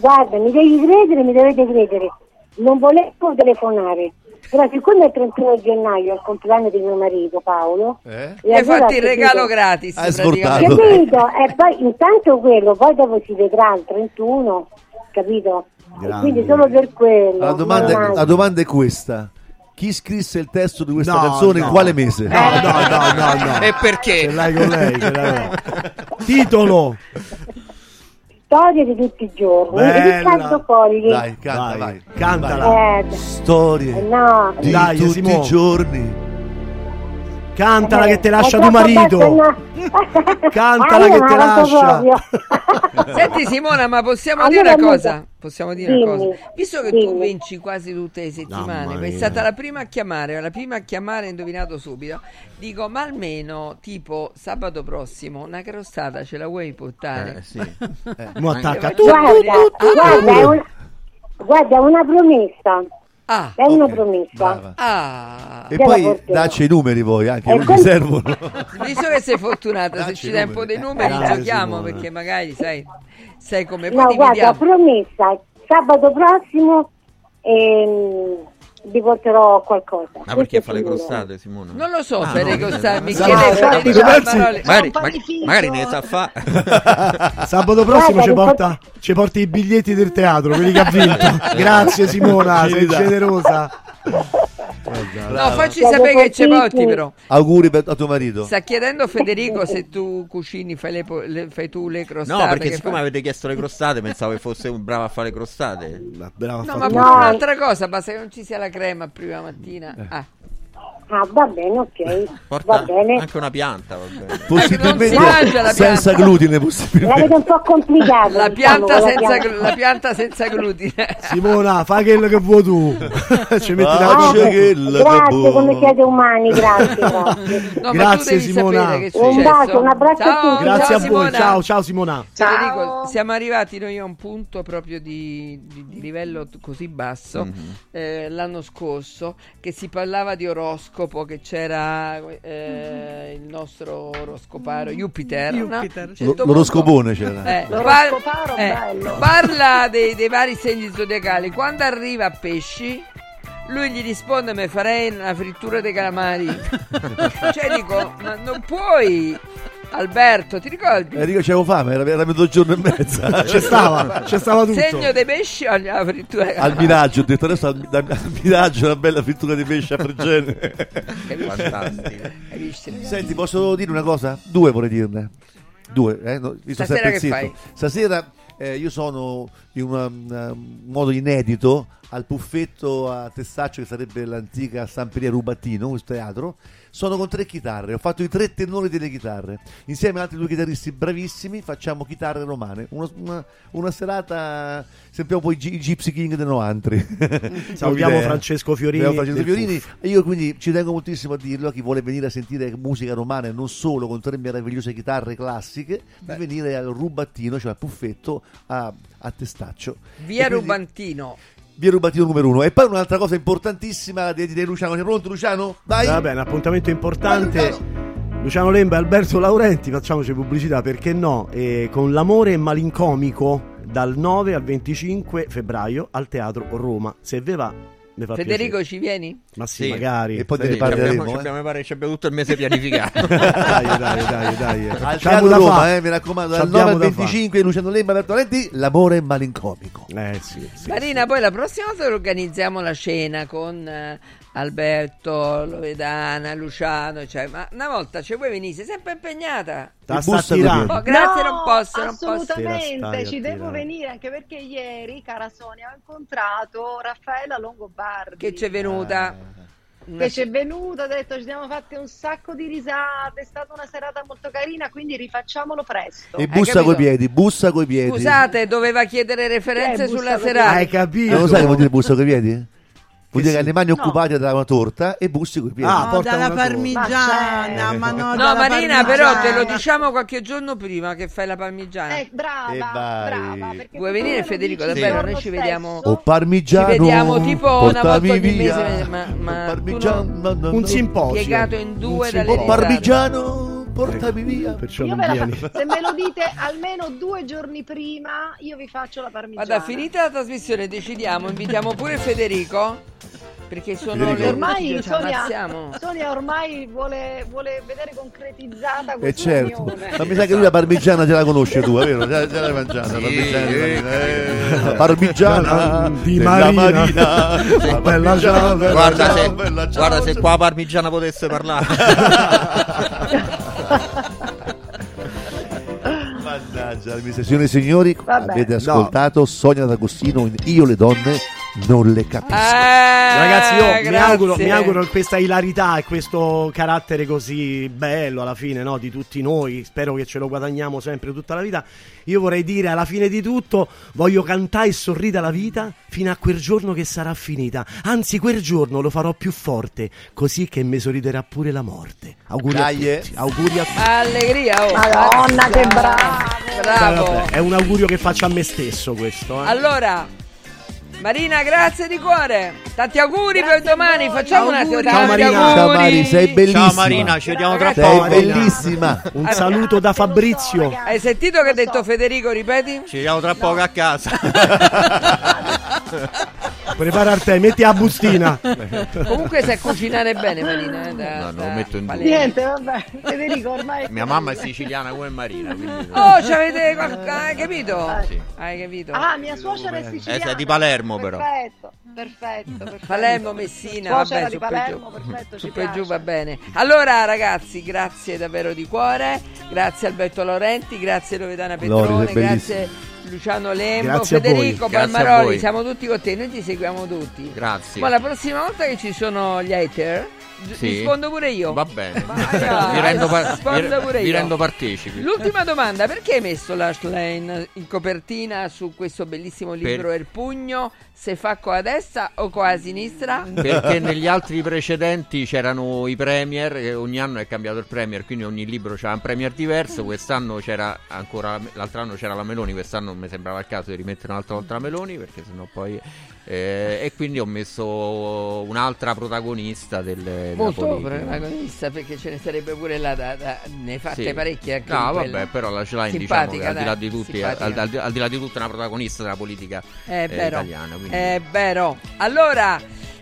guarda, mi devi credere, mi dovete credere. Non volevo telefonare. Però siccome è il 31 gennaio è il compleanno di mio marito Paolo, Eh? Mi hai allora fatto il regalo gratis Hai scordato. Capito? E poi intanto quello, poi dopo si vedrà il 31, capito? E quindi solo per quello. La domanda, la domanda è questa. Chi scrisse il testo di questa No, canzone no. in quale mese? No, no, no, no, no. E perché? Ce l'hai con lei, ce l'hai. Titolo. Storie di tutti i giorni. Bella. Riccardo Fogli. Dai, canta, Vai, vai. cantala. Eh, Storie eh, no. di Dai, tutti i giorni. Cantala che te Eh, lascia tuo troppo marito. bella, no. Cantala Ah, che non te lascia. Senti Simona, ma possiamo Allora, dire una cosa? Possiamo dire una cosa? Visto che tu vinci quasi tutte le settimane, sei stata la prima a chiamare, la prima a chiamare indovinato subito, dico, ma almeno tipo sabato prossimo una crostata ce la vuoi portare? Eh, sì. Mo attacca. Guarda, guarda, una promessa. Ah, È una Ok, promessa. brava. ah. E poi dacci i numeri voi anche, quelli con- servono. Visto che sei fortunata, se ci dai un po' dei numeri Grazie, giochiamo Simona. perché magari sai, sai come poi No, guarda, dividiamo. promessa. Sabato prossimo ehm, vi porterò qualcosa. Ma perché fa le crostate, Simona? Non lo so, Ah, per no, le costate, mi chiede. Magari, ne sa fa. Sabato prossimo ci porta, ci porti i biglietti del teatro, quelli che ha vinto. Grazie Simona, sei generosa. No, facci sapere che ci contenti. porti però. Auguri per- a tuo marito. Sta chiedendo Federico se tu cucini, fai, le, le- fai tu le crostate. No, perché siccome fa- avete chiesto le crostate, pensavo che fosse un bravo a fare le crostate. Brava No, ma pure No. un'altra cosa, basta che non ci sia la crema prima mattina. Ah. Ah, va bene, ok. Porta Va bene. anche una pianta, va bene. Possibilmente non si mangia la senza pianta. glutine, possibilmente. L'avete un po' complicato. La diciamo, pianta, la senza, pianta. glu- la pianta senza glutine. Simona, fai quello che vuoi tu. ci metti la Ah, c'è che la Grazie, come siete umani, grazie. grazie. No, Grazie, Simona. Un bacio, un abbraccio a Ciao, tutti. Grazie ciao, a voi. Simona. Ciao, ciao Simona. Ciao. siamo arrivati noi a un punto proprio di, di- di livello così basso Mhm. eh, l'anno scorso che si parlava di oroscopo, che c'era eh, il nostro oroscoparo Jupiter. no? Jupiter. Un certo L- l'oroscopone c'era. eh, L'oroscoparo eh, bello. parla dei, dei vari segni zodiacali. Quando arriva a pesci, lui gli risponde: Mi farei una frittura dei calamari. cioè, dico, ma non puoi, Alberto, ti ricordi? Enrico c'avevo fame, era, era mezzogiorno e mezza. C'è stava, c'è stava tutto. Segno dei pesci o la frittura Al miraggio, ho detto adesso al, al- al miraggio una bella frittura di pesce a Fregene. Fantastico. Senti, posso dire una cosa? Due vorrei dirne. Due, eh? No, visto Stasera che zitto. fai? Stasera eh, io sono in una- una- un modo inedito al puffetto a Testaccio che sarebbe l'antica Samperia Rubattino, questo teatro. Sono con tre chitarre, ho fatto i tre tenori delle chitarre. Insieme ad altri due chitarristi bravissimi facciamo chitarre romane. Una, una- una serata, sembriamo poi i Gypsy King dei Noantri. Salutiamo Francesco Fiorini Francesco Fiorini. Io quindi ci tengo moltissimo a dirlo a chi vuole venire a sentire musica romana e non solo con tre meravigliose chitarre classiche, di venire al Rubattino, cioè al Puffetto a, a Testaccio. Via quindi- Rubantino. Via Rubattino numero uno. E poi un'altra cosa importantissima di, di Luciano. Sei pronto Luciano? Dai! Va bene, appuntamento importante. Luciano Lemba e Alberto Laurenti, facciamoci pubblicità perché no? E con l'amore malincomico dal 9 al 25 febbraio al Teatro Roma. Se ve va, Federico, piacere. ci vieni? Ma sì, Sì. magari. E poi Sì, ne parleremo. abbiamo, eh. abbiamo, mi pare che ci abbia tutto il mese pianificato. dai, dai, dai, dai. Al C'abbiamo Teatro da Roma, fa. eh, mi raccomando, dal C'abbiamo 9 al da fa. 25 Luciano Lemba Alberto Valenti, l'amore malincomico. Eh sì, sì. Marina, poi la prossima volta organizziamo la cena con eh, Alberto, Loredana, Luciano, cioè, ma una volta ci vuoi venire, sei sempre impegnata. Tirando. Oh, grazie, No, non posso, non posso. Assolutamente, ci devo venire anche perché ieri, cara Sonia, ho incontrato Raffaella Longobardi. Che ci è venuta. che ci è venuto, ha detto ci siamo fatti un sacco di risate, è stata una serata molto carina, quindi rifacciamolo presto. E bussa coi piedi, bussa coi piedi. Scusate, doveva chiedere referenze Eh, sulla serata. Hai capito? Non lo sai che vuol dire bussa coi piedi? Vuol dire che sì. le mani occupate da una torta e bussi coi piedi. Ah, No, porta dalla parmigiana, Eh. ma no, No, dalla Marina, però te lo parmigiana. diciamo qualche giorno prima che fai la parmigiana. Eh, brava, E vai. brava. Vuoi venire, Federico? dici Davvero, il noi ci vediamo. O parmigiano. Ci vediamo tipo una volta portami ogni via. mese, ma- ma O tu parmigiano. Un simposio. Piegato in due Un dalle. O parmigiano, portami via. Perciò Io non la se me lo dite almeno due giorni prima, io vi faccio la parmigiana. Guarda, finita la trasmissione, decidiamo, invitiamo pure Federico. Perché sono le Ormai Sonia. Sonia ormai vuole, vuole vedere concretizzata questa certo, unione. ma mi sa che lui la parmigiana ce la conosce tu, è vero? Ce, l'hai mangiata, la parmigiana di Marina. eh. La parmigiana Di Marina. Marina. La bella ciao, bella Guarda, ciao, se, bella ciao. guarda se qua la parmigiana potesse parlare. Mannaggia, signore e signori, Vabbè. avete ascoltato Sonia D'Agostino in Io le donne non le capisco. Eh, Ragazzi, io mi auguro, mi auguro questa ilarità e questo carattere così bello alla fine no, di tutti noi, spero che ce lo guadagniamo sempre tutta la vita. Io vorrei dire alla fine di tutto, voglio cantare e sorridere la vita fino a quel giorno che sarà finita. Anzi, quel giorno lo farò più forte, così che mi sorriderà pure la morte. Auguri Dai, a tutti. Auguri a tutti. Allegria, oh. Madonna, che brava! Bravo. vabbè, è un augurio che faccio a me stesso questo. eh. Allora, Marina, grazie di cuore. Tanti auguri Grazie per domani. a. Facciamo una tanti Ciao, Marina. Ciao Mari, sei bellissima. Ciao Marina, ci vediamo tra Sei poco. bellissima. Un saluto da Fabrizio. Hai sentito che ha detto Federico? Ripeti? Ci vediamo tra poco a casa. Prepara a te, metti la bustina. Comunque sai cucinare bene, Marina. eh, da- No, non lo metto in palese. Niente, vabbè, Federico ormai... Mia mamma è siciliana come Marina. Quindi... Oh, ci avete hai capito? Sì. Hai capito? Ah, mia suocera è siciliana. Eh, sei di Palermo, però. Perfetto, perfetto, perfetto. Palermo, Messina, Suocera vabbè, su Palermo, giù. perfetto, Su per giù va bene. Allora, ragazzi, grazie davvero di cuore. Grazie Alberto Laurenti, grazie Loredana Petrone, grazie Luciano Lembo, Grazie a voi. Federico Grazie a Palmaroli. voi. Siamo tutti con te, noi ti seguiamo tutti. Grazie. Ma la prossima volta che ci sono gli hater, Sì. rispondo pure io. Va bene. Vai, vi, rendo par- vi rendo partecipi. L'ultima domanda, perché hai messo Lash Lane in copertina su questo bellissimo libro Per- Il pugno? Se fa con la destra o con la sinistra? Perché negli altri precedenti c'erano i premier, e ogni anno è cambiato il premier, quindi ogni libro c'era un premier diverso. Quest'anno c'era ancora, l'altro anno c'era la Meloni, quest'anno mi sembrava il caso di rimettere un'altra volta la Meloni, perché sennò poi. eh, e quindi ho messo un'altra protagonista del, Molto protagonista perché ce ne sarebbe pure là da, da- ne fatte Sì. parecchie anche No, vabbè, però la Schlein, diciamo, che Simpatica, al di là di tutti, al, al- al di là di tutto è una protagonista della politica eh, vero, italiana. Quindi... è vero. Allora,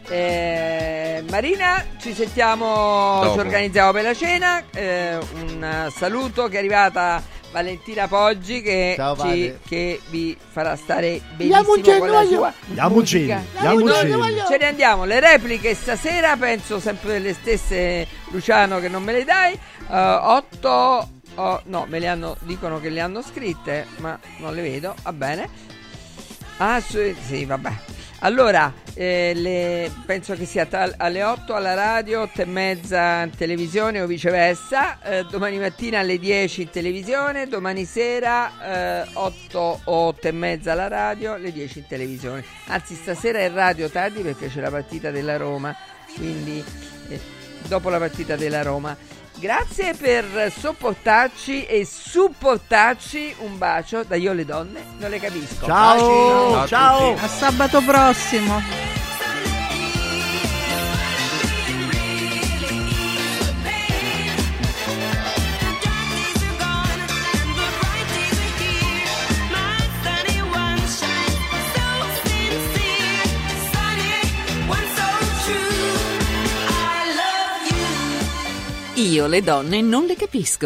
eh, Marina, ci sentiamo, Dopo. ci organizziamo per la cena. eh, un saluto che è arrivata Valentina Poggi che, Ciao, ci- che vi farà stare Andiamo benissimo in con la sua Noi genere. Ce ne andiamo, le repliche stasera, penso sempre delle stesse Luciano che non me le dai. Otto, oh, no, me le hanno, dicono che le hanno scritte, ma non le vedo, va bene. Ah, sì, sì, vabbè. Allora, eh, le- penso che sia tra- alle 8 alla radio, 8 e mezza in televisione o viceversa, eh, domani mattina alle 10 in televisione, domani sera eh, 8 o 8 e mezza alla radio, le 10 in televisione. Anzi, stasera è radio tardi perché c'è la partita della Roma, quindi eh, dopo la partita della Roma. Grazie per sopportarci e supportarci. Un bacio da io le donne, non le capisco. Ciao, Ciao a ciao. tutti. A sabato prossimo. Io le donne non le capisco.